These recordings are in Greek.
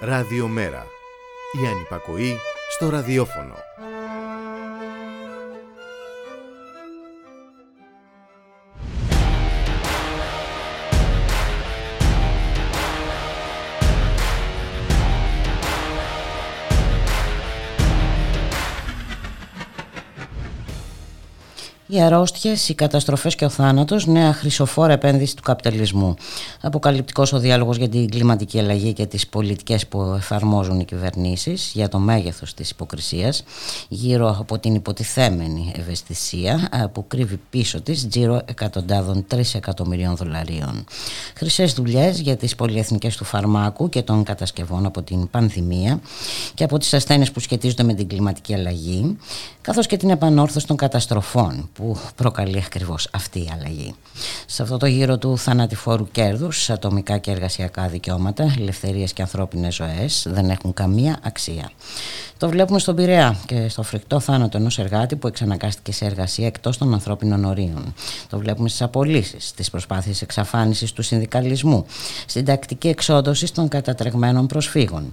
Ραδιομέρα. Η ανυπακοή στο ραδιόφωνο. Οι αρρώστιες, οι καταστροφές και ο θάνατος, νέα χρυσοφόρα επένδυση του καπιταλισμού. Αποκαλυπτικός ο διάλογος για την κλιματική αλλαγή και τις πολιτικές που εφαρμόζουν οι κυβερνήσεις για το μέγεθος της υποκρισίας, γύρω από την υποτιθέμενη ευαισθησία που κρύβει πίσω της τζίρο εκατοντάδων τρεις εκατομμυρίων δολαρίων. Χρυσές δουλειές για τις πολυεθνικές του φαρμάκου και των κατασκευών από την πανδημία και από τις ασθένειες που σχετίζονται με την κλιματική αλλαγή, καθώς και την επανόρθωση των καταστροφών που προκαλεί ακριβώς αυτή η αλλαγή. Σε αυτό το γύρο του θανατηφόρου κέρδους, ατομικά και εργασιακά δικαιώματα, ελευθερίες και ανθρώπινες ζωές δεν έχουν καμία αξία. Το βλέπουμε στον Πειραιά και στο φρικτό θάνατο ενός εργάτη που εξαναγκάστηκε σε εργασία εκτός των ανθρώπινων ορίων. Το βλέπουμε στις απολύσεις, στις προσπάθειες εξαφάνισης του συνδικαλισμού, στην τακτική εξόδωση των κατατρεγμένων προσφύγων.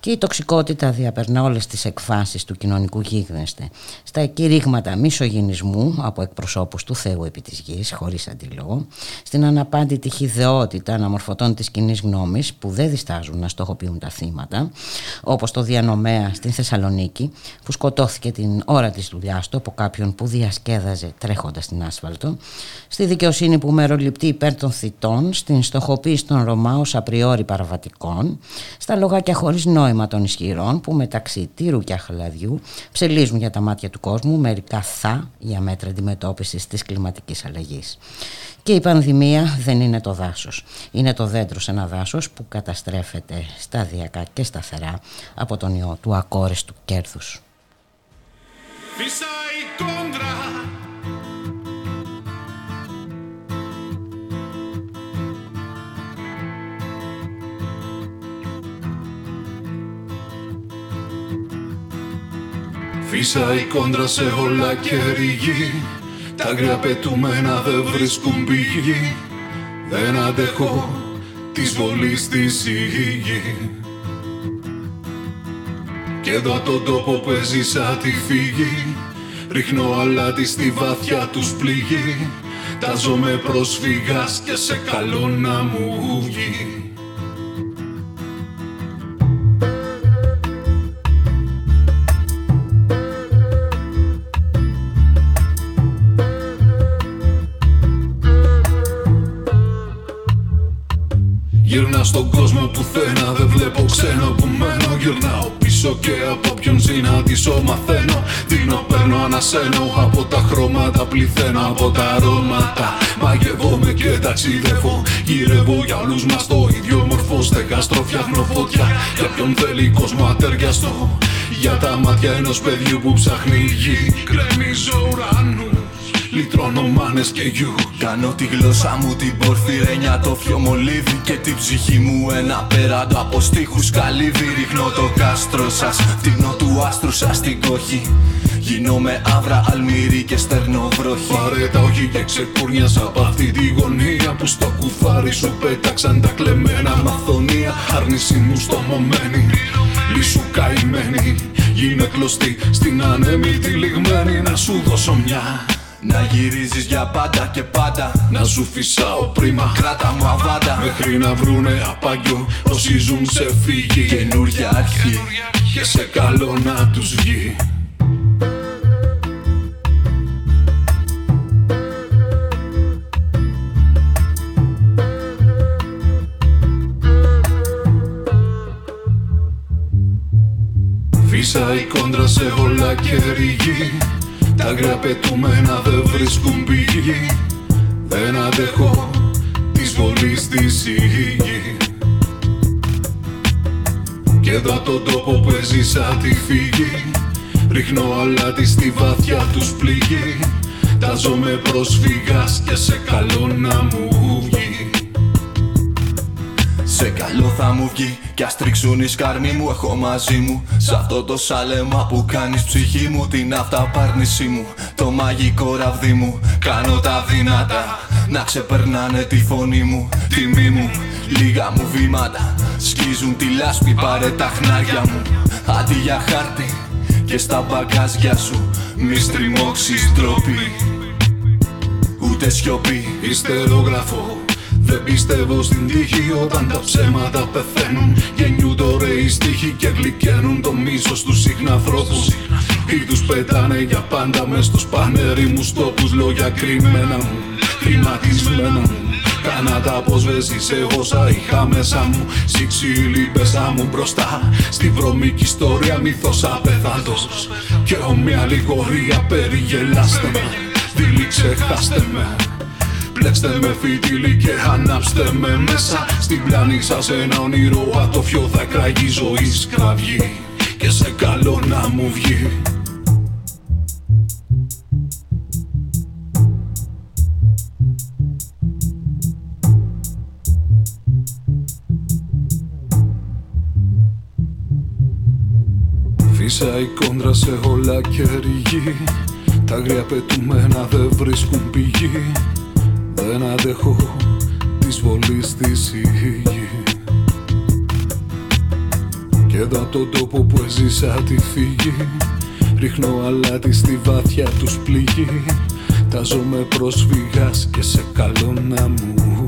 Και η τοξικότητα διαπερνά όλες τις εκφάσεις του κοινωνικού γίγνεσθε. Στα κηρύγματα μισογυνισμού από εκπροσώπους του Θεού επί της γης, χωρίς αντίλογο, στην αναπάντητη χιδεότητα αναμορφωτών της κοινή γνώμης που δεν διστάζουν να στοχοποιούν τα θύματα, όπως το διανομέα στην Θεσσαλονίκη που σκοτώθηκε την ώρα της δουλειάς του από κάποιον που διασκέδαζε τρέχοντας στην άσφαλτο, στη δικαιοσύνη που μεροληπτεί υπέρ των θητών, στην στοχοποίηση των Ρωμά ως απριόρι παραβατικών, στα λογάκια χωρίς νόημα των ισχυρών που μεταξύ τύρου και αχλαδιού ψελίζουν για τα μάτια του κόσμου μερικά θα για μέτρα αντιμετώπισης της κλιματικής αλλαγής. Και η πανδημία δεν είναι το δάσος. Είναι το δέντρο σε ένα δάσος που καταστρέφεται σταδιακά και σταθερά από τον ιό του ακόρεστου κέρδους. Φύσα η κόντρα σε όλα και ρηγή τα αγρία πετούμενα δεν βρίσκουν πηγή. Δεν αντέχω της βολής της γη Και εδώ τον τόπο που έζησα τη φύγη. Ρίχνω αλάτι στη βαθιά τους πληγή. Τάζομαι προσφύγας και σε καλό να μου βγει στον κόσμο που θένα Δεν βλέπω ξένο που μένω. Γυρνάω πίσω και από ποιον συναντήσω μαθαίνω. Δίνω, παίρνω, ανασένω Από τα χρώματα πληθαίνω Από τα αρώματα. Μαγεύομαι και ταξιδεύω Γυρεύω για όλους μας το ίδιο μορφό. Στεγαστρο φτιάχνω φωτιά Για ποιον θέλει κόσμο ατεριαστό Για τα μάτια ενός παιδιού που ψάχνει γη Κρέμιζω ουρανού Λυτρώνω μάνες και γιου Κάνω τη γλώσσα μου την πορφυρένια το φιο μολύβι Και την ψυχή μου ένα πέραντο από στίχους καλύβι Ρίχνω το κάστρο σας, φτύνω του άστρου σας την κόχη. Γίνομαι άβρα, αλμύρι και στερνό βροχή. Πάρε τα όχι και ξεκούρνιας από αυτή τη γωνία Που στο κουφάρι σου πέταξαν τα κλεμμένα μαθονία. Άρνηση μου στομωμένη, λύσου καημένη. Γίνε κλωστή στην ανέμη λιγμένη. Να σου δώσω μια να γυρίζεις για πάντα και πάντα. Να σου φυσάω πρίμα Κράτα μου αβάντα. Μέχρι να βρουνε απαγιό Όσοι ζουν σε φύγη. Καινούρια αρχή Και σε καλό να τους βγει. Φύσα η κόντρα σε όλα και ρηγή τα αγρία πετούμενα δεν βρίσκουν πηγή. Δεν αντέχω της βολής της η Και εδώ τον τόπο που έζησα τη φύγη Ρίχνω αλάτι στη βαθιά τους πληγή. Τάζομαι προσφύγας και σε καλό να μου βγει σε καλό θα μου βγει κι ας τρίξουν οι σκαρμοί μου Έχω μαζί μου. Σ' αυτό το σάλεμα που κάνεις ψυχή μου Την αυταπάρνησή μου. Το μαγικό ραβδί μου Κάνω τα δυνατά. Να ξεπερνάνε τη φωνή μου Τιμή μου. Λίγα μου βήματα σκίζουν τη λάσπη Πάρε τα χνάρια μου. Αντί για χάρτη Και στα μπαγκάζια σου μη στριμώξεις τρόπι Ούτε σιωπή Ιστερόγραφο δεν πιστεύω στην τύχη όταν τα ψέματα πεθαίνουν. Γεννιούν τώρα οι στίχοι και γλυκαίνουν το μίσος τους συχναθρώπους Ή τους πετάνε για πάντα μες στους πανερήμους τόπους Λόγια κρυμμένα μου, χρηματισμένα μου. Κάνα τα αποσβέσεις εγώ όσα είχα μέσα μου. Σιξίλι πέσα μου μπροστά Στη βρωμική ιστορία μύθος απεθάντος Και ομοια αλληγορία περιγελάστε με Δίλη ξεχάστε με Πλέξτε με φιτίλι και ανάψτε με μέσα. Στην πλάνη σας ένα όνειρο ατόφιο θα κραγεί ζωής σκραυγή Και σε καλό να μου βγει. Φύσα η κόντρα σε όλα και ρηγή Τα αγρία πετούμενα δεν βρίσκουν πηγή δεν αντέχω της βολής της η γη Και εδώ από τον τόπο που έζησα τη φύγη Ρίχνω αλάτι στη βάθια τους πληγή. Τάζομαι πρόσφυγας και σε καλό να μου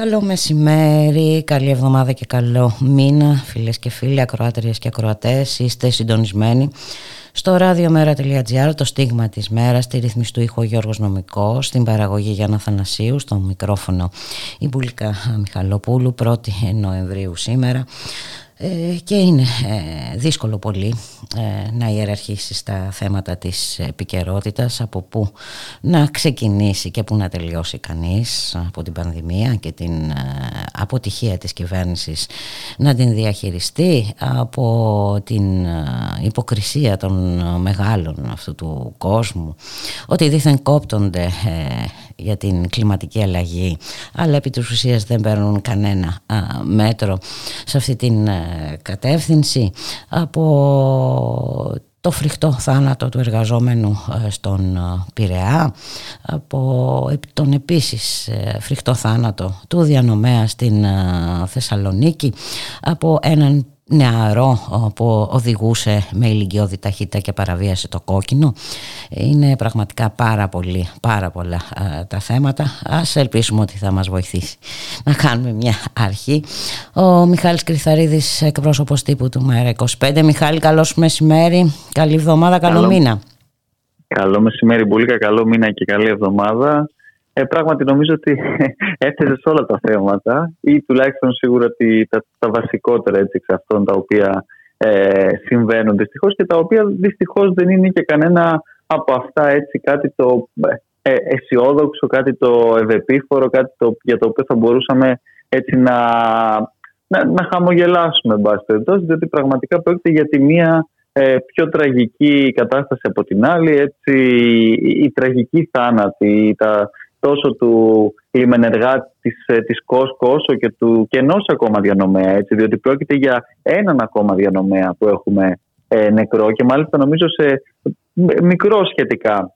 Καλό μεσημέρι, καλή εβδομάδα και καλό μήνα φίλες και φίλοι, ακροάτριες και ακροατές είστε συντονισμένοι στο radiomera.gr το στίγμα της μέρας, στη ρύθμιση του ήχου Γιώργος Νομικός, στην παραγωγή Γιάννα Θανασίου, στο μικρόφωνο η Μπουλικά Μιχαλοπούλου, 1η Νοεμβρίου σήμερα. Ε, και είναι ε, δύσκολο πολύ ε, να ιεραρχήσεις τα θέματα της επικαιρότητας από πού να ξεκινήσει και πού να τελειώσει κανείς από την πανδημία και την αποτυχία της κυβέρνησης να την διαχειριστεί από την υποκρισία των μεγάλων αυτού του κόσμου ότι δήθεν κόπτονται για την κλιματική αλλαγή αλλά επί της ουσίας δεν παίρνουν κανένα μέτρο σε αυτή την κατεύθυνση από το φρικτό θάνατο του εργαζόμενου ε, στον ε, Πειραιά από τον επίσης ε, φρικτό θάνατο του διανομέα στην Θεσσαλονίκη από έναν νεαρό που οδηγούσε με ηλικιώδη ταχύτητα και παραβίασε το κόκκινο. Είναι πραγματικά πάρα πολύ, πάρα πολλά τα θέματα. Ας ελπίσουμε ότι θα μας βοηθήσει να κάνουμε μια αρχή. Ο Μιχάλης Κρυθαρίδης, εκπρόσωπος τύπου του ΜΕΡΑ25. Μιχάλη, καλώς μεσημέρι. Καλή εβδομάδα, καλό, καλό μήνα. Καλό μεσημέρι, πολύ καλό μήνα και καλή εβδομάδα. Ε, πράγματι νομίζω ότι έθεσες όλα τα θέματα ή τουλάχιστον σίγουρα ότι τα, τα βασικότερα έτσι, εξ αυτών τα οποία ε, συμβαίνουν. Δυστυχώς και τα οποία δυστυχώς δεν είναι και κανένα από αυτά έτσι κάτι το ε, αισιόδοξο, κάτι το ευεπίφορο, κάτι το, για το οποίο θα μπορούσαμε έτσι να, να, να χαμογελάσουμε εν πάση περιπτώσει, διότι πραγματικά πρόκειται για τη μία ε, πιο τραγική κατάσταση από την άλλη, έτσι, η, η τραγική θάνατη, τα, τόσο του λιμενεργάτη της, ε, της Κόσκο όσο και, του, και ενός ακόμα διανομέα έτσι, διότι πρόκειται για έναν ακόμα διανομέα που έχουμε ε, νεκρό και μάλιστα νομίζω σε μικρό σχετικά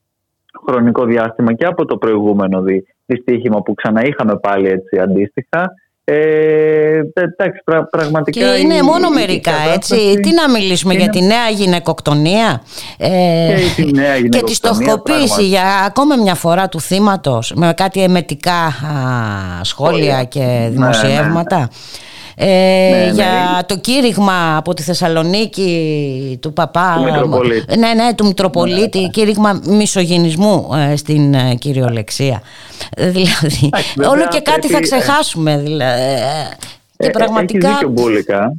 χρονικό διάστημα και από το προηγούμενο δι, δυστύχημα που ξαναείχαμε πάλι έτσι αντίστοιχα ε, εντάξει, πραγματικά και είναι μόνο μερικά έτσι. τι να μιλήσουμε για τη νέα γυναικοκτονία; Ε, και, τη, νέα και τη στοχοποίηση για ακόμα μια φορά του θύματος με κάτι εμετικά σχόλια και ναι, δημοσιεύματα Ε, ναι, για ναι. το κήρυγμα από τη Θεσσαλονίκη του παπά. Του Μητροπολίτη. Ναι, ναι, του Μητροπολίτη. Ναι, κήρυγμα μισογενισμού ε, στην ε, κυριολεξία. Δηλαδή, όλο και κάτι θα ξεχάσουμε. Δηλαδή, και πραγματικά... Έχεις δίκιο Μπούλικα.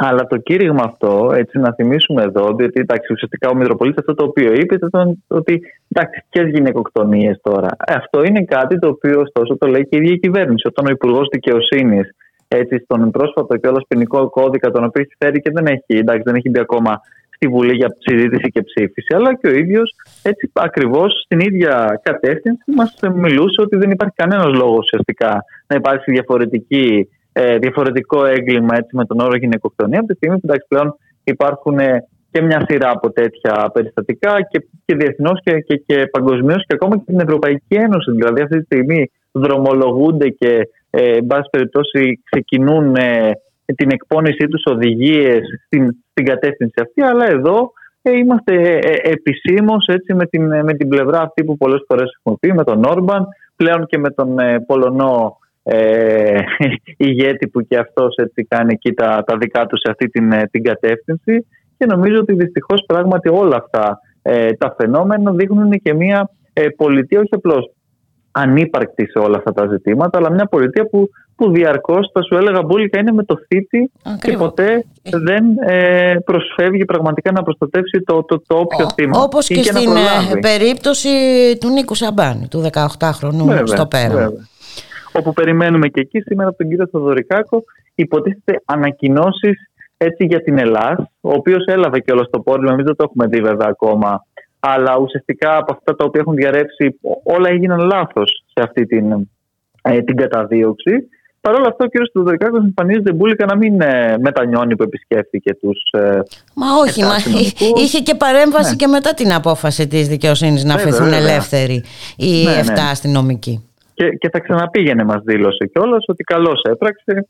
Αλλά το κήρυγμα αυτό, έτσι να θυμίσουμε εδώ, διότι εντάξει, ουσιαστικά ο Μητροπολίτης αυτό το οποίο είπε ήταν ότι εντάξει, ποιες γυναικοκτονίες τώρα. Αυτό είναι κάτι το οποίο ωστόσο το λέει και η ίδια η κυβέρνηση. Όταν ο Υπουργός Δικαιοσύνης έτσι στον πρόσφατο και όλο ποινικό κώδικα, τον οποίο έχει φέρει και δεν έχει, εντάξει, δεν έχει μπει ακόμα στη Βουλή για συζήτηση και ψήφιση, αλλά και ο ίδιος έτσι ακριβώς στην ίδια κατεύθυνση μας μιλούσε ότι δεν υπάρχει κανένας λόγος ουσιαστικά να υπάρξει διαφορετική ε, διαφορετικό έγκλημα έτσι, με τον όρο γυναικοκτονία. Από τη στιγμή που εντάξει, πλέον υπάρχουν ε, και μια σειρά από τέτοια περιστατικά και, και διεθνώς και, και, και παγκοσμίως και ακόμα και στην Ευρωπαϊκή Ένωση. Δηλαδή, αυτή τη στιγμή δρομολογούνται και, ε, εν πάση περιπτώσει, ξεκινούν ε, την εκπόνησή τους οδηγίες στην, στην κατεύθυνση αυτή. Αλλά εδώ ε, είμαστε ε, επισήμως με την, με την πλευρά αυτή που πολλές φορές έχουμε πει, με τον Όρμπαν, πλέον και με τον Πολωνό ε, ηγέτη που και αυτός έτσι κάνει εκεί τα, τα δικά του σε αυτή την, ε, την κατεύθυνση και νομίζω ότι δυστυχώς πράγματι όλα αυτά ε, τα φαινόμενα δείχνουν και μια ε, πολιτεία όχι απλώς ανύπαρκτη σε όλα αυτά τα ζητήματα αλλά μια πολιτεία που, που διαρκώς θα σου έλεγα μπουλικα είναι με το θήτη και ποτέ δεν ε, προσφεύγει πραγματικά να προστατεύσει το, το, το όποιο Ό, θύμα. Όπως και, στην περίπτωση του Νίκου Σαμπάνη του 18χρονου στο πέρα όπου περιμένουμε και εκεί σήμερα από τον κύριο Θοδωρικάκο υποτίθεται ανακοινώσεις έτσι για την Ελλάδα, ο οποίος έλαβε και όλο το πόρισμα. Εμείς δεν το έχουμε δει βέβαια ακόμα. Αλλά ουσιαστικά από αυτά τα οποία έχουν διαρρεύσει, όλα έγιναν λάθος σε αυτή την, ε, την καταδίωξη. Παρ' όλα αυτά, ο κ. Θοδωρικάκο εμφανίζεται μπουλικα να μην ε, μετανιώνει που επισκέφθηκε τους. Ε, μα όχι, μα είχε και παρέμβαση ναι. και μετά την απόφαση της δικαιοσύνης να αφαιθούν ελεύθεροι οι ναι, 7 ναι. αστυνομικοί. Και, και θα ξαναπήγαινε, μας δήλωσε κιόλας ότι καλώς έπραξε.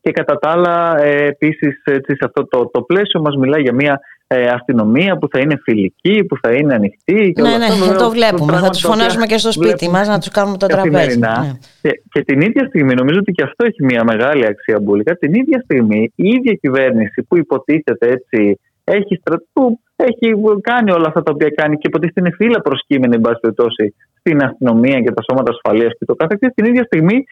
Και κατά τα άλλα, ε, επίσης, σε αυτό το, το πλαίσιο μας μιλάει για μια ε, αστυνομία που θα είναι φιλική, που θα είναι ανοιχτή. Και ναι, ναι, αυτό, το βλέπουμε. θα τους φωνάζουμε και στο σπίτι μας να τους κάνουμε το τραπέζι. Ναι. Και, και την ίδια στιγμή, νομίζω ότι και αυτό έχει μια μεγάλη αξία μπουλικά. Την ίδια στιγμή, η ίδια κυβέρνηση που υποτίθεται έτσι έχει, στρατού, έχει κάνει όλα αυτά τα οποία κάνει και υποτίθεται είναι φύλλα προσκύμενη, εν πάση περιπτώσει, στην αστυνομία και τα σώματα ασφαλείας και το καθεξής, την ίδια στιγμή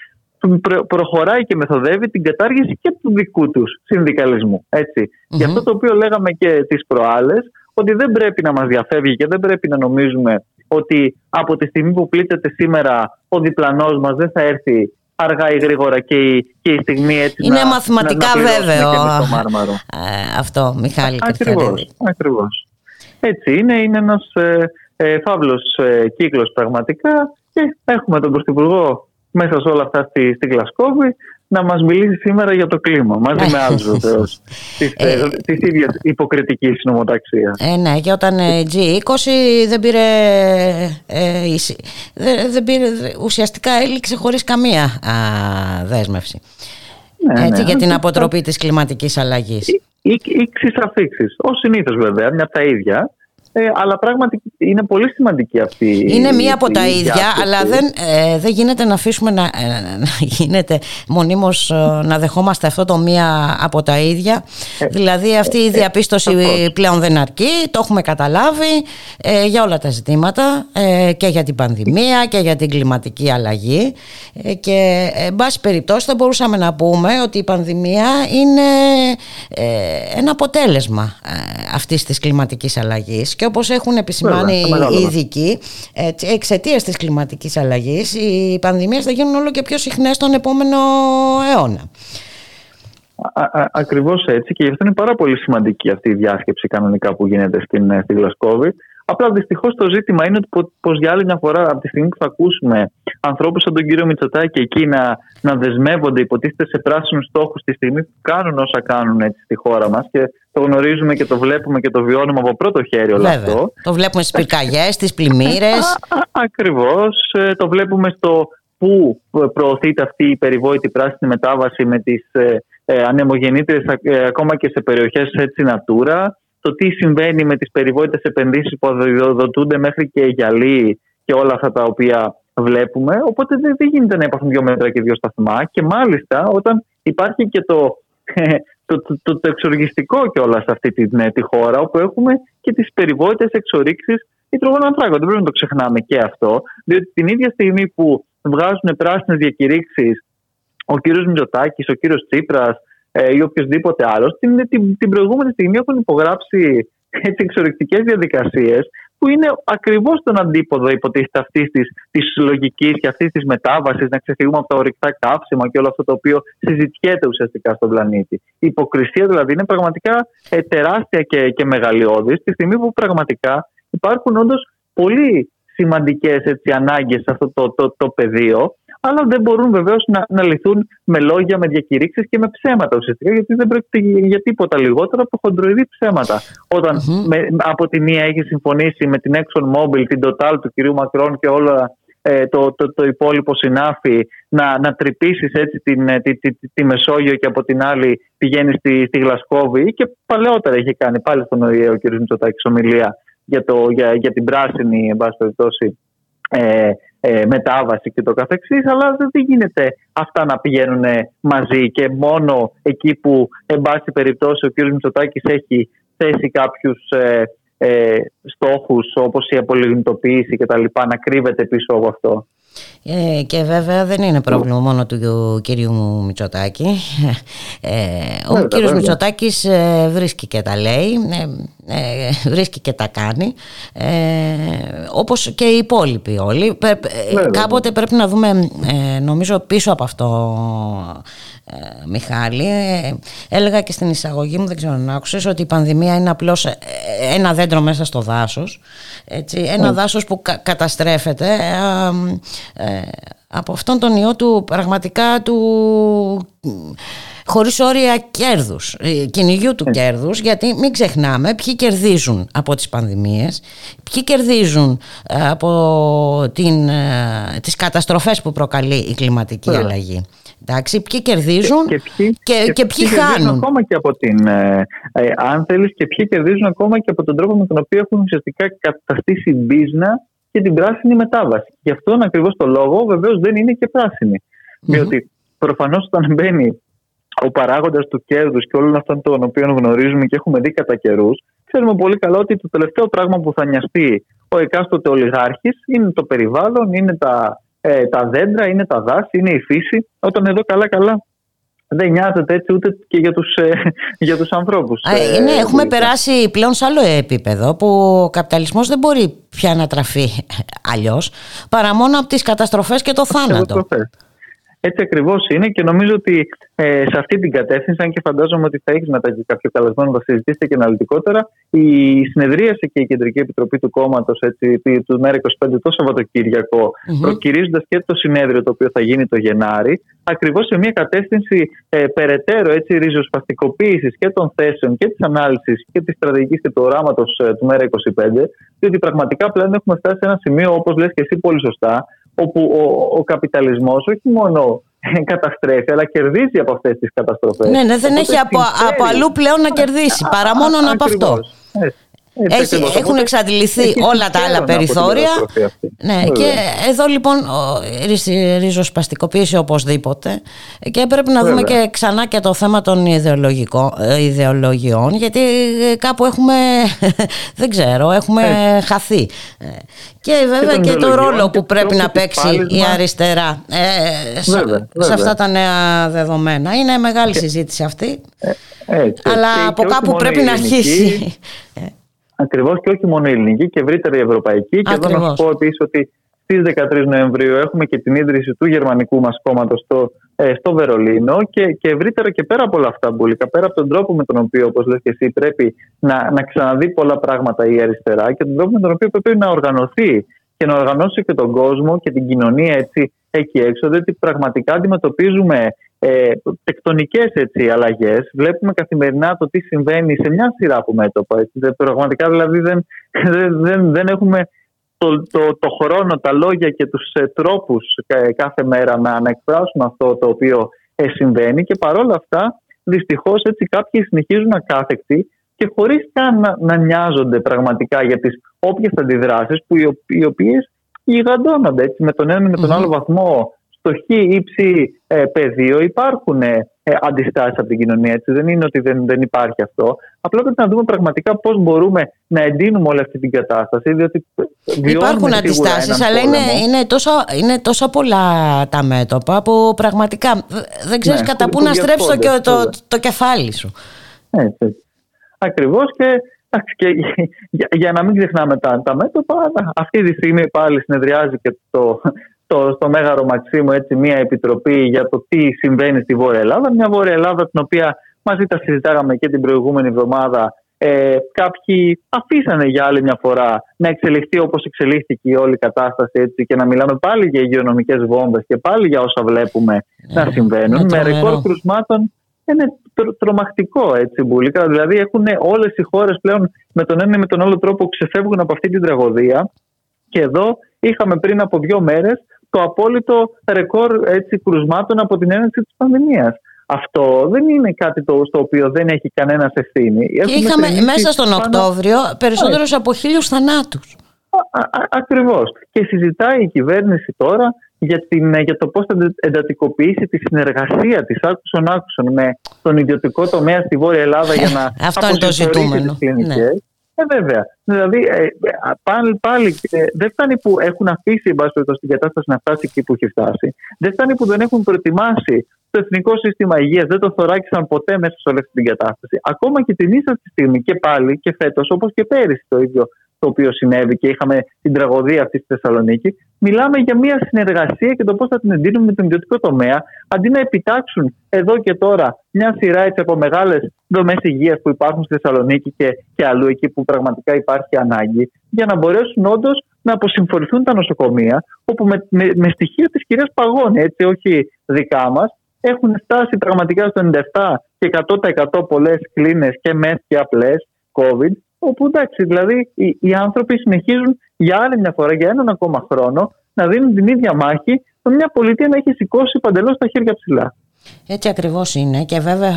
προχωράει και μεθοδεύει την κατάργηση και του δικού τους συνδικαλισμού. Έτσι. Mm-hmm. αυτό το οποίο λέγαμε και τις προάλλες, ότι δεν πρέπει να μας διαφεύγει και δεν πρέπει να νομίζουμε ότι από τη στιγμή που πλήττεται σήμερα ο διπλανός μας δεν θα έρθει αργά ή γρήγορα και η, και η στιγμή έτσι Είναι να, μαθηματικά να, βέβαιο ε, αυτό, Μιχάλη Ακριβώς, Έτσι είναι, είναι ένας ε, ε, φαύλος ε, κύκλος πραγματικά και έχουμε τον Πρωθυπουργό μέσα σε όλα αυτά στη, στη Γλασκόβη να μας μιλήσει σήμερα για το κλίμα μαζί με άλλους βεβαίως. της, ε, της ίδιας υποκριτικής νομοταξίας. Ε, ναι, και όταν G20 δεν πήρε, ε, δεν, πήρε ουσιαστικά έληξε χωρίς καμία α, δέσμευση. Ναι, Έτσι, ναι, για την αποτροπή της κλιματικής αλλαγής. Ήξεις αφήξεις, ως συνήθως βέβαια, μια από τα ίδια. Ε, αλλά πράγματι είναι πολύ σημαντική αυτή Είναι μία από τα ίδια, αλλά δεν, ε, δεν γίνεται να αφήσουμε να, ε, να γίνεται μονίμως ε, να δεχόμαστε αυτό το μία από τα ίδια. δηλαδή αυτή η διαπίστωση πλέον δεν αρκεί, το έχουμε καταλάβει για όλα τα ζητήματα και για την πανδημία και για την κλιματική αλλαγή και εν πάση περιπτώσει θα μπορούσαμε να πούμε ότι η πανδημία είναι ένα αποτέλεσμα αυτής της κλιματικής αλλαγής και όπως έχουν επισημάνει οι ειδικοί, εξαιτίας της κλιματικής αλλαγής, οι πανδημίες θα γίνουν όλο και πιο συχνές τον επόμενο αιώνα. Ακριβώς έτσι και γι' αυτό είναι πάρα πολύ σημαντική αυτή η διάσκεψη κανονικά που γίνεται στην, ε, στη Γλασκόβη. Απλά δυστυχώς το ζήτημα είναι ότι πως για άλλη μια φορά, από τη στιγμή που θα ακούσουμε ανθρώπους σαν τον κύριο Μητσοτάκη εκεί να, να δεσμεύονται, υποτίθεται σε πράσινους στόχους τη στιγμή που κάνουν όσα κάνουν έτσι στη χώρα μας και το γνωρίζουμε και το βλέπουμε και το βιώνουμε από πρώτο χέρι όλο Βέβαια. αυτό. Το βλέπουμε στις πυρκαγιές, στις πλημμύρες. Ακριβώς. Ε, το βλέπουμε στο πού προωθείται αυτή η περιβόητη πράσινη μετάβαση με τις ε, ε, ανεμογεννήτρες ε, ακόμα και σε περιοχές έτσι Natura το τι συμβαίνει με τις περιβόητες επενδύσεις που αδειοδοτούνται μέχρι και γυαλί και όλα αυτά τα οποία βλέπουμε. Οπότε δεν, γίνεται να υπάρχουν δύο μέτρα και δύο σταθμά. Και μάλιστα όταν υπάρχει και το, το, το, το, το εξοργιστικό κιόλας σε αυτή τη, ναι, τη χώρα, όπου έχουμε και τις περιβόητες εξορίξεις υδρογόνων ανθράκων. Δεν πρέπει να το ξεχνάμε και αυτό, διότι την ίδια στιγμή που βγάζουν πράσινες διακηρύξεις ο κύριος Μητσοτάκης, ο κύριος Τσίπρας ε, ή οποιοδήποτε άλλος, την, την, την προηγούμενη στιγμή έχουν υπογράψει εξορρυκτικές διαδικασίες που είναι ακριβώς τον αντίποδο υποτίθεται αυτής της λογικής και αυτής της μετάβασης, να ξεφύγουμε από τα ορυκτά καύσιμα και όλο αυτό το οποίο συζητιέται ουσιαστικά στον πλανήτη. Η υποκρισία δηλαδή είναι πραγματικά ε, τεράστια και, και μεγαλειώδης, τη στιγμή που πραγματικά υπάρχουν όντως πολύ σημαντικές ανάγκες σε αυτό το, το, το πεδίο αλλά δεν μπορούν βεβαίως να, να λυθούν με λόγια, με διακηρύξεις και με ψέματα ουσιαστικά, γιατί δεν πρόκειται για τίποτα λιγότερο από χοντροειδή ψέματα. με, από τη μία έχει συμφωνήσει με την Exxon Mobil, την Total του κυρίου Μακρόν και όλα ε, το, το, το, υπόλοιπο συνάφη να, να τρυπήσεις έτσι την, ε, τη, τη, τη, Μεσόγειο και από την άλλη πηγαίνει στη, στη Γλασκόβη και παλαιότερα είχε κάνει πάλι στον ΟΗΕ ο κ. Μητσοτάκης ομιλία για, το, για, για την πράσινη εν πάση περιπτώσει ε, ε, μετάβαση και το καθεξής αλλά δεν γίνεται αυτά να πηγαίνουν μαζί και μόνο εκεί που εν πάση περιπτώσει ο κ. Μητσοτάκης έχει θέσει κάποιους ε, ε, στόχους όπως η απολυγνητοποίηση και τα λοιπά να κρύβεται πίσω από αυτό. Ε, και βέβαια δεν είναι πρόβλημα μόνο του κύριου Μητσοτάκη. Ε, ο βέβαια, κύριος Μητσοτάκης ε, βρίσκει και τα λέει, ε, ε, βρίσκει και τα κάνει, όπως και οι υπόλοιποι όλοι. Κάποτε πρέπει να δούμε, νομίζω πίσω από αυτό ε, Μιχάλη. Ε, έλεγα και στην εισαγωγή μου, δεν ξέρω αν άκουσες, ότι η πανδημία είναι απλώς ε, ένα δέντρο μέσα στο δάσος. Έτσι, ένα mm. δάσος που καταστρέφεται από αυτόν τον ιό του πραγματικά του χωρίς όρια κέρδους, κυνηγιού του κέρδους γιατί μην ξεχνάμε ποιοι κερδίζουν από τις πανδημίες ποιοι κερδίζουν από την, τις καταστροφές που προκαλεί η κλιματική αλλαγή Εντάξει, ποιοι κερδίζουν και, και, και, και, ποιοι, χάνουν; Ακόμα και από την, ε, ε, αν θέλεις, και ποιοι κερδίζουν ακόμα και από τον τρόπο με τον οποίο έχουν ουσιαστικά καταστήσει μπίζνα και την πράσινη μετάβαση. Γι' αυτόν ακριβώς το λόγο βεβαίως δεν είναι και πράσινη. Mm-hmm. Διότι προφανώς όταν μπαίνει ο παράγοντας του κέρδους και όλων αυτών των οποίων γνωρίζουμε και έχουμε δει κατά καιρούς, ξέρουμε πολύ καλά ότι το τελευταίο πράγμα που θα νοιαστεί ο εκάστοτε ολιγάρχης είναι το περιβάλλον, είναι τα ε, τα δέντρα, είναι τα δάση, είναι η φύση. Όταν εδώ καλά-καλά δεν νοιάζεται έτσι ούτε και για τους, ε, για τους ανθρώπους. Ε, ναι, έχουμε περάσει πλέον σε άλλο επίπεδο που ο καπιταλισμός δεν μπορεί πια να τραφεί αλλιώς παρά μόνο από τις καταστροφές και το θάνατο. Έτσι ακριβώς είναι και νομίζω ότι ε, σε αυτή την κατεύθυνση, αν και φαντάζομαι ότι θα έχεις μετά και κάποιο καλεσμένο να συζητήσετε και αναλυτικότερα, η συνεδρίαση και η Κεντρική Επιτροπή του Κόμματος του ΜΕΡΑ25 το Σαββατοκύριακο, mm-hmm. προκυρίζοντας και το συνέδριο το οποίο θα γίνει το Γενάρη, ακριβώς σε μια κατεύθυνση ε, περαιτέρω έτσι, ριζοσπαστικοποίησης και των θέσεων και της ανάλυσης και της στρατηγικής και του οράματος ε, του ΜΕΡΑ25, διότι πραγματικά πλέον έχουμε φτάσει σε ένα σημείο, όπως λες και εσύ πολύ σωστά, όπου ο, ο καπιταλισμός όχι μόνο καταστρέφει, αλλά κερδίζει από αυτές τις καταστροφές. Ναι, ναι δεν έχει από, από αλλού πλέον να κερδίσει, παρά μόνο από αυτό. Έχει, έχουν εξαντληθεί όλα τα άλλα περιθώρια. Ναι, και εδώ λοιπόν ριζοσπαστικοποίηση οπωσδήποτε και πρέπει να δούμε και ξανά και το θέμα των ε, ιδεολογιών γιατί ε, κάπου έχουμε, δεν ξέρω, έχουμε χαθεί. Ε, και βέβαια και, το ρόλο που πρέπει να παίξει η αριστερά σε, αυτά τα νέα δεδομένα. Είναι μεγάλη συζήτηση αυτή. αλλά από κάπου πρέπει να αρχίσει. Ακριβώς και όχι μόνο η ελληνική και ευρύτερα η ευρωπαϊκή. Και εδώ να σα πω επίσης ότι στις 13 Νοεμβρίου έχουμε και την ίδρυση του γερμανικού μας κόμματος στο, ε, στο Βερολίνο και, και ευρύτερα και πέρα από όλα αυτά, Μπουλίκα, πέρα από τον τρόπο με τον οποίο, όπως λες και εσύ, πρέπει να, να ξαναδεί πολλά πράγματα η αριστερά και τον τρόπο με τον οποίο πρέπει να οργανωθεί και να οργανώσει και τον κόσμο και την κοινωνία έτσι εκεί έξω, διότι πραγματικά αντιμετωπίζουμε ε, τεκτονικές έτσι, αλλαγές. Βλέπουμε καθημερινά το τι συμβαίνει σε μια σειρά από μέτωπα. Έτσι. Πραγματικά δηλαδή δεν, δεν, δεν έχουμε το, το, το χρόνο, τα λόγια και τους ε, τρόπους κάθε μέρα να, να εκφράσουμε αυτό το οποίο ε, συμβαίνει και παρόλα αυτά δυστυχώς έτσι κάποιοι συνεχίζουν ακάθεκτοι και χωρίς καν να, να νοιάζονται πραγματικά για τις όποιες αντιδράσεις που οι, οι οποίες γιγαντώνονται έτσι, με τον ένα ή με τον άλλο βαθμό στο χ ή ψ ε, πεδίο υπάρχουν ε, ε αντιστάσεις από την κοινωνία. Έτσι. Δεν είναι ότι δεν, δεν υπάρχει αυτό. Απλά πρέπει να δούμε πραγματικά πώς μπορούμε να εντείνουμε όλη αυτή την κατάσταση. Διότι Υπάρχουν αντιστάσεις, αλλά είναι, είναι, τόσο, είναι τόσο πολλά τα μέτωπα που πραγματικά δεν ξέρεις ναι, κατά πού να στρέψει το, το, το, κεφάλι σου. Έτσι. Ακριβώς και και για, για, να μην ξεχνάμε τα, τα μέτωπα, αυτή τη στιγμή πάλι συνεδριάζει και το, το, στο Μέγαρο Μαξίμου έτσι, μια επιτροπή για το τι συμβαίνει στη Βόρεια Ελλάδα. Μια Βόρεια Ελλάδα την οποία μαζί τα συζητάγαμε και την προηγούμενη εβδομάδα. Ε, κάποιοι αφήσανε για άλλη μια φορά να εξελιχθεί όπως εξελίχθηκε η όλη κατάσταση έτσι, και να μιλάμε πάλι για υγειονομικές βόμβες και πάλι για όσα βλέπουμε να συμβαίνουν. με ρεκόρ κρουσμάτων είναι τρομακτικό έτσι Μπουλίκα. Δηλαδή έχουν όλες οι χώρες πλέον με τον ένα ή με τον άλλο τρόπο ξεφεύγουν από αυτή την τραγωδία. Και εδώ είχαμε πριν από δύο μέρες το απόλυτο ρεκόρ έτσι, κρουσμάτων από την έναρξη της πανδημίας. Αυτό δεν είναι κάτι το, στο οποίο δεν έχει κανένα ευθύνη. Και είχαμε μέσα στον Οκτώβριο περισσότερους από χίλιους θανάτους. Ακριβώς. Και συζητάει η κυβέρνηση τώρα για, την, για το πώς θα εντατικοποιήσει τη συνεργασία της άκουσον άκουσον με τον ιδιωτικό τομέα στη Βόρεια Ελλάδα για να Αυτό είναι το ζητούμενο. Ναι. Ε, βέβαια. Δηλαδή, ε, πάλι, πάλι ε, δεν φτάνει που έχουν αφήσει εν πάση την κατάσταση να φτάσει εκεί που έχει φτάσει. Δεν φτάνει που δεν έχουν προετοιμάσει το Εθνικό Σύστημα Υγείας, δεν το θωράκισαν ποτέ μέσα σε όλη αυτή την κατάσταση. Ακόμα και την ίσα στιγμή και πάλι και φέτος, όπως και πέρυσι το ίδιο το οποίο συνέβη και είχαμε την τραγωδία αυτή στη Θεσσαλονίκη, μιλάμε για μια συνεργασία και το πώς θα την εντείνουμε με τον ιδιωτικό τομέα, αντί να επιτάξουν εδώ και τώρα μια σειρά έτσι από μεγάλες δομές υγείας που υπάρχουν στη Θεσσαλονίκη και, και αλλού, εκεί που πραγματικά υπάρχει ανάγκη, για να μπορέσουν όντως να αποσυμφορηθούν τα νοσοκομεία, όπου με, με, με στοιχεία της κυρίας Παγώνη, έτσι, όχι δικά μας, έχουν φτάσει πραγματικά στο 97 και 100% πολλές κλίνες και μεθ και απλές COVID Όπου εντάξει, δηλαδή οι, οι άνθρωποι συνεχίζουν για άλλη μια φορά, για έναν ακόμα χρόνο, να δίνουν την ίδια μάχη με μια πολιτεία να έχει σηκώσει παντελώς τα χέρια ψηλά. Έτσι ακριβώς είναι και βέβαια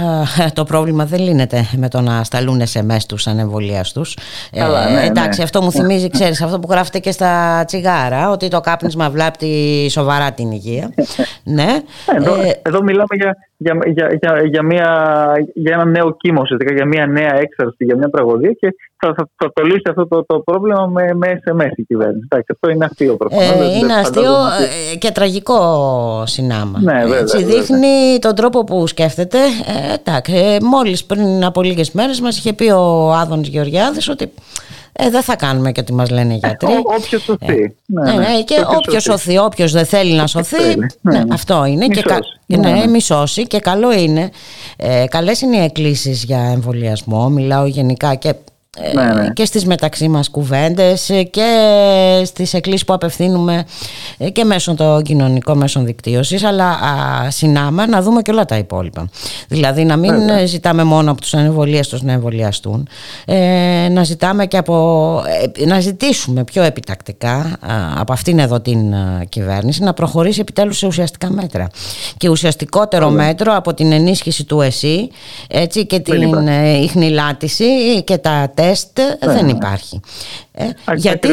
το πρόβλημα δεν λύνεται με το να σταλούν SMS τους ανεμβολίαστους. Ε, ναι, εντάξει, ναι. αυτό μου θυμίζει, ξέρεις, αυτό που γράφεται και στα τσιγάρα, ότι το κάπνισμα βλάπτει σοβαρά την υγεία. ναι. Εδώ, ε, εδώ μιλάμε για, για, για, για, για, μια, για ένα νέο κύμα, για μια νέα έξαρση, για μια τραγωδία και θα, θα, θα το λύσει αυτό το, το πρόβλημα με, με SMS η κυβέρνηση. Εντάξει, αυτό είναι αστείο προφανώς. Ε, είναι αστείο ε, και τραγικό συνάμα. Ναι, βέβαια, Έτσι, δείχνει τον τρόπο που σκέφτεται. Ε, εντάξει, ε, μόλις πριν από λίγες μέρες μας είχε πει ο Άδωνης Γεωργιάδης ότι ε, δεν θα κάνουμε και ό,τι μας λένε οι γιατροί. Ε, όποιος σωθεί. Ε, ναι, ναι, ναι, και όποιος σωθεί, όποιος δεν θέλει να σωθεί, ναι, ναι, αυτό είναι. Και, κα, ναι, ναι, μη σώσει και καλό είναι. Ε, καλές είναι οι εκκλήσεις για εμβολιασμό, μιλάω γενικά και ναι, ναι. και στις μεταξύ μας κουβέντες και στις εκκλήσεις που απευθύνουμε και μέσω των κοινωνικών μέσων δικτύωσης αλλά α, συνάμα να δούμε και όλα τα υπόλοιπα. Δηλαδή να μην ζητάμε μόνο από τους ανεμβολίαστους να εμβολιαστούν ε, να ζητάμε και από ε, να ζητήσουμε πιο επιτακτικά από αυτήν εδώ την κυβέρνηση να προχωρήσει επιτέλους σε ουσιαστικά μέτρα. Και ουσιαστικότερο μέτρο από την ενίσχυση του ΕΣΥ έτσι, και την ιχνηλάτηση και τα τεστ ναι, δεν ναι. υπάρχει. Ε, γιατί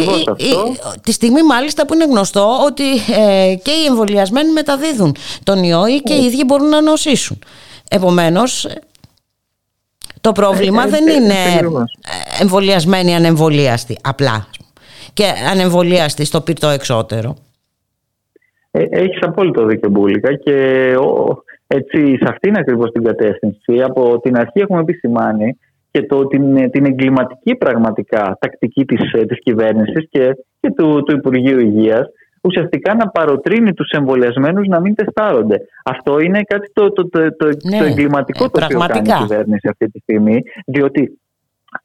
τη στιγμή μάλιστα που είναι γνωστό ότι ε, και οι εμβολιασμένοι μεταδίδουν τον ιό ή και οι ίδιοι μπορούν να νοσήσουν. Επομένως το πρόβλημα ε, δεν είναι εμβολιασμένοι ανεμβολίαστοι απλά και ανεμβολίαστοι στο πυρτό εξώτερο. Έχεις απόλυτο δίκιο Μπούλικα και έτσι, σε αυτήν ακριβώς την κατεύθυνση από την αρχή έχουμε επισημάνει και το, την, την εγκληματική πραγματικά τακτική της, ε, της κυβέρνησης και, και του, του Υπουργείου Υγείας ουσιαστικά να παροτρύνει τους εμβολιασμένους να μην τεστάρονται. Αυτό είναι κάτι το, το, το, το, ναι, το εγκληματικό το οποίο κάνει η κυβέρνηση αυτή τη στιγμή, διότι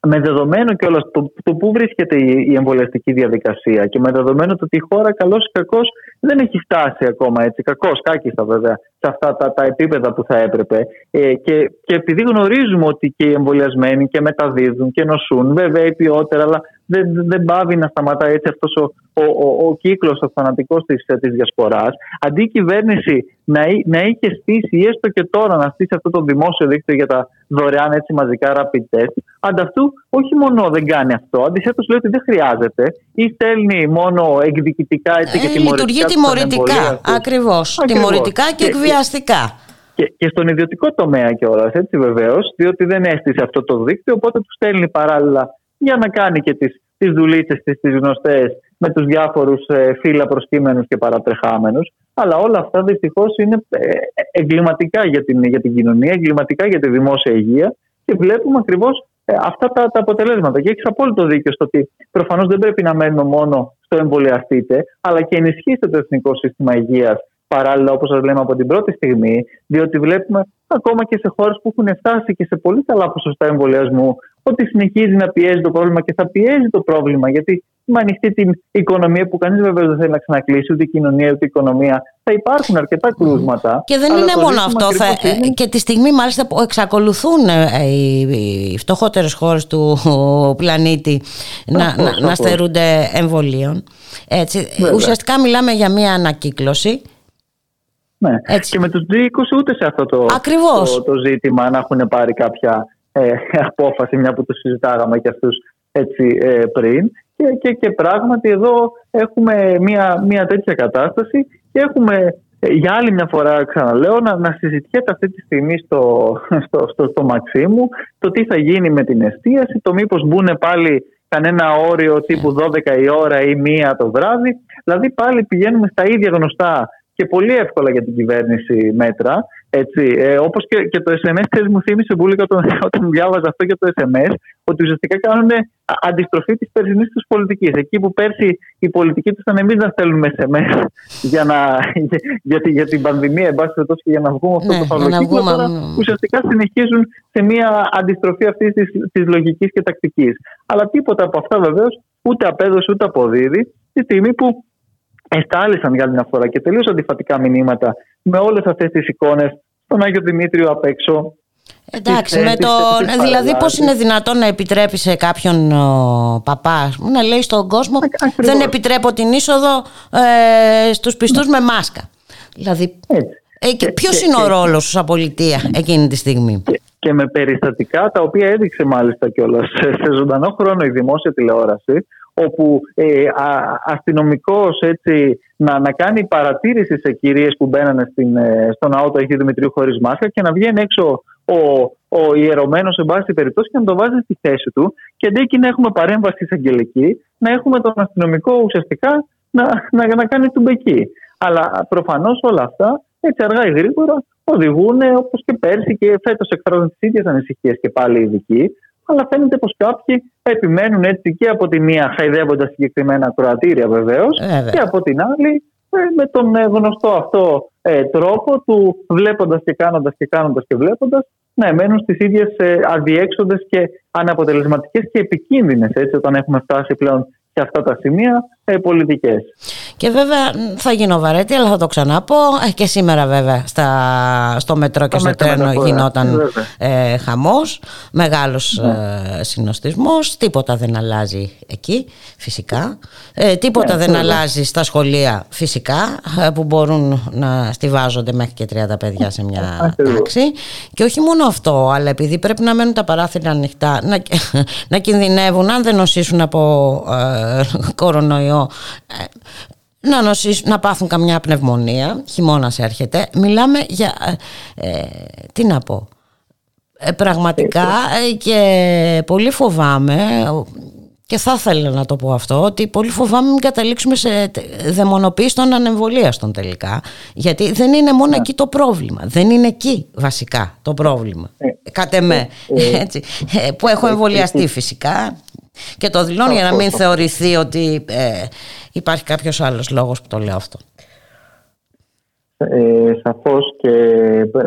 με δεδομένο και όλα το, το πού βρίσκεται η, η εμβολιαστική διαδικασία και με δεδομένο το ότι η χώρα καλώς ή κακώς δεν έχει φτάσει ακόμα έτσι, κακώς, κάκιστα βέβαια, σε αυτά τα, τα επίπεδα που θα έπρεπε. Ε, και, και επειδή γνωρίζουμε ότι και οι εμβολιασμένοι και μεταδίδουν και νοσούν, βέβαια οι ποιότερα, αλλά δεν, δεν πάβει να σταματάει έτσι αυτός ο, ο, ο, ο κύκλος, ο θανατικός της, της διασποράς. Αντί η κυβέρνηση να, να είχε στήσει ή έστω και τώρα να στήσει αυτό το δημόσιο δίκτυο για τα δωρεάν έτσι μαζικά rapid test, ανταυτού όχι μόνο δεν κάνει αυτό, αντιθέτως λέει ότι δεν χρειάζεται ή στέλνει μόνο εκδικητικά έτσι, και ε, τιμωρητικά. Λειτουργεί τιμωρητικά, ακριβώς. Τιμωρητικά και, και εκβιαστικά. Και, και στον ιδιωτικό τομέα κιόλας, έτσι βεβαίως, διότι δεν έστησε αυτό το δίκτυο, οπότε τους στέλνει παράλληλα για να κάνει και τις τις δουλίτσε της, τις γνωστές, με τους διάφορους ε, φύλλα προσκύμενους και παρατρεχάμενους. Αλλά όλα αυτά δυστυχώς είναι ε, εγκληματικά για την, για την κοινωνία, εγκληματικά για τη δημόσια υγεία και βλέπουμε ακριβώς ε, αυτά τα, τα αποτελέσματα. Και έχεις απόλυτο δίκιο στο ότι προφανώς δεν πρέπει να μένουμε μόνο στο εμβολιαστείτε, αλλά και ενισχύστε το εθνικό σύστημα υγείας παράλληλα όπως σας λέμε από την πρώτη στιγμή, διότι βλέπουμε ακόμα και σε χώρες που έχουν φτάσει και σε πολύ καλά ποσοστά εμβολιασμού ότι συνεχίζει να πιέζει το πρόβλημα και θα πιέζει το πρόβλημα γιατί με ανοιχτή την οικονομία που κανείς βέβαια δεν θέλει να ξανακλείσει ούτε η κοινωνία ούτε η οικονομία θα υπάρχουν αρκετά κρούσματα. Και δεν είναι μόνο αυτό. Θα, είναι... Και τη στιγμή μάλιστα που εξακολουθούν ε, οι φτωχότερες χώρες του πλανήτη να, να, να στερούνται εμβολίων. Έτσι, ουσιαστικά μιλάμε για μια ανακύκλωση ναι. Και με τους G20 ούτε σε αυτό το, το, το, ζήτημα να έχουν πάρει κάποια ε, απόφαση, μια που το συζητάγαμε και αυτούς έτσι ε, πριν. Και, και, και πράγματι εδώ έχουμε μια, μια τέτοια κατάσταση και έχουμε ε, για άλλη μια φορά ξαναλέω να, να συζητιέται αυτή τη στιγμή στο, στο, στο, στο Μαξίμου το τι θα γίνει με την εστίαση, το μήπως μπουν πάλι κανένα όριο τύπου 12 η ώρα ή μία το βράδυ. Δηλαδή πάλι πηγαίνουμε στα ίδια γνωστά και πολύ εύκολα για την κυβέρνηση μέτρα. Έτσι. Ε, όπως και, και το SMS, ξέρεις, μου θύμισε πολύ όταν, όταν διάβαζα αυτό για το SMS, ότι ουσιαστικά κάνουν αντιστροφή της περσινής τους πολιτικής. Εκεί που πέρσι η πολιτική τους ήταν εμείς να στέλνουμε SMS για, να, για, για, την πανδημία, εν πάση περιπτώσει, και για να βγούμε αυτό ναι, το φαυλοκύκλο, τώρα ουσιαστικά συνεχίζουν σε μια αντιστροφή αυτή της λογικής και τακτικής. Αλλά τίποτα από αυτά βεβαίως ούτε απέδωσε ούτε αποδίδει τη στιγμή που εστάλησαν για άλλη μια φορά και τελείως αντιφατικά μηνύματα με όλες αυτές τις εικόνες στον Άγιο Δημήτριο απ' έξω. Εντάξει, με το, δηλαδή πώς είναι δυνατόν να επιτρέπει σε κάποιον ο, παπά να λέει στον κόσμο δεν επιτρέπω την είσοδο ε, στους πιστούς με μάσκα. Δηλαδή, ε, ποιος είναι ο ρόλος σου σαν πολιτεία εκείνη τη στιγμή; Και, και με περιστατικά τα οποία έδειξε μάλιστα κιόλας σε ζωντανό χρόνο η δημόσια τηλεόραση όπου ε, αστυνομικός έτσι, να, να κάνει παρατήρηση σε κυρίες που μπαίνανε στην, ε, στον ναό του Αγίου Δημητρίου χωρίς μάσκα και να βγαίνει έξω ο, ο ιερωμένος σε πάση περιπτώσει και να το βάζει στη θέση του και αντί να έχουμε παρέμβαση εισαγγελική να έχουμε τον αστυνομικό ουσιαστικά να, να, να κάνει του μπεκί. Αλλά προφανώς όλα αυτά έτσι αργά ή γρήγορα οδηγούν όπως και πέρσι και φέτος εκφράζουν τις ίδιες ανησυχίες και πάλι ειδικοί αλλά φαίνεται πως κάποιοι επιμένουν έτσι και από τη μία χαϊδεύοντα συγκεκριμένα ακροατήρια βεβαίως, και από την άλλη ε, με τον ε, γνωστό αυτό ε, τρόπο του βλέποντας και κάνοντας και κάνοντας και βλέποντας να μένουν στις ίδιες αδιέξοδες και αναποτελεσματικές και επικίνδυνες έτσι όταν έχουμε φτάσει πλέον σε αυτά τα σημεία ε, πολιτικές. Και βέβαια θα γίνω βαρέτη, αλλά θα το ξαναπώ. Ε, και σήμερα βέβαια στα, στο μετρό και στο τρένο γινόταν ε, χαμός, μεγάλος ναι. ε, συνοστισμός. Τίποτα δεν αλλάζει εκεί, φυσικά. Ε, τίποτα ναι, δεν αλλάζει στα σχολεία, φυσικά, ε, που μπορούν να στηβάζονται μέχρι και 30 παιδιά σε μια τάξη. Και όχι μόνο αυτό, αλλά επειδή πρέπει να μένουν τα παράθυρα ανοιχτά, να, να κινδυνεύουν αν δεν νοσήσουν από κορονοϊό ε, να, νοσήσουν, να πάθουν καμιά πνευμονία, χειμώνας έρχεται. Μιλάμε για, ε, ε, τι να πω, πραγματικά και πολύ φοβάμαι και θα ήθελα να το πω αυτό ότι πολύ φοβάμαι μην καταλήξουμε σε δαιμονοποίηση των ανεμβολίαστων τελικά γιατί δεν είναι μόνο ναι. εκεί το πρόβλημα δεν είναι εκεί βασικά το πρόβλημα ε, κατ' εμέ που έχω εμβολιαστεί φυσικά και το δηλώνω για να μην θεωρηθεί ότι ε, υπάρχει κάποιος άλλος λόγος που το λέω αυτό. Ε, σαφώς και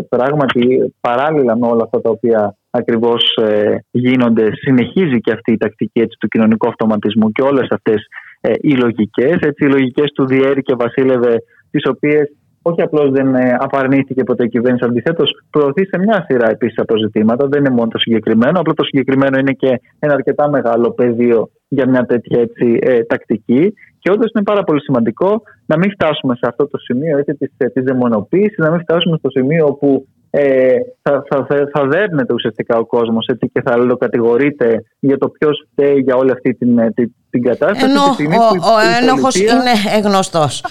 πράγματι παράλληλα με όλα αυτά τα οποία ακριβώς ε, γίνονται συνεχίζει και αυτή η τακτική έτσι, του κοινωνικού αυτοματισμού και όλες αυτές ε, οι λογικές έτσι, οι λογικές του Διέρη και Βασίλευε τις οποίες όχι απλώς δεν ε, απαρνήθηκε ποτέ η κυβέρνηση, αντιθέτως προωθεί σε μια σειρά επίσης αποζητήματα. Δεν είναι μόνο το συγκεκριμένο, απλά το συγκεκριμένο είναι και ένα αρκετά μεγάλο πεδίο για μια τέτοια έτσι, ε, τακτική. Και όντως είναι πάρα πολύ σημαντικό να μην φτάσουμε σε αυτό το σημείο έτσι, της, ε, της δαιμονοποίησης, να μην φτάσουμε στο σημείο όπου ε, θα, θα, θα, θα δέρνεται ουσιαστικά ο κόσμος έτσι, και θα κατηγορείται για το ποιος φταίει για όλη αυτή την, ε, την, την κατάσταση. Ενώ ο, ο, ο ένοχος είναι γνωστός.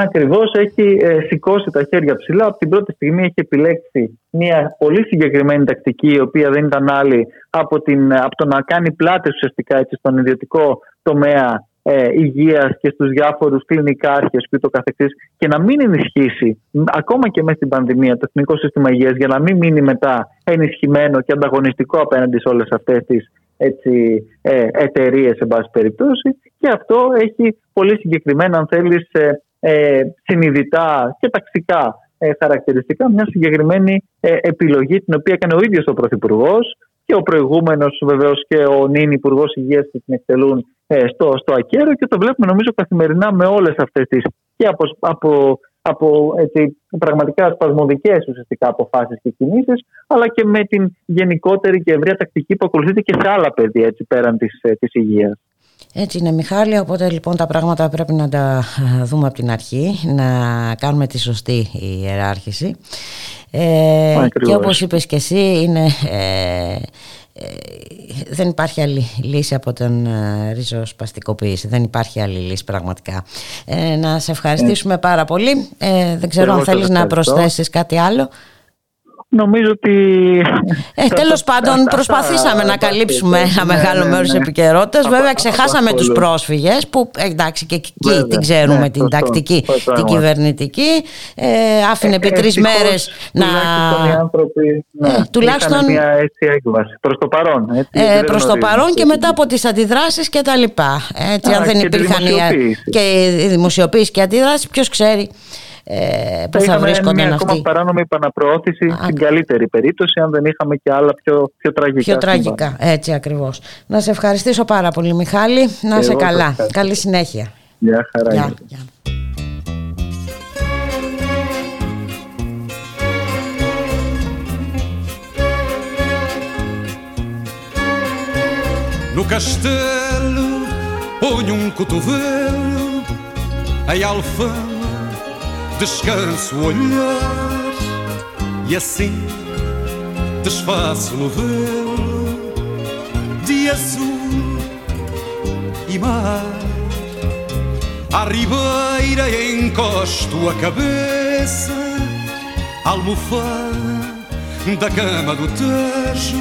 Ακριβώς έχει ε, σηκώσει τα χέρια ψηλά. Από την πρώτη στιγμή έχει επιλέξει μια πολύ συγκεκριμένη τακτική, η οποία δεν ήταν άλλη από, την, από το να κάνει πλάτες ουσιαστικά έτσι, στον ιδιωτικό τομέα ε, υγείας και στους διάφορους κλινικάρχες και το καθεξής και να μην ενισχύσει ακόμα και μέσα στην πανδημία το Εθνικό Σύστημα Υγείας για να μην μείνει μετά ενισχυμένο και ανταγωνιστικό απέναντι σε όλες αυτές τις έτσι, ε, εταιρείες σε πάση περιπτώσει και αυτό έχει πολύ συγκεκριμένα αν θέλεις ε, ε, συνειδητά και ταξικά ε, χαρακτηριστικά μια συγκεκριμένη ε, επιλογή την οποία έκανε ο ίδιος ο Πρωθυπουργός και ο προηγούμενος βεβαίως και ο νυν Υπουργός Υγείας που την εκτελούν ε, στο, στο ακέραιο και το βλέπουμε νομίζω καθημερινά με όλες αυτές τις και από, από, από έτσι, πραγματικά σπασμωδικές ουσιαστικά αποφάσεις και κινήσεις αλλά και με την γενικότερη και ευρεία τακτική που ακολουθείται και σε άλλα πεδία έτσι, πέραν της, ε, της υγείας. Έτσι είναι Μιχάλη, οπότε λοιπόν τα πράγματα πρέπει να τα ε, δούμε από την αρχή, να κάνουμε τη σωστή ιεράρχηση. Ε, και όπως είπες και εσύ είναι ε, ε, δεν υπάρχει άλλη λύση από τον ε, ριζοσπαστικοποίηση. Δεν υπάρχει άλλη λύση πραγματικά. Ε, να σε ευχαριστήσουμε πάρα πολύ. Ε, δεν ξέρω αν θέλεις να προσθέσεις κάτι άλλο. Νομίζω ότι. Ε, Τέλος πάντων, προσπαθήσαμε να καλύψουμε ένα ναι, μεγάλο ναι, μέρος της ναι. επικαιρότητας. Βέβαια, ξεχάσαμε τους πρόσφυγες που εντάξει και εκεί την ξέρουμε την τακτική, την κυβερνητική. Ε, άφηνε επί τρεις μέρες να. Οι άνθρωποι. τουλάχιστον. Μια έτσι έκβαση. Προς το παρόν. Ε, Προς το παρόν και μετά από τις αντιδράσεις και τα λοιπά. Έτσι, αν δεν υπήρχαν και η δημοσιοποίηση και αντιδράσεις, ποιος ξέρει ε, που θα, θα βρίσκονταν μια ακόμα παράνομη επαναπροώθηση στην καλύτερη περίπτωση αν δεν είχαμε και άλλα πιο, πιο τραγικά. Πιο τραγικά, έτσι ακριβώς. Να σε ευχαριστήσω πάρα πολύ Μιχάλη, να είσαι καλά. Καλή συνέχεια. Γεια χαρά. Γεια. Γεια. No castelo ponho um cotovelo em alfama descanso o olhar e assim desfaço no velo de azul e mar. À ribeira encosto a cabeça, almofada da cama do Tejo,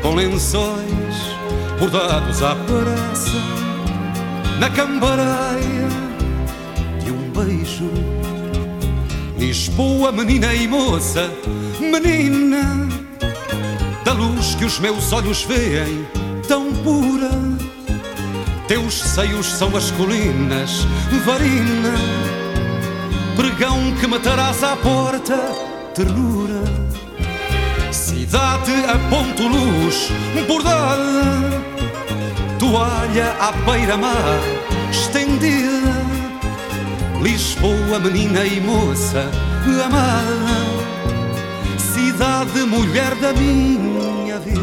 com lençóis bordados à pressa, na cambareia Lisboa, menina e moça, menina, da luz que os meus olhos veem, tão pura. Teus seios são as colinas, varina, pregão que matarás à porta, ternura. Cidade a ponto luz, bordada, toalha à beira-mar, estendida Lisboa, menina e moça amada, cidade, mulher da minha vida.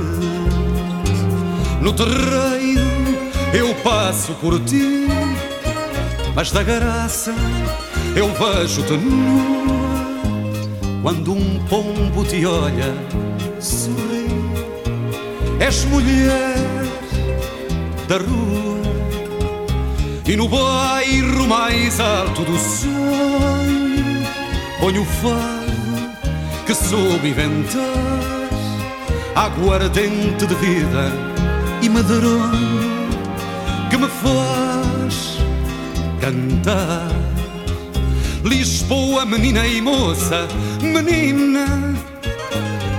No terreiro eu passo por ti, mas da graça eu vejo-te nua. Quando um pombo te olha, sorri, és mulher da rua e no bairro mais alto do sonho Ponho o que soube inventar Aguardente de vida e medronho Que me faz cantar. Lisboa, menina e moça, menina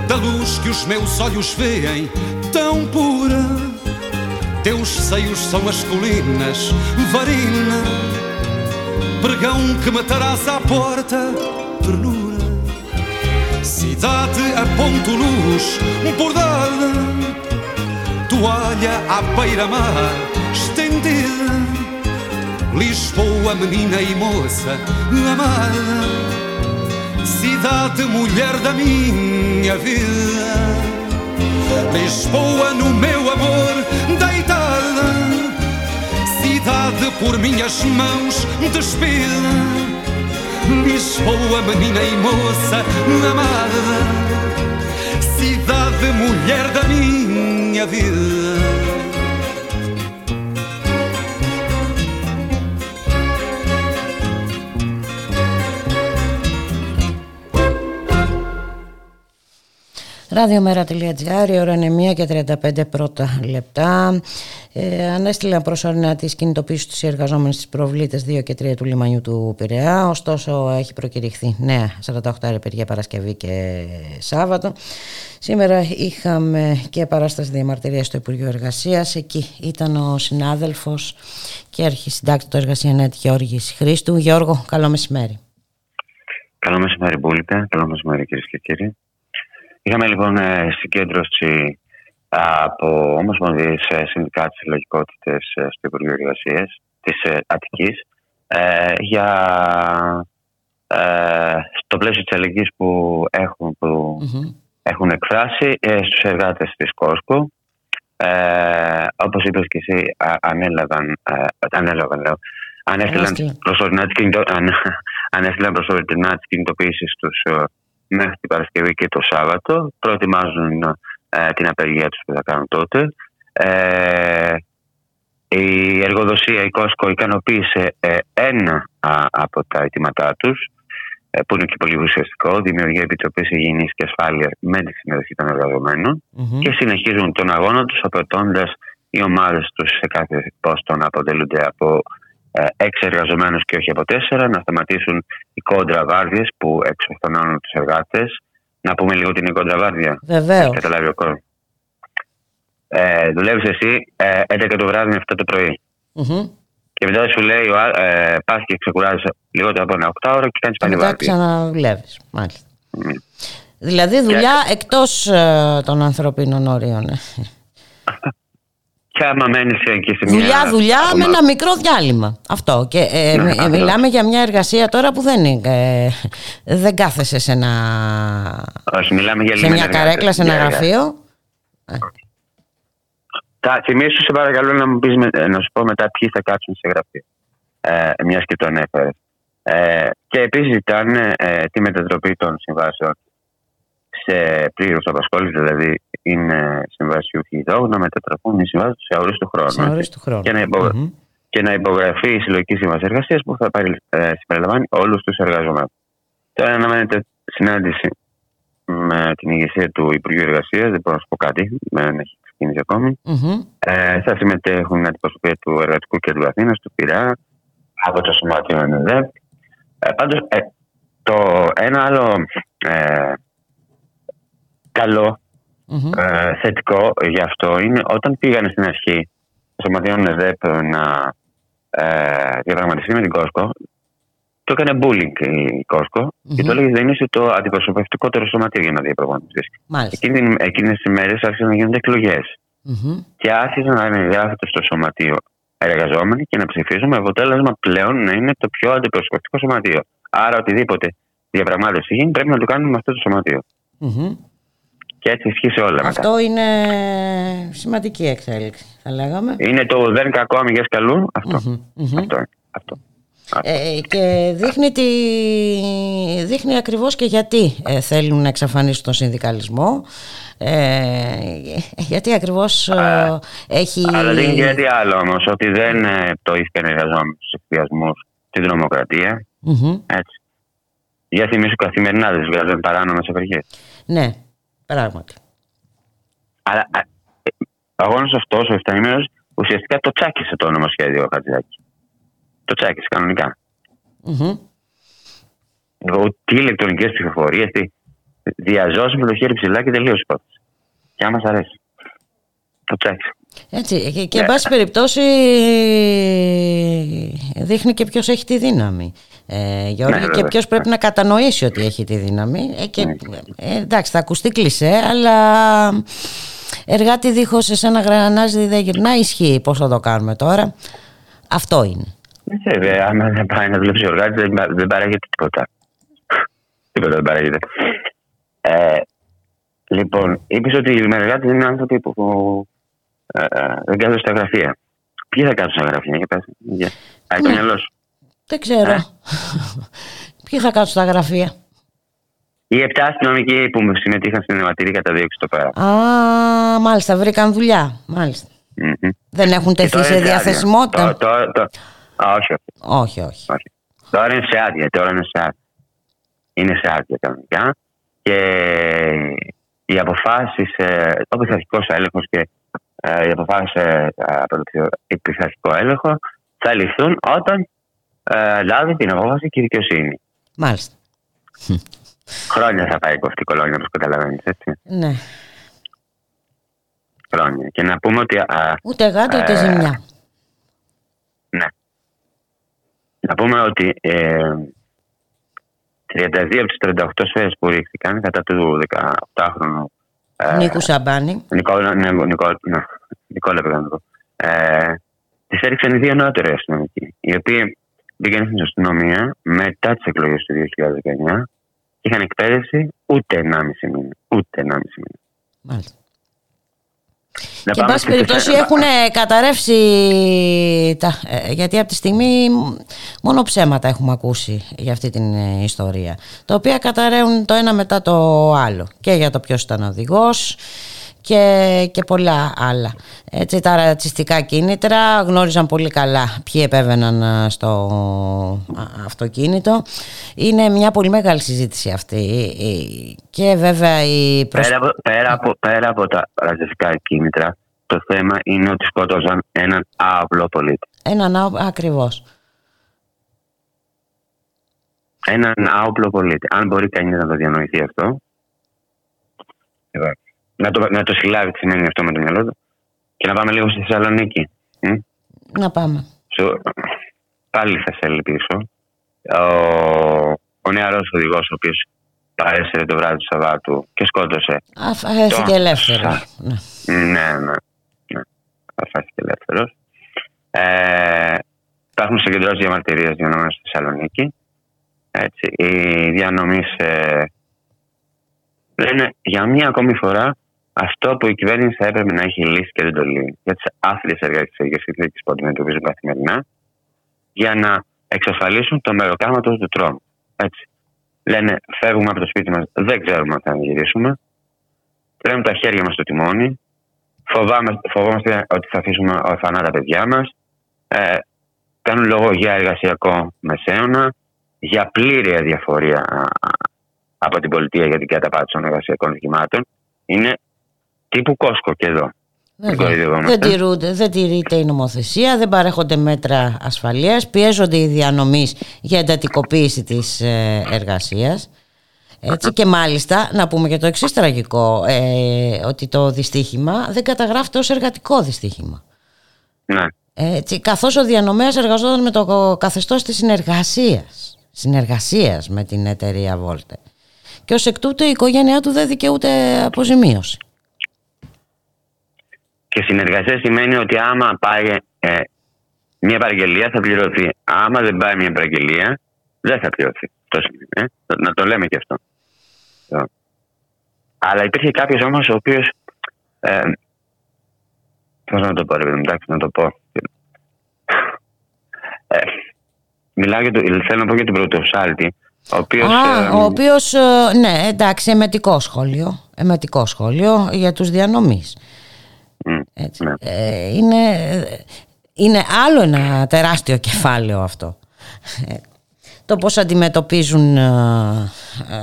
Da luz que os meus olhos veem tão pura. Teus seios são as colinas, varina, pregão que matarás à porta, cidade a ponto luz, bordada, toalha à beira-mar, estendida, Lisboa, menina e moça, amada, cidade, mulher da minha vida. Lisboa no meu amor, deitada cidade por minhas mãos despida. Lisboa, menina e moça amada, cidade, mulher da minha vida. Ραδιομέρα.gr, η ώρα είναι 1 και 35 πρώτα λεπτά. Ε, ανέστηλαν προσωρινά τη κινητοποίηση τους εργαζόμενου στις προβλήτες 2 και 3 του λιμανιού του Πειραιά. Ωστόσο, έχει προκηρυχθεί νέα 48 απεργία Παρασκευή και Σάββατο. Σήμερα είχαμε και παράσταση διαμαρτυρίας στο Υπουργείο Εργασίας. Εκεί ήταν ο συνάδελφος και αρχισυντάκτης του Εργασιανέτ Γιώργης Χρήστου. Γιώργο, καλό μεσημέρι. Καλό μεσημέρι, Μπούλικα. Καλό μεσημέρι, κυρίες και κύριοι. Είχαμε λοιπόν ε, συγκέντρωση από Ομοσπονδίε Συνδικάτη Συλλογικότητες στο Υπουργείο Εργασίας της Αττικής για στο πλαίσιο της αλληλεγγύης που έχουν, που έχουν εκφράσει ε, στους εργάτες της Κόσκο. Ε, Όπως είπες και εσύ, ανέλαβαν, ανέλαβαν λέω, ανέστηλαν προσωρινά τις κινητοποίησει στου μέχρι την Παρασκευή και το Σάββατο. Προετοιμάζουν ε, την απεργία τους που θα κάνουν τότε. Ε, η εργοδοσία, η Κόσκο, ικανοποίησε ε, ένα από τα αιτήματά τους ε, που είναι και πολύ ουσιαστικό, δημιουργία επιτροπή υγιεινής και ασφάλειας με τη συμμετοχή των εργαζομενων και συνεχίζουν τον αγώνα τους, απαιτώντας οι ομάδες τους σε κάθε πόστο να αποτελούνται από ε, έξι εργαζομένους και όχι από τέσσερα, να σταματήσουν οι κόντρα βάρδιες που εξοφθονώνουν τους εργάτες. Να πούμε λίγο την κόντρα βάρδια. Βεβαίως. Καταλάβει ο κόσμος. Ε, Δουλεύεις εσύ ε, 11 το βράδυ με 7 το πρωί. Mm-hmm. Και μετά σου λέει, ε, πας και ξεκουράζει λιγότερο από ένα 8 ώρα και κάνεις πάλι βάρδια. Και ξαναδουλεύει, μάλιστα. Mm. Δηλαδή δουλειά και... εκτός ε, των ανθρωπίνων όριων. Και άμα μένεις εκεί σε μια. Δουλειά, δουλειά με ένα μικρό διάλειμμα. Αυτό. Και ε, ναι, ε, μιλάμε για μια εργασία τώρα που δεν είναι. Ε, δεν κάθεσαι σε ένα. Όχι, μιλάμε για Σε μια καρέκλα, σε ένα γραφείο. Τα θυμίσου σε παρακαλώ να μου πεις, να σου πω μετά ποιοι θα κάτσουν σε γραφείο. Ε, μιας και το ανέφερε. Ε, και επίσης ζητάνε ε, τη μετατροπή των συμβάσεων σε πλήρω απασχόληση, δηλαδή είναι συμβασιούχοι εδώ, να μετατραπούν οι συμβάσεις σε αορίστου χρόνου. Σε χρόνου. Και, να mm-hmm. και να υπογραφεί η συλλογική σύμβαση εργασίας που θα ε, συμπεριλαμβάνει όλους τους εργαζομένους. Τώρα αναμένεται συνάντηση με την ηγεσία του Υπουργείου Εργασίας, δεν μπορώ να σου πω κάτι, δεν έχει ξεκινήσει ακόμη. Mm-hmm. Ε, θα συμμετέχουν αντιπροσωπεία του Εργατικού Κέντρου Αθήνας, του ΠΙΡΑ, από το Σωμάτιο ΕΝΕΔΕΠ. Ε, Πάντως, ε, το ένα άλλο ε, καλό ε, θετικό γι' αυτό είναι όταν πήγανε στην αρχή το Σωματείο ΕΔΕΠ να ε, διαπραγματευτεί με την Κόσκο, το έκανε bullying η κοσκο και το έλεγε δεν είσαι το αντιπροσωπευτικότερο σωματείο για να διαπραγματευτείς. Εκείνες τις μέρες άρχισαν να γίνονται Και άρχισαν να εγγράφεται στο σωματείο εργαζόμενοι και να ψηφίζουν με αποτέλεσμα πλέον να είναι το πιο αντιπροσωπευτικό σωματείο. Άρα οτιδήποτε διαπραγμάτευση γίνει πρέπει να το κάνουμε με αυτό το σωματείο. Και έτσι ισχύει σε όλα. Αυτό είναι σημαντική εξέλιξη, θα λέγαμε. Είναι το δεν κακό αμυγές καλού. Αυτό. Αυτό. αυτό. Ε, και δείχνει, τη, δείχνει ακριβώς και γιατί ε, θέλουν να εξαφανίσουν τον συνδικαλισμό ε, γιατί ακριβώς ε, έχει... Αλλά δεν είναι γιατί άλλο όμως ότι δεν ε, το ήθηκαν εργαζόμενοι στους εκδιασμούς στην τρομοκρατία έτσι. Για θυμίσου καθημερινά δεν βγάζουν παράνομες απεργίες Ναι Πράγματι. Αλλά ο αγώνας αυτός, ο 7 ουσιαστικά το τσάκισε το νομοσχέδιο ο Χατζηδάκης. Το τσάκισε κανονικά. Mm-hmm. Τι ηλεκτρονικές ψηφοφορίες, τι. Διαζώσουμε το χέρι ψηλά και τελείωσε η υπόθεση. Και άμα αρέσει. Το τσάκισε. Έτσι, και, και εν πάση περιπτώσει δείχνει και ποιος έχει τη δύναμη ε, Γιώργη, ναι, και ποιος πρέπει να κατανοήσει ότι έχει τη δύναμη ε, και, ναι. ε, εντάξει θα ακουστεί κλεισέ αλλά εργάτη δίχως σε ένα γρανάζι δεν γυρνά ισχύει πώς θα το κάνουμε τώρα; Αυτό είναι ε, αν δεν πάει να δουλέψει ο εργάτης δεν, δεν παράγεται τίποτα τίποτα δεν παράγεται ε, λοιπόν είπες ότι οι εργάτες είναι άνθρωποι που ε, δεν κάθονται στα γραφεία Ποιοι θα κάτσουν στα γραφεία, για πες. Πάει το Ναι. μυαλό σου. Δεν ξέρω. Ε. Ποιοι θα κάτσουν στα γραφεία; Οι επτά αστυνομικοί που συμμετείχαν στην αιματηρή καταδίωξη στο πέρα. Α, μάλιστα, βρήκαν δουλειά. Μάλιστα. Μμμ. Δεν έχουν Και τεθεί τώρα σε είναι άδεια. διαθεσιμότητα. Το- το- το- Α, όχι, όχι. Όχι, όχι. όχι. Τώρα είναι σε άδεια. Τώρα είναι σε άδεια. Είναι σε άδεια κανονικά. Και οι αποφάσεις, ο πειθαρχικός έλεγχος και ε, οι αποφάσεις από το πειθαρχικό έλεγχο θα ληφθούν όταν ε, λάβει την απόφαση και η δικαιοσύνη. Μάλιστα. Χρόνια θα πάει αυτή η κολόνια, όπως καταλαβαίνεις. Ναι. Χρόνια. Και να πούμε ότι. α, Ούτε γάτα ούτε Ε, ζημιά. Ναι. Να πούμε ότι ε, 32 από τις 38 σφαίρες που ρίχθηκαν κατά του 18χρονου ε, Νίκου Σαμπάνη. Νικόλα, ναι, Νικόλα, ναι, Νικόλα πήγα να το πω. Ε, τις έριξαν οι δύο νεότεροι αστυνομικοί, οι οποίοι μπήκαν στην αστυνομία μετά τις εκλογές του 2019 και είχαν εκπαίδευση ούτε 1,5 μήνα. Ούτε 1,5 μήνα. Μάλιστα. Να Και εν πάμε πάση στις περιπτώσει τέσσερα- έχουν καταρρεύσει τα, ε, γιατί από τη στιγμή μόνο ψέματα έχουμε ακούσει για αυτή την ε, ιστορία τα οποία καταραίουν το ένα μετά το άλλο και για το ποιος ήταν οδηγός και, και πολλά άλλα. Έτσι, τα ρατσιστικά κίνητρα γνώριζαν πολύ καλά ποιοι επέβαιναν ε, στο α, αυτοκίνητο. Είναι μια πολύ μεγάλη συζήτηση αυτή Ε, και βέβαια η προσ- Πέρα, από, πέρα, από, πέρα από τα ρατσιστικά κίνητρα, το θέμα είναι ότι σκότωσαν έναν απλό πολίτη. έναν α- ακριβώς. Έναν άοπλο πολίτη. Αν μπορεί κανείς να το διανοηθεί αυτό. εντάξει. Να το, να το συλλάβει τι σημαίνει αυτό με το μυαλό του. Και να πάμε λίγο στη Θεσσαλονίκη. Μ; Να πάμε. Σου, πάλι θα σε ελπίσω. Ο, ο νεαρός οδηγός, ο οποίος παρέσυρε το βράδυ του Σαββάτου και σκότωσε. Αφέθηκε Το- ελεύθερος. Ναι. Ναι, ναι. ναι. Αφάστηκε ελεύθερος. Ε, υπάρχουν συγκεντρώσει διαμαρτυρίας διανομή στη Θεσσαλονίκη. Έτσι, οι διανομή ε, λένε για μία ακόμη φορά αυτό που η κυβέρνηση θα έπρεπε να έχει λύσει και δεν το λύνει. Για τις άθλιες εργασιακέ συνθήκε που αντιμετωπίζουν καθημερινά, για να εξασφαλίσουν το μεροκάματος του τρόμου. Έτσι. Λένε, φεύγουμε από το σπίτι μας, δεν ξέρουμε αν θα γυρίσουμε. Τρέμουν τα χέρια μας στο τιμόνι. Φοβάμαστε, φοβόμαστε ότι θα αφήσουμε ορφανά τα παιδιά μας. Ε, κάνουν λόγο για εργασιακό μεσαίωνα, για πλήρη αδιαφορία α, α, από την πολιτεία για την καταπάτηση των εργασιακών δικημάτων. Είναι τύπου κόσκο και εδώ. Βέβαια. κοροϊδευόμαστε. Δεν, τηρούνται, δεν τηρείται η νομοθεσία, δεν παρέχονται μέτρα ασφαλείας, πιέζονται οι διανομής για εντατικοποίηση της ε, εργασίας. Έτσι και μάλιστα να πούμε και το εξής τραγικό, ε, ότι το δυστύχημα δεν καταγράφεται ως εργατικό δυστύχημα. Ναι. Έτσι, καθώς ο διανομέας εργαζόταν με το καθεστώς της συνεργασίας, συνεργασίας με την εταιρεία Volte. Και ως εκ τούτου η οικογένειά του δεν δικαιούται αποζημίωση. Και συνεργασία σημαίνει ότι άμα πάει ε, μια παραγγελία θα πληρωθεί. Άμα δεν πάει μια παραγγελία δεν θα πληρωθεί. Αυτό σημαίνει. Ε. Να το λέμε και αυτό. Ε. Αλλά υπήρχε κάποιος όμως ο οποίος. Ε, Πώς να το πω, ρε παιδί μου, εντάξει, να το πω. Ε, μιλάω για το, θέλω να πω για τον πρωτοσάλτη, ο οποίος. Α, ο οποίος, ε, ναι, εντάξει, εμετικό σχόλιο, εμετικό σχόλιο για τους διανομείς. Έτσι. ναι. Ε, είναι, είναι άλλο ένα τεράστιο κεφάλαιο αυτό. Ε, το πώς αντιμετωπίζουν ε,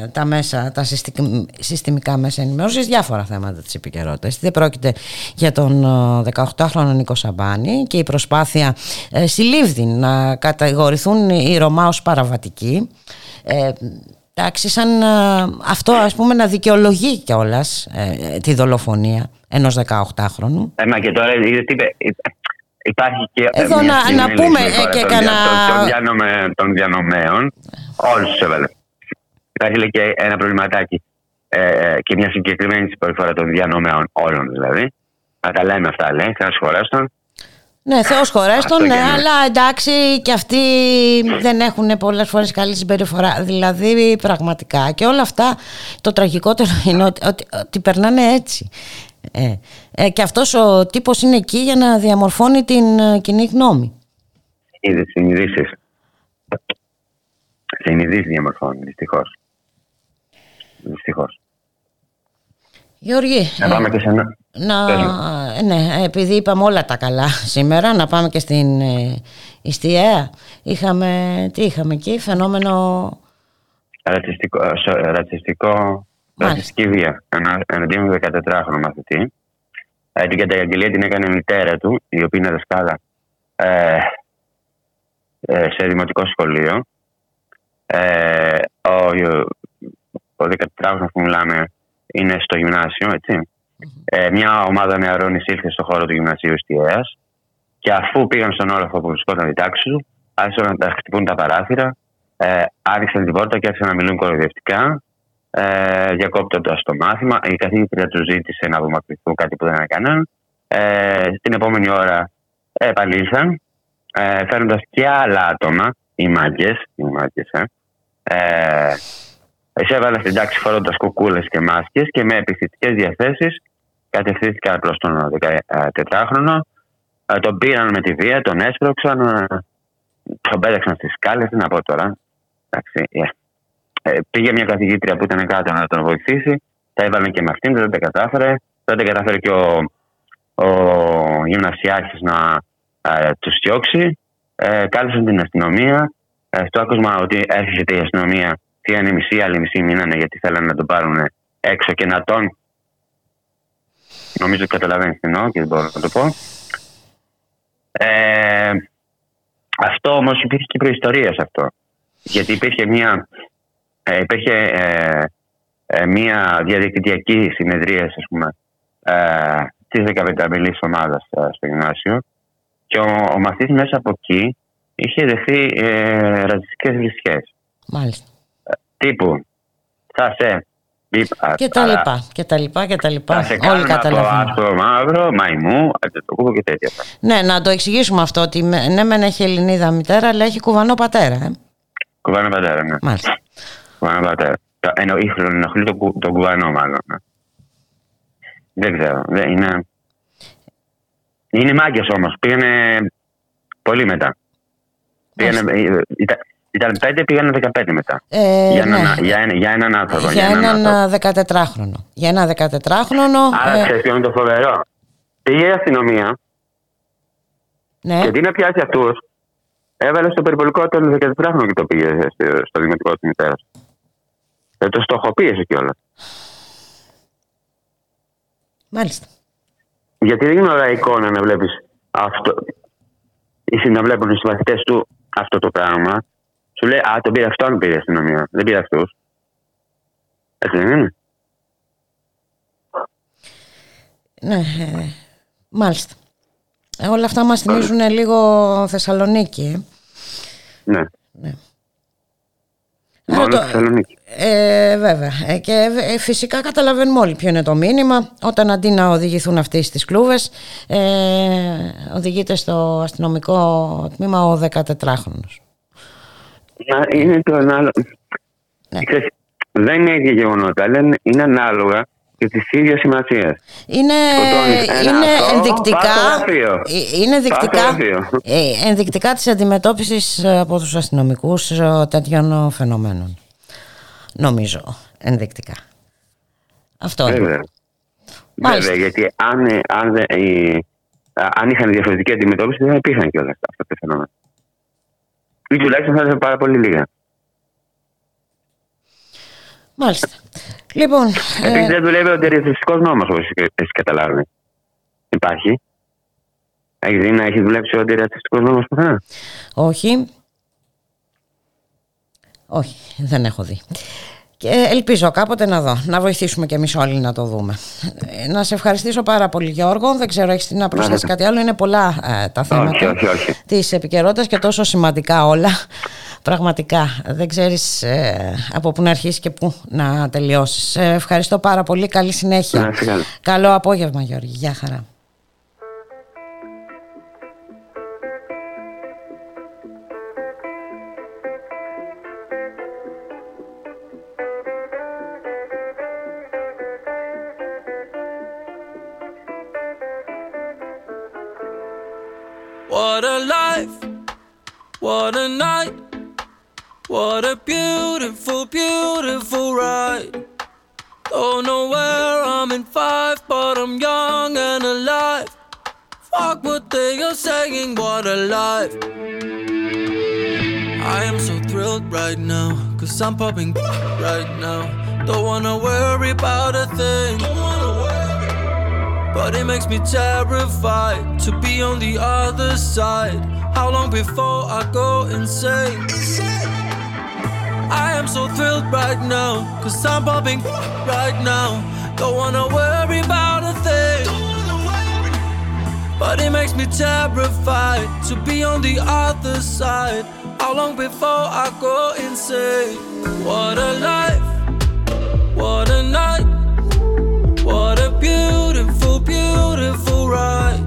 ε, τα μέσα, τα συστημ- συστημικά μέσα ενημέρωσης διάφορα θέματα της επικαιρότητας. Δεν πρόκειται για τον ε, 18χρονο Νίκο Σαμπάνη και η προσπάθεια ε, συλλήβδη να κατηγορηθούν οι Ρωμά ως παραβατικοί. Ε, εντάξει, σαν ε, αυτό ας πούμε να δικαιολογεί κιόλας ε, τη δολοφονία ενός 18χρονου. Ε, μα και τώρα είδες τι είπε. ε, Υπάρχει και. Εδώ μια να- συνείδηση να πούμε, τώρα ε, και των, κανένα- δια- των, διανομε- των διανομέων. Όλους τους έβαλε. Υπάρχει λέει, και ένα προβληματάκι ε, ε, και μια συγκεκριμένη συμπεριφορά των διανομέων όλων δηλαδή. Να τα λέμε αυτά λέει. Θεός χωρέστον. Ναι, Θεός χωρέστον, Αυτό ναι, και ναι. αλλά εντάξει και αυτοί δεν έχουν πολλές φορές καλή συμπεριφορά. Δηλαδή πραγματικά και όλα αυτά το τραγικότερο είναι ότι, ότι, ότι περνάνε έτσι. Ε, ε, και αυτός ο τύπος είναι εκεί για να διαμορφώνει την ε, κοινή γνώμη. Συνειδήσεις. Συνειδήσεις διαμορφώνει, δυστυχώς. Δυστυχώς. Γιώργη, να πάμε και σε ένα... Να, ναι, επειδή είπαμε όλα τα καλά σήμερα, να πάμε και στην ε, Ιστιαία. Είχαμε, τι είχαμε εκεί, φαινόμενο... Ρατσιστικό, ρατσιστικό ρατσιστική βία εναντίον με 14χρονο μαθητή. Ε, την καταγγελία την έκανε η μητέρα του, η οποία είναι δασκάλα ε, ε, σε δημοτικό σχολείο. Ε, ο, ο 14χρονο που μιλάμε είναι στο γυμνάσιο, έτσι. Ε, μια ομάδα νεαρών εισήλθε στο χώρο του γυμνασίου Ιστιαία και αφού πήγαν στον όροφο που βρισκόταν η τάξη του, άρχισαν να τα χτυπούν τα παράθυρα, ε, άνοιξαν την πόρτα και άρχισαν να μιλούν κοροϊδευτικά, ε, διακόπτοντας το μάθημα. Η καθηγήτρια του ζήτησε να απομακρυνθούν, κάτι που δεν έκαναν. Ε, την επόμενη ώρα επανήλθαν, ε, φέρνοντα και άλλα άτομα, οι μάγκες, οι μάγκες, ε, ε, εισέβαλαν στην τάξη φορώντας κουκούλες και μάσκες και με επιθετικές διαθέσεις κατευθύνθηκαν προς τον 14χρονο. Ε, τον πήραν με τη βία, τον έσπρωξαν, ε, τον πέταξαν στις σκάλες. Τι να πω τώρα. Εντάξει, ε, πήγε μια καθηγήτρια που ήταν κάτω να τον βοηθήσει. Τα έβαλαν και με αυτήν, δεν τα κατάφερε. Δεν τα κατάφερε και ο, ο γυμνασιάρχης να ε, τους διώξει. Ε, κάλεσαν την αστυνομία. Ε, στο άκουσμα ότι έρχεται η αστυνομία, φύγανε μισή, άλλη μισή μείνανε γιατί θέλανε να τον πάρουν έξω και να τον. Νομίζω ότι καταλαβαίνεις τι εννοώ και δεν μπορώ να το πω. Ε, αυτό όμως υπήρχε και προϊστορίας σε αυτό. Γιατί υπήρχε μια ε, υπήρχε ε, ε, μια διαδικτυακή συνεδρία, ας πούμε, ε, της 15 ομάδας ε, στο γυμνάσιο και ο, ο μαθής μέσα από εκεί είχε δεχθεί ε, ρατσιστικές βρισχές. Μάλιστα. Ε, τύπου, θα σε και τα λοιπά, και τα λοιπά, και τα λοιπά. Όλοι καταλαβαίνουν. άσπρο, μαύρο, μαϊμού, το κούβο και τέτοια. Ναι, να το εξηγήσουμε αυτό, ότι ναι μεν έχει Ελληνίδα μητέρα, αλλά έχει κουβανό πατέρα. Ε. Κουβανό πατέρα, ναι. Μάλιστα. Κουβανοπατέρα. Εννοεί ενοχλεί τον, τον κουβανό, μάλλον. Ναι. Δεν ξέρω. Δεν είναι είναι μάγκες όμως. Πήγανε πολύ μετά. Πήγανε, ε, ήταν, ήταν πέντε, πήγανε 15 μετά. Ε, για, ναι. έναν, για, ένα, για έναν άνθρωπο. Για, για έναν 14χρονο. Για ένα 14χρονο. Άρα, ε... ξέρεις ποιο είναι το φοβερό; Πήγε η αστυνομία ναι. και τι να πιάσει αυτούς, έβαλε στο περιπολικό των 14χρονων και το πήγε στο δημοτικό της μητέρας. Δεν το στοχοποίησε κιόλας. Μάλιστα. Γιατί δεν είναι ωραία εικόνα να βλέπεις αυτό. Ή να βλέπουν οι συμμαθητέ του αυτό το πράγμα. Σου λέει Α, τον πήρε αυτόν, πήρε η αστυνομία. Δεν πήρε αυτούς. Έτσι δεν είναι. Ναι, ε, μάλιστα. Ε, όλα αυτά μας θυμίζουν λίγο Θεσσαλονίκη. Ε. Ναι. ναι. Μόνο το, Θεσσαλονίκη. Ε, βέβαια. Ε, και ε, φυσικά καταλαβαίνουμε όλοι ποιο είναι το μήνυμα. Όταν αντί να οδηγηθούν αυτοί στις κλούβες, ε, οδηγείται στο αστυνομικό τμήμα ο 14χρονος. Είναι το ανάλογο. Ναι. δεν είναι ίδια γεγονότα, αλλά είναι ανάλογα και της ίδιας σημασίας. Είναι, είναι ενδεικτικά, είναι ενδεικτικά, ενδεικτικά της αντιμετώπισης από τους αστυνομικούς τέτοιων φαινομένων νομίζω, ενδεικτικά. Αυτό Βέβαια. είναι. Βέβαια, γιατί αν, αν, αν είχαν διαφορετική αντιμετώπιση δεν υπήρχαν και όλα αυτά, αυτά τα φαινόμενα. Ή τουλάχιστον θα ήταν πάρα πολύ λίγα. Μάλιστα. Λοιπόν. Επίσης ε... δεν δουλεύει ο τεριαστικό νόμος, όπως έχει καταλάβει. Υπάρχει. Έχει δει να έχει δουλέψει ο αντιρατσιστικό νόμος πουθενά; Όχι. Όχι, δεν έχω δει. Και ελπίζω κάποτε να δω, να βοηθήσουμε και εμείς όλοι να το δούμε. Ε, να σε ευχαριστήσω πάρα πολύ Γιώργο, δεν ξέρω έχεις να προσθέσει κάτι άλλο, είναι πολλά ε, τα θέματα της επικαιρότητας και τόσο σημαντικά όλα. Πραγματικά, δεν ξέρεις ε, από πού να αρχίσεις και πού να τελειώσεις. ευχαριστώ πάρα πολύ, καλή συνέχεια. Καλό απόγευμα Γιώργη, γεια χαρά. What a life, what a night, what a beautiful, beautiful ride. Don't know where I'm in five, but I'm young and alive. Fuck what they are saying, what a life. I am so thrilled right now, cause I'm popping right now. Don't wanna worry about a thing. But it makes me terrified to be on the other side. How long before I go insane? I am so thrilled right now, cause I'm popping right now. Don't wanna worry about a thing. But it makes me terrified to be on the other side. How long before I go insane? What a life, what a night, beautiful, ride.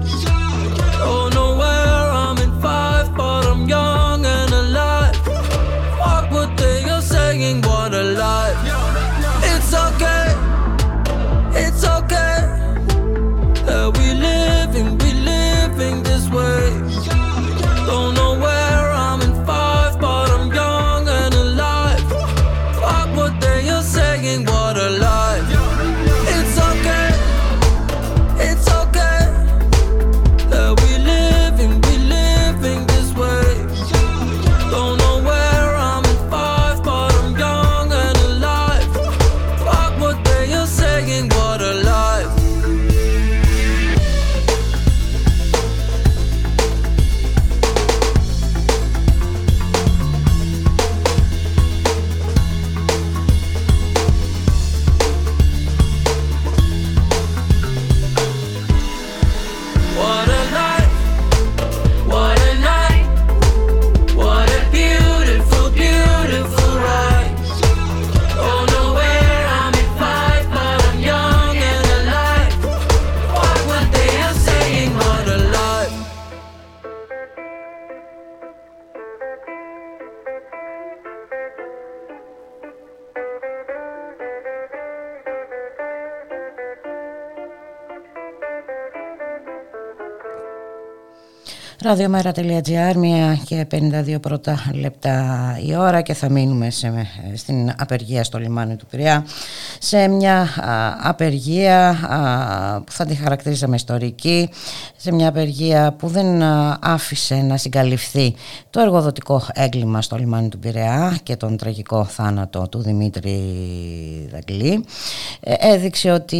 Ραδιομέρα.gr, μία και 52 πρώτα λεπτά η ώρα και θα μείνουμε σε, στην απεργία στο λιμάνι του Πειραιά σε μια α, απεργία α, που θα τη χαρακτηρίζαμε ιστορική σε μια απεργία που δεν α, άφησε να συγκαλυφθεί το εργοδοτικό έγκλημα στο λιμάνι του Πειραιά και τον τραγικό θάνατο του Δημήτρη Δαγκλή. Ε, έδειξε ότι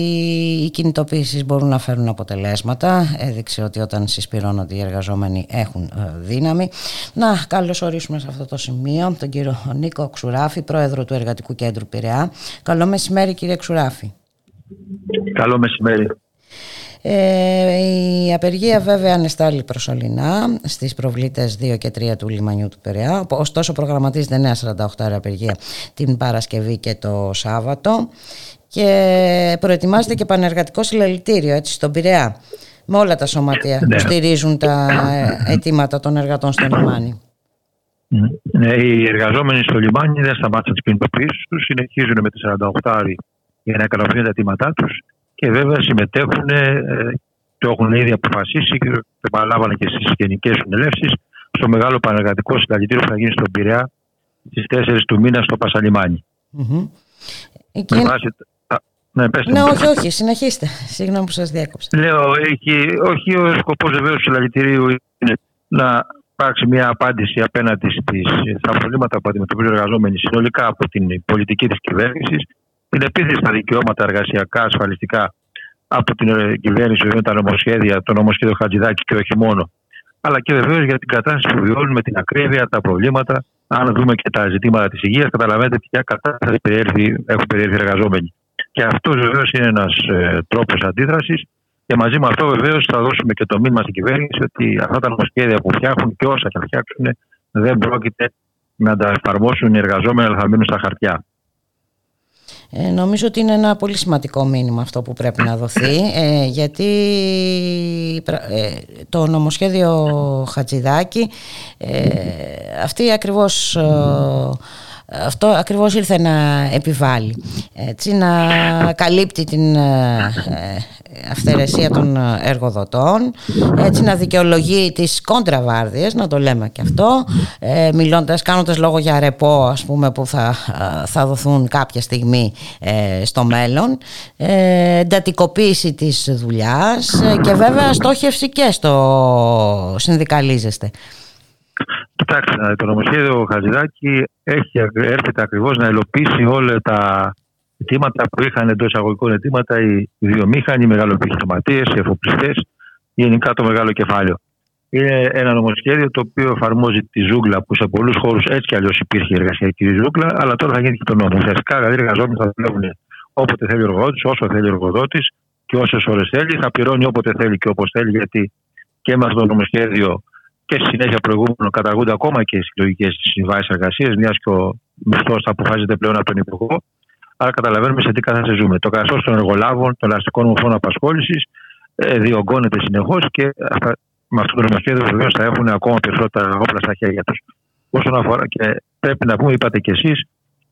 οι κινητοποίησεις μπορούν να φέρουν αποτελέσματα έδειξε ότι όταν συσπηρώνονται οι εργαζόμενοι έχουν ε, δύναμη. Να καλωσορίσουμε σε αυτό το σημείο τον κύριο Νίκο Ξουράφη, πρόεδρο του Εργατικού Κέντρου Πειραιά. Καλό μεσημέρι κύριε Ξουράφη. Καλό μεσημέρι. Ε, η απεργία βέβαια ανεστάλλει προσωρινά στις προβλήτες 2 και 3 του λιμανιού του Πειραιά. Ωστόσο προγραμματίζεται νέα 48 ώρα απεργία την Παρασκευή και το Σάββατο και προετοιμάζεται και πανεργατικός συλλαλητήριο έτσι, στον Πειραιά με όλα τα σωματεία που στηρίζουν τα αιτήματα των εργατών στο λιμάνι. Ναι, οι εργαζόμενοι στο λιμάνι δεν σταμάτησαν τις κινητοποιήσει τους, συνεχίζουν με τις 48 ώρες για να ικανοποιούν τα αιτήματά τους και βέβαια συμμετέχουν, ε, το έχουν ήδη αποφασίσει και το επαναλάβανε και στις γενικές συνελεύσεις στο μεγάλο πανεργατικό συλλαλητήριο που θα γίνει στον Πειραιά στις 4 του μήνα στο Πασαλιμάνι. Mm-hmm. Και... Με βάση, ναι, ναι όχι, όχι, συνεχίστε. Συγγνώμη που σας διάκοψα. Λέω, έχει, όχι ο σκοπός βεβαίως του συλλαλητηρίου είναι να υπάρξει μια απάντηση απέναντι στις, στα προβλήματα που αντιμετωπίζουν οι εργαζόμενοι συνολικά από την πολιτική της κυβέρνησης, την επίθεση στα δικαιώματα εργασιακά, ασφαλιστικά από την κυβέρνηση, με τα νομοσχέδια, το νομοσχέδιο Χατζηδάκη και όχι μόνο, αλλά και βεβαίως για την κατάσταση που βιώνουν με την ακρίβεια, τα προβλήματα. Αν δούμε και τα ζητήματα της υγείας, καταλαβαίνετε ποια κατάσταση έχουν περιέλθει οι εργαζόμενοι. Και αυτός βεβαίως είναι ένας ε, τρόπος αντίδρασης. Και μαζί με αυτό βεβαίως θα δώσουμε και το μήνυμα στην κυβέρνηση ότι αυτά τα νομοσχέδια που φτιάχνουν και όσα θα φτιάξουν δεν πρόκειται να τα εφαρμόσουν οι εργαζόμενοι, αλλά θα μείνουν στα χαρτιά. Ε, νομίζω ότι είναι ένα πολύ σημαντικό μήνυμα αυτό που πρέπει να δοθεί ε, γιατί ε, το νομοσχέδιο Χατζηδάκη αυτή ακριβώς αυτό ακριβώς ήρθε να επιβάλλει. Έτσι, να καλύπτει την αυθαιρεσία των εργοδοτών, έτσι να δικαιολογεί τις κόντραβάρδιες, να το λέμε και αυτό, ε, μιλώντας, κάνοντας λόγο για ρεπό ας πούμε που θα, θα δοθούν κάποια στιγμή στο μέλλον, ε, εντατικοποίηση της δουλειάς και βέβαια στόχευση και στο συνδικαλίζεστε. Κοιτάξτε, το νομοσχέδιο Χατζηδάκη έχει έρχεται ακριβώς να ελοπίσει όλα τα αιτήματα που είχαν εντός εισαγωγικών αιτήματα οι βιομήχανοι, οι μεγαλοεπιχειρηματίες, οι εφοπλιστές, γενικά το μεγάλο κεφάλαιο. Είναι ένα νομοσχέδιο το οποίο εφαρμόζει τη ζούγκλα που σε πολλούς χώρους έτσι κι αλλιώς υπήρχε η εργασιακή ζούγκλα, αλλά τώρα θα γίνει και το νόμο. Ουσιαστικά δηλαδή οι εργαζόμενοι θα δουλεύουν όποτε θέλει ο εργοδότης, όσο θέλει ο εργοδότης και όσες ώρες θέλει. Θα πληρώνει όποτε θέλει και όπως θέλει, γιατί και με αυτό το νομοσχέδιο και στη συνέχεια προηγούμενο καταργούνται ακόμα και οι συλλογικές συμβάσεις εργασίας, μιας και ο μισθός θα αποφασίζεται πλέον από τον Υπουργό. Άρα καταλαβαίνουμε σε τι κατάσταση ζούμε. Το καθεστώς των εργολάβων, των ελαστικών μορφών απασχόλησης ε, διωγγώνεται συνεχώς και αυτά, με αυτό το νομοσχέδιο βεβαίως θα έχουν ακόμα περισσότερα όπλα στα χέρια τους. Όσον αφορά και πρέπει να πούμε, είπατε κι εσείς,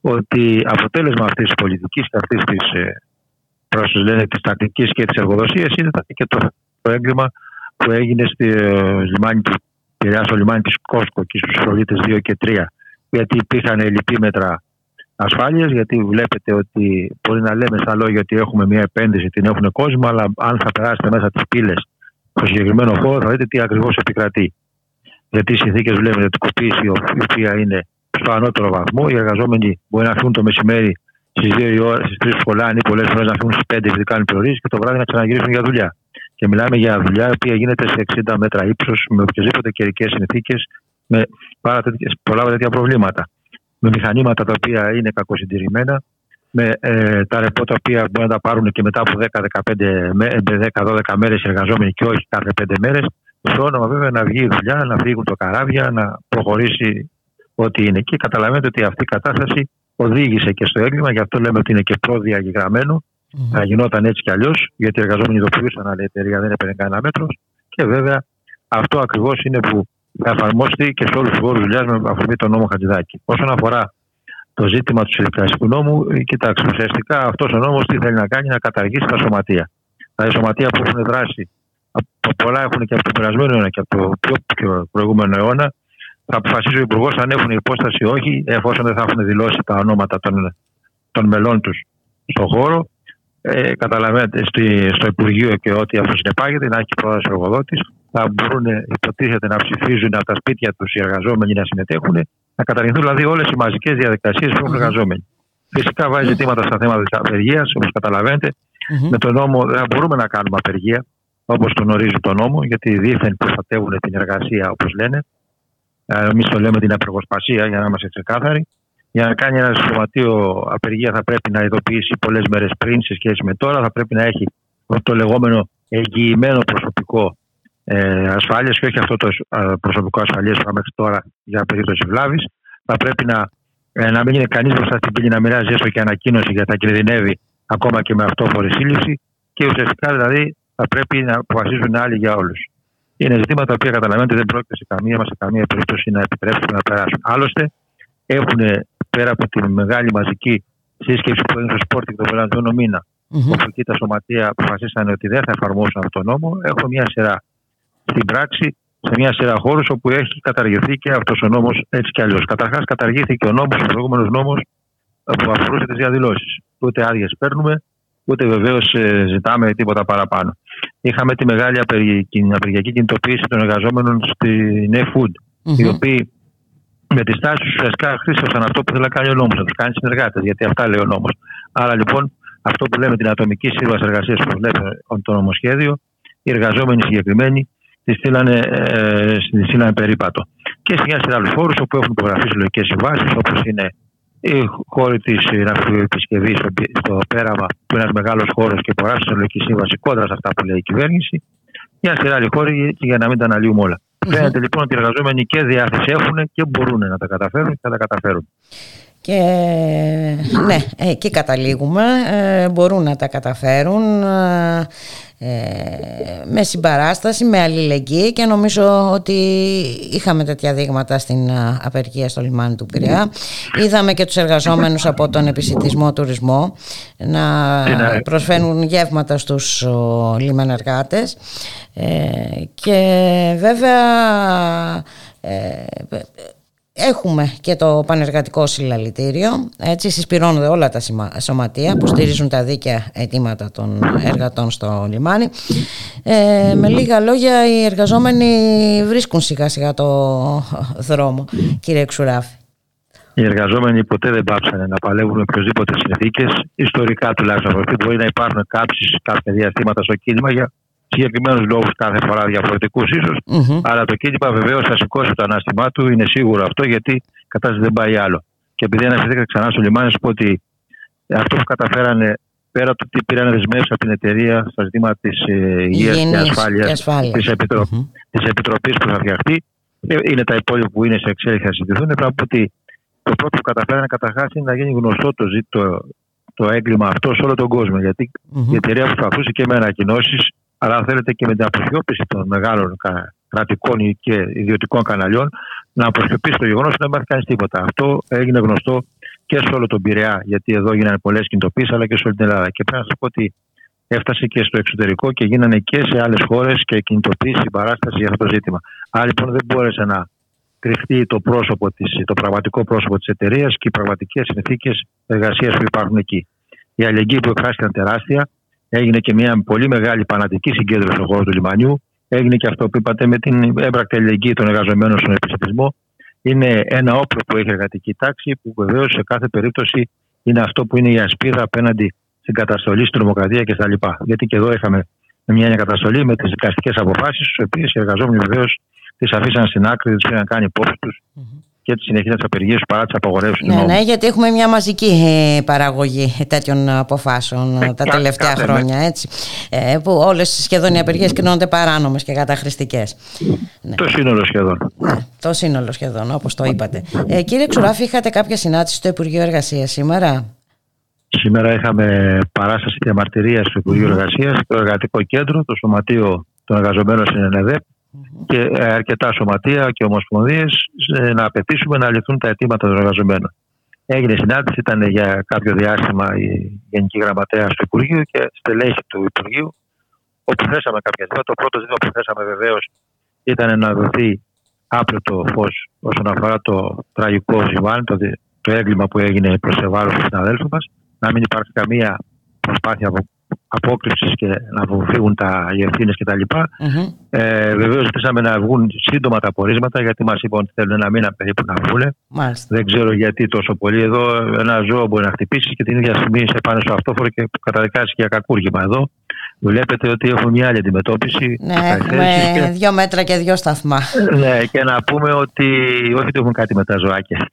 ότι αποτέλεσμα αυτής της πολιτικής και αυτής της ε, της τακτικής και της εργοδοσίας είναι και το, το έγκλημα που έγινε στη ε, λιμάνι του Πειραιά, στο λιμάνι της Κόσκο και στους πολίτε 2 και 3. Γιατί υπήρχαν λυπήμετρα ασφάλειας, γιατί βλέπετε ότι μπορεί να λέμε στα λόγια ότι έχουμε μια επένδυση, την έχουν κόσμο, αλλά αν θα περάσετε μέσα τις πύλες στο συγκεκριμένο χώρο, θα δείτε τι ακριβώς επικρατεί. Γιατί οι συνθήκες βλέπετε την κοπήση, η οποία είναι στο ανώτερο βαθμό, οι εργαζόμενοι μπορεί να φύγουν το μεσημέρι στις 2 η ώρα, στις 3 σχολάνε ή πολλές φορές να φύγουν στις 5 επειδή κάνουν προορίσει και το βράδυ να ξαναγυρίσουν για δουλειά. Και μιλάμε για δουλειά η οποία γίνεται σε 60 μέτρα ύψος, με οποιασδήποτε καιρικές συνθήκες, με πάρα πολλά τέτοια προβλήματα με μηχανήματα τα οποία είναι κακοσυντηρημένα, με ε, τα ρεπό τα οποία μπορεί να τα πάρουν και μετά από 10-12 μέρες οι εργαζόμενοι και όχι κάθε 5 μέρες. Στο όνομα βέβαια να βγει η δουλειά, να φύγουν το καράβια, να προχωρήσει ό,τι είναι. Και καταλαβαίνετε ότι αυτή η κατάσταση οδήγησε και στο έγκλημα, γι' αυτό λέμε ότι είναι και προδιαγεγραμμένο. Mm-hmm. Θα γινόταν έτσι κι αλλιώς, γιατί οι εργαζόμενοι ειδοποιούσαν, αλλά η εταιρεία δεν έπαιρνε κανένα μέτρο. Και βέβαια αυτό ακριβώς είναι που θα εφαρμόσει και σε όλους τους χώρους δουλειάς με αφορμή τον νόμο Χατζηδάκη. Όσον αφορά το ζήτημα του συνδικαλιστικού νόμου, κοιτάξτε, ουσιαστικά αυτός ο νόμος τι θέλει να κάνει, να καταργήσει τα σωματεία. Τα σωματεία που έχουν δράσει από πολλά έχουν και από τον περασμένο αιώνα και από το πιο, πιο προηγούμενο αιώνα. Θα αποφασίσει ο Υπουργός αν έχουν υπόσταση ή όχι, εφόσον δεν θα έχουν δηλώσει τα ονόματα των, των μελών τους στον χώρο. Ε, καταλαβαίνετε, στο Υπουργείο και ό,τι αυτό συνεπάγεται, να έχει πρόταση ο εργοδότης θα μπορούν υποτίθεται να ψηφίζουν από τα σπίτια τους οι εργαζόμενοι να συμμετέχουν, να καταργηθούν δηλαδή όλες οι μαζικές διαδικασίες που έχουν εργαζόμενοι. Φυσικά βάζει ζητήματα στα θέματα της απεργίας, όπως καταλαβαίνετε. Με τον νόμο δεν μπορούμε να κάνουμε απεργία, όπως τον ορίζει το νόμο, γιατί δίθεν προστατεύουν την εργασία, όπως λένε. Ε, Εμείς το λέμε την απεργοσπασία, για να είμαστε ξεκάθαροι. Για να κάνει ένα σωματείο απεργία θα πρέπει να ειδοποιήσει πολλές μέρες πριν σε σχέση με τώρα. Θα πρέπει να έχει το λεγόμενο εγγυημένο προσωπικό ε, ασφάλειας και όχι αυτό το ε, προσωπικό ασφαλείας που είχαμε τώρα για περίπτωση βλάβης. Θα πρέπει να, ε, να μην είναι κανείς μπροστά στην πύλη να μοιράζει έστω και ανακοίνωση για τα κινδυνεύει ακόμα και με αυτόφορη σύλληψη και ουσιαστικά δηλαδή θα πρέπει να αποφασίζουν άλλοι για όλους. Είναι ζητήματα που καταλαβαίνετε δεν πρόκειται σε καμία μας σε καμία περίπτωση να επιτρέψουν να περάσουν. Άλλωστε, έχουν πέρα από τη μεγάλη μαζική σύσκεψη που έγινε στο Σπόρτικ τον περασμένο μήνα, mm-hmm. όπου εκεί τα σωματεία αποφασίσαν ότι δεν θα εφαρμόσουν αυτό τον νόμο, έχουν μια σειρά στην πράξη σε μια σειρά χώρους όπου έχει καταργηθεί και αυτός ο νόμος έτσι κι αλλιώς. Καταρχάς, καταργήθηκε ο νόμος, ο προηγούμενος νόμος που αφορούσε τις διαδηλώσεις. Ούτε άδειες παίρνουμε, ούτε βεβαίως ε, ζητάμε τίποτα παραπάνω. Είχαμε τη μεγάλη απεργιακή κινητοποίηση των εργαζόμενων στην eFood, mm-hmm. οι οποίοι με τις τάσεις ουσιαστικά χρήσευσαν αυτό που θέλει να κάνει ο νόμος, να τους κάνει συνεργάτες, γιατί αυτά λέει ο νόμος. Άρα λοιπόν, αυτό που λέμε την ατομική σύμβαση εργασίας που βλέπει το νομοσχέδιο, οι εργαζόμενοι συγκεκριμένοι τη στείλανε, ε, στείλανε περίπατο. Και σε μια σειρά άλλους χώρου όπου έχουν υπογραφεί συλλογικές συμβάσεις, όπως είναι οι χώροι της ναυπηγοεπισκευή στο Πέραμα, που είναι ένας μεγάλος χώρος και υπογράφει συλλογική σύμβαση κόντρα σε αυτά που λέει η κυβέρνηση. Μια σειρά άλλοι χώροι για να μην τα αναλύουμε όλα. Mm-hmm. Φαίνεται λοιπόν ότι οι εργαζόμενοι και διάθεση έχουν και μπορούν να τα καταφέρουν και θα τα καταφέρουν. Και ναι, εκεί καταλήγουμε, ε, μπορούν να τα καταφέρουν ε, με συμπαράσταση, με αλληλεγγύη. Και νομίζω ότι είχαμε τέτοια δείγματα στην απεργία στο λιμάνι του Πειραιά. Είδαμε και τους εργαζόμενους από τον επισητισμό τουρισμό να προσφέρουν γεύματα στους λιμενεργάτες. Ε, και βέβαια ε, Έχουμε και το πανεργατικό συλλαλητήριο, έτσι συσπηρώνονται όλα τα σωματεία που στηρίζουν τα δίκαια αιτήματα των εργατών στο λιμάνι. Ε, με λίγα λόγια οι εργαζόμενοι βρίσκουν σιγά σιγά το δρόμο, κύριε Ξουράφη. Οι εργαζόμενοι ποτέ δεν πάψανε να παλεύουν με οποιοδήποτε συνθήκες, ιστορικά τουλάχιστον. Μπορεί να υπάρχουν κάψεις κάποια διαστήματα στο κίνημα για συγκεκριμένου λόγου κάθε φορά διαφορετικούς ίσως. Mm-hmm. Αλλά το κίνημα βεβαίως θα σηκώσει το ανάστημά του, είναι σίγουρο αυτό, γιατί η κατάσταση δεν πάει άλλο. Και επειδή αναφερθήκα ξανά στο λιμάνι, σου πω ότι αυτό που καταφέρανε πέρα από το τι πήραν δεσμεύσεις από την εταιρεία στα ζητήματα της ε, υγείας και ασφάλειας της επιτρο... mm-hmm. επιτροπής που θα φτιαχτεί, ε, είναι τα υπόλοιπα που είναι σε εξέλιξη να συζητηθούν. Πρέπει να πω ότι το πρώτο που καταφέρανε καταρχάς είναι να γίνει γνωστό το, το, το έγκλημα αυτό σε όλο τον κόσμο. Γιατί mm-hmm. η εταιρεία προσπαθούσε και με ανακοινώσεις αλλά αν θέλετε και με την αποσιώπηση των μεγάλων κρατικών και ιδιωτικών καναλιών, να αποσιωπήσει το γεγονός ότι δεν υπάρχει κανείς τίποτα. Αυτό έγινε γνωστό και σε όλο τον Πειραιά, γιατί εδώ γίνανε πολλές κινητοποιήσει, αλλά και σε όλη την Ελλάδα. Και πρέπει να σας πω ότι έφτασε και στο εξωτερικό και γίνανε και σε άλλες χώρες και κινητοποίηση, συμπαράσταση για αυτό το ζήτημα. Άρα λοιπόν δεν μπόρεσε να κρυφτεί το, πρόσωπο της, το πραγματικό πρόσωπο της εταιρείας και οι πραγματικές συνθήκες εργασίας που υπάρχουν εκεί. Η αλληλεγγύη που εκφράστηκαν τεράστια, Έγινε και μια πολύ μεγάλη πανατική συγκέντρωση στον χώρο του λιμανιού. Έγινε και αυτό που είπατε με την έμπρακτη αλληλεγγύη των εργαζομένων στον επιστημισμό. Είναι ένα όπλο που έχει η εργατική τάξη, που βεβαίως σε κάθε περίπτωση είναι αυτό που είναι η ασπίδα απέναντι στην καταστολή, στην τρομοκρατία κτλ. Γιατί και εδώ είχαμε μια καταστολή με τις δικαστικές αποφάσεις, τι οποίες οι εργαζόμενοι βεβαίως τις αφήσαν στην άκρη, τι είχαν κάνει υπόψη τους και τη συνεχεία τη απεργία παρά τις απαγορεύσει ναι, Ναι, γιατί έχουμε μια μαζική ε, παραγωγή τέτοιων αποφάσεων ε, τα τελευταία χρόνια. Έτσι, ε, που όλες σχεδόν οι απεργίες κινούνται παράνομες και καταχρηστικές. Ναι. Το σύνολο σχεδόν. Ναι, το σύνολο σχεδόν, όπως το είπατε. Ε, κύριε Ξουράφη, είχατε κάποια συνάντηση στο Υπουργείο Εργασίας σήμερα; Σήμερα είχαμε παράσταση διαμαρτυρία στο Υπουργείο Εργασίας, το Εργατικό Κέντρο, το Σωματείο των Εργαζομένων στην ΕΝΕΔΕΠ και ε, αρκετά σωματεία και ομοσπονδίες να απαιτήσουμε να λυθούν τα αιτήματα των εργαζομένων. Έγινε συνάντηση, ήταν για κάποιο διάστημα η Γενική Γραμματέα του Υπουργείου και στελέχη του Υπουργείου, όπου θέσαμε κάποια ζητήματα. Το πρώτο ζήτημα που θέσαμε βεβαίως ήταν να δοθεί άπλετο φως όσον αφορά το τραγικό συμβάν, το, το έγκλημα που έγινε προς ευάλωτο του συναδέλφους μας, να μην υπάρχει καμία προσπάθεια από απόκρυψης και να αποφύγουν τα ευθύνε κτλ. Mm-hmm. Ε, Βεβαίως ζητήσαμε να βγουν σύντομα τα απορίσματα γιατί μας είπαν ότι θέλουν ένα μήνα περίπου να βγουν. Δεν ξέρω γιατί τόσο πολύ εδώ ένα ζώο μπορεί να χτυπήσει και την ίδια στιγμή σε πάνω στο αυτόφορο και καταδικάσει για κακούργημα εδώ. Βλέπετε ότι έχουμε μια άλλη αντιμετώπιση. Ναι, έχουμε και... δύο μέτρα και δύο σταθμά. Ναι, και να πούμε ότι όχι ότι έχουμε κάτι με τα ζωάκια.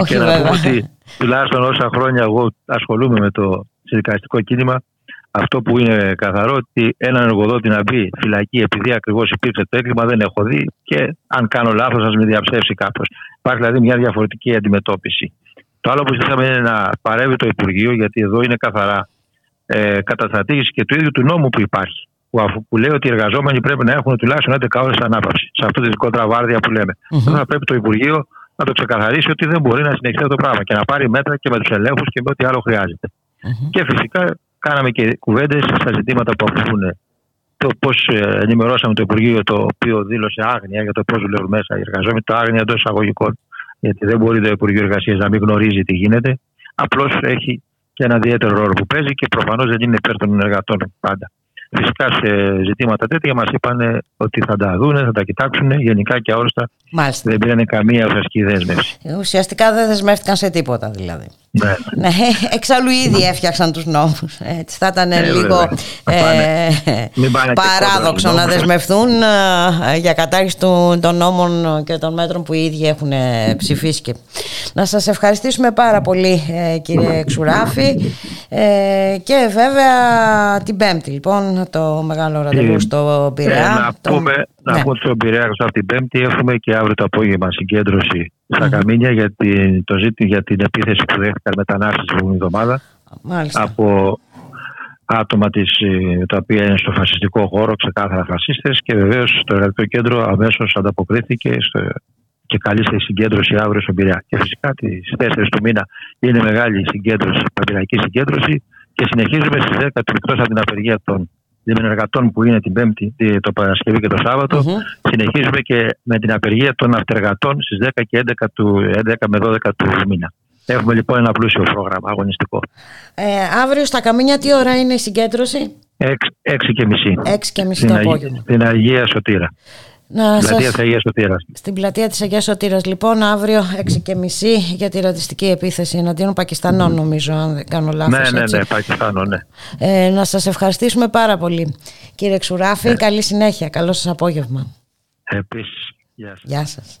Όχι, και να πούμε ότι τουλάχιστον όσα χρόνια εγώ ασχολούμαι με το συνδικαστικό κίνημα, αυτό που είναι καθαρό ότι έναν εργοδότη να μπει φυλακή επειδή ακριβώς υπήρξε το έγκλημα δεν έχω δει και αν κάνω λάθος, ας με διαψεύσει κάπως. Υπάρχει δηλαδή μια διαφορετική αντιμετώπιση. Το άλλο που ζητήσαμε είναι να παρεύει το Υπουργείο, γιατί εδώ είναι καθαρά ε, καταστρατήγηση και του ίδιου του νόμου που υπάρχει. Που, αφού, που λέει ότι οι εργαζόμενοι πρέπει να έχουν τουλάχιστον 11 ώρες ανάπαυση. Σε αυτό το δικό τραβάρδια που λέμε. Mm-hmm. Θα πρέπει το Υπουργείο να το ξεκαθαρίσει ότι δεν μπορεί να συνεχίσει αυτό το πράγμα και να πάρει μέτρα και με τους ελέγχους και με ό,τι άλλο χρειάζεται. Mm-hmm. Και φυσικά κάναμε και κουβέντες στα ζητήματα που αφορούν το πώς ε, ενημερώσαμε το Υπουργείο το οποίο δήλωσε άγνοια για το πώς δουλεύουν μέσα οι εργαζόμενοι, το άγνοια εντός εισαγωγικών. Γιατί δεν μπορεί το Υπουργείο Εργασίας να μην γνωρίζει τι γίνεται. Απλώς έχει και ένα ιδιαίτερο ρόλο που παίζει και προφανώς δεν είναι υπέρ των εργατών πάντα. Φυσικά σε ζητήματα τέτοια μας είπαν ότι θα τα δουν, θα τα κοιτάξουν γενικά και αόριστα. Μάλιστα. Δεν πήραν καμία ουσιαστική δέσμευση. Ουσιαστικά δεν δεσμεύτηκαν σε τίποτα δηλαδή. Ναι. ναι εξάλλου ήδη έφτιαξαν τους νόμους. Έτσι, θα ήταν ε, λίγο ε, παράδοξο να δεσμευθούν ε, για κατάργηση των νόμων και των μέτρων που οι ίδιοι έχουν ε, ψηφίσει. Να σας ευχαριστήσουμε πάρα πολύ κύριε Ξουράφη και βέβαια την Πέμπτη λοιπόν το μεγάλο ραντεβού στο Πειραιά. να, πούμε, Να ναι. πω ότι στον από την Πέμπτη έχουμε και αύριο το απόγευμα συγκέντρωση στα Καμίνια για την, το ζήτη, για την επίθεση που δέχτηκαν μετανάστες την προηγούμενη εβδομάδα. Από άτομα της, ε, τα οποία είναι στο φασιστικό χώρο, ξεκάθαρα φασίστες. Και βεβαίως το εργατικό κέντρο αμέσως ανταποκρίθηκε στο, και καλείστε συγκέντρωση αύριο στον Πειραιά. Και φυσικά τις 4 του μήνα είναι μεγάλη συγκέντρωση, παντηριακή συγκέντρωση. Και συνεχίζουμε στις 10 του εκτός από την απεργία των εργατών που είναι την Πέμπτη, το Παρασκευή και το σαββατο Συνεχίζουμε και με την απεργία των αυτεργατών στις 10 και 11, του, 11 με 12 του μήνα. Έχουμε λοιπόν ένα πλούσιο πρόγραμμα αγωνιστικό. Ε, αύριο στα Καμίνια τι ώρα είναι η συγκέντρωση; 6, και μισή. 6 και μισή το απόγευμα. Στην Αγία Σωτήρα. Να πλατεία σας... Αγίας Σωτήρας. Στην πλατεία της Αγίας Σωτήρας λοιπόν αύριο 6 και μισή για τη ρατσιστική επίθεση εναντίον Πακιστανών νομίζω αν δεν κάνω λάθος Ναι, ναι, ναι, Πακιστανών, ναι. Ε, να σας ευχαριστήσουμε πάρα πολύ κύριε Ξουράφη, ε. καλή συνέχεια, καλό σας απόγευμα. Επίσης, γεια σας. Γεια σας.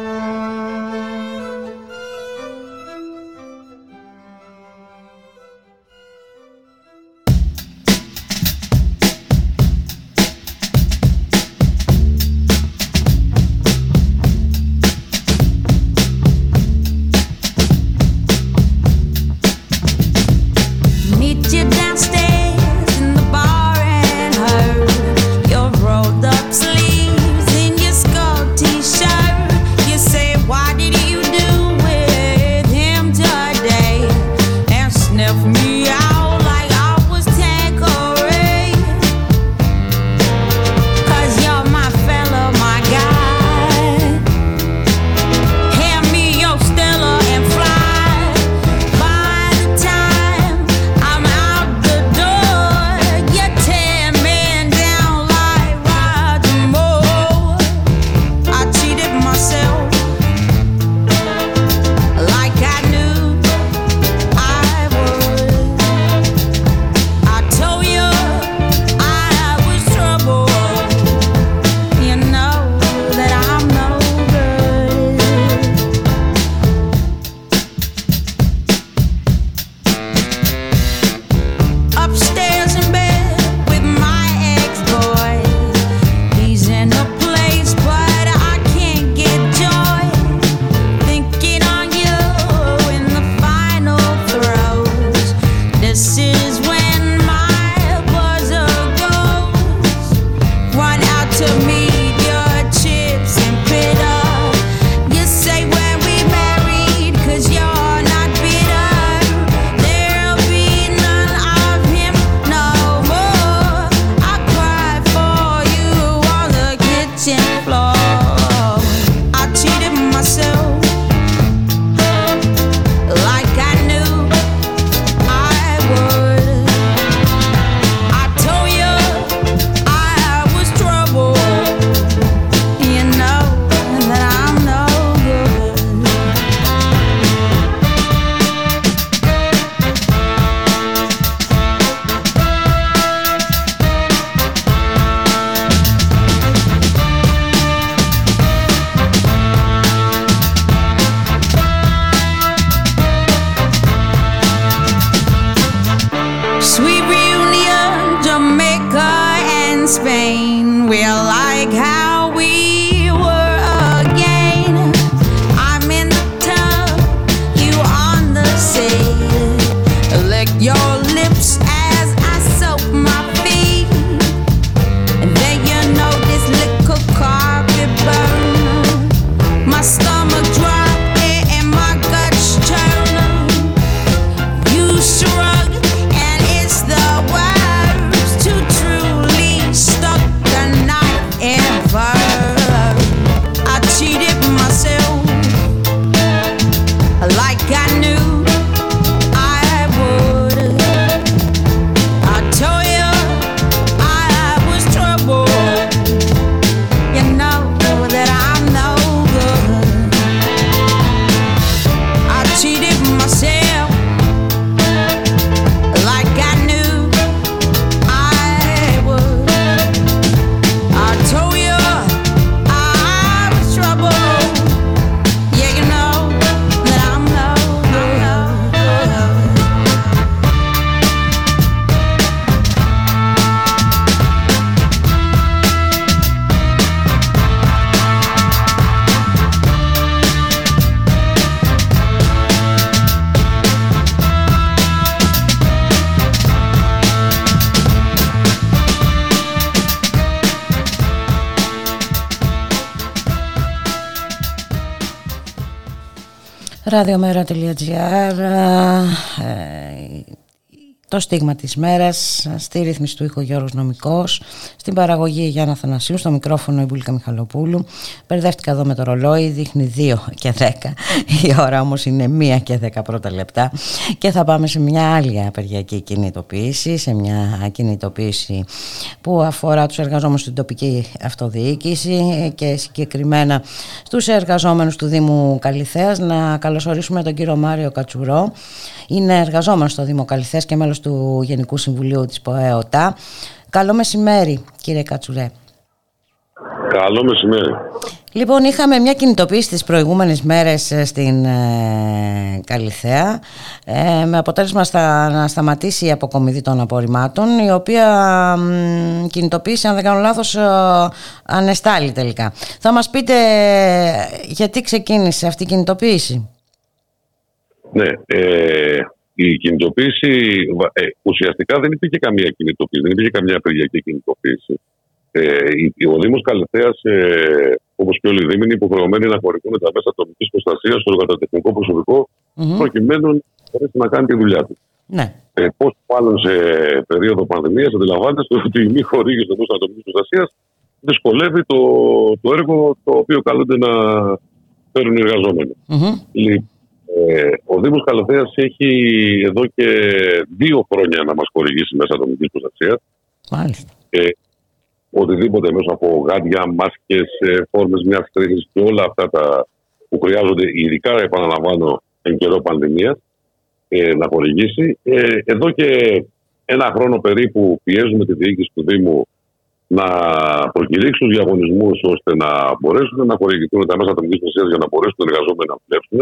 Ραδιομέρα.gr το στίγμα της μέρας, στη ρύθμιση του ήχο Γιώργος Νομικός, στην παραγωγή Γιάννα Θανασίου, στο μικρόφωνο η Μπουλίκα Μιχαλοπούλου. Περδεύτηκα εδώ με το ρολόι, δείχνει 2 και 10. Η ώρα όμως είναι 1 και 10 πρώτα λεπτά. Και θα πάμε σε μια άλλη απεργιακή κινητοποίηση, σε μια κινητοποίηση που αφορά τους εργαζόμενους στην τοπική αυτοδιοίκηση και συγκεκριμένα στους εργαζόμενους του Δήμου Καλυθέας. Να καλωσορίσουμε τον κύριο Μάριο Κατσουρό. Είναι εργαζόμενος στο Δήμο Καλυθέας και μέλος του Γενικού Συμβουλίου της ΠΟΕΟΤΑ. Καλό μεσημέρι κύριε Κατσουρέ. Καλό μεσημέρι. Λοιπόν, είχαμε μια κινητοποίηση τις προηγούμενες μέρες ε, στην ε, Καλυθέα ε, με αποτέλεσμα στα, να σταματήσει η αποκομιδή των απορριμμάτων η οποία ε, κινητοποίηση, αν δεν κάνω λάθος, ε, ανεστάλλει τελικά. Θα μας πείτε γιατί ξεκίνησε αυτή η κινητοποίηση; Ναι, ε, η κινητοποίηση ε, ουσιαστικά δεν υπήρχε καμία κινητοποίηση, δεν υπήρχε καμία απεργιακή κινητοποίηση. Ε, ο Δήμο Καλυθέας, ε, όπως και όλοι οι Δήμοι, είναι υποχρεωμένοι να χωρικούν τα μέσα ατομικής προστασίας στο εργατοτεχνικό προσωπικό, mm-hmm. προκειμένου να κάνει τη δουλειά τους. Ναι. Ε, Πώς μάλλον σε περίοδο πανδημίας αντιλαμβάνεστε ότι η μη χορήγηση των μέσων ατομικής προστασίας δυσκολεύει το, το έργο το οποίο καλούνται να φέρουν οι εργαζόμενοι. Mm-hmm. Ε, ο Δήμος Καλαθέα έχει εδώ και δύο χρόνια να μας χορηγήσει μέσα ατομικής προστασίας. Μάλιστα. Ε, οτιδήποτε μέσα από γάντια, μάσκες, φόρμες μιας τρίχη και όλα αυτά τα που χρειάζονται, ειδικά επαναλαμβάνω εν καιρό πανδημίας, ε, να χορηγήσει. Ε, εδώ και ένα χρόνο περίπου πιέζουμε τη διοίκηση του Δήμου να προκηρύξουν διαγωνισμούς ώστε να μπορέσουν να χορηγηθούν τα μέσα ατομικής προστασίας για να μπορέσουν οι εργαζόμενοι να δουλέψουν.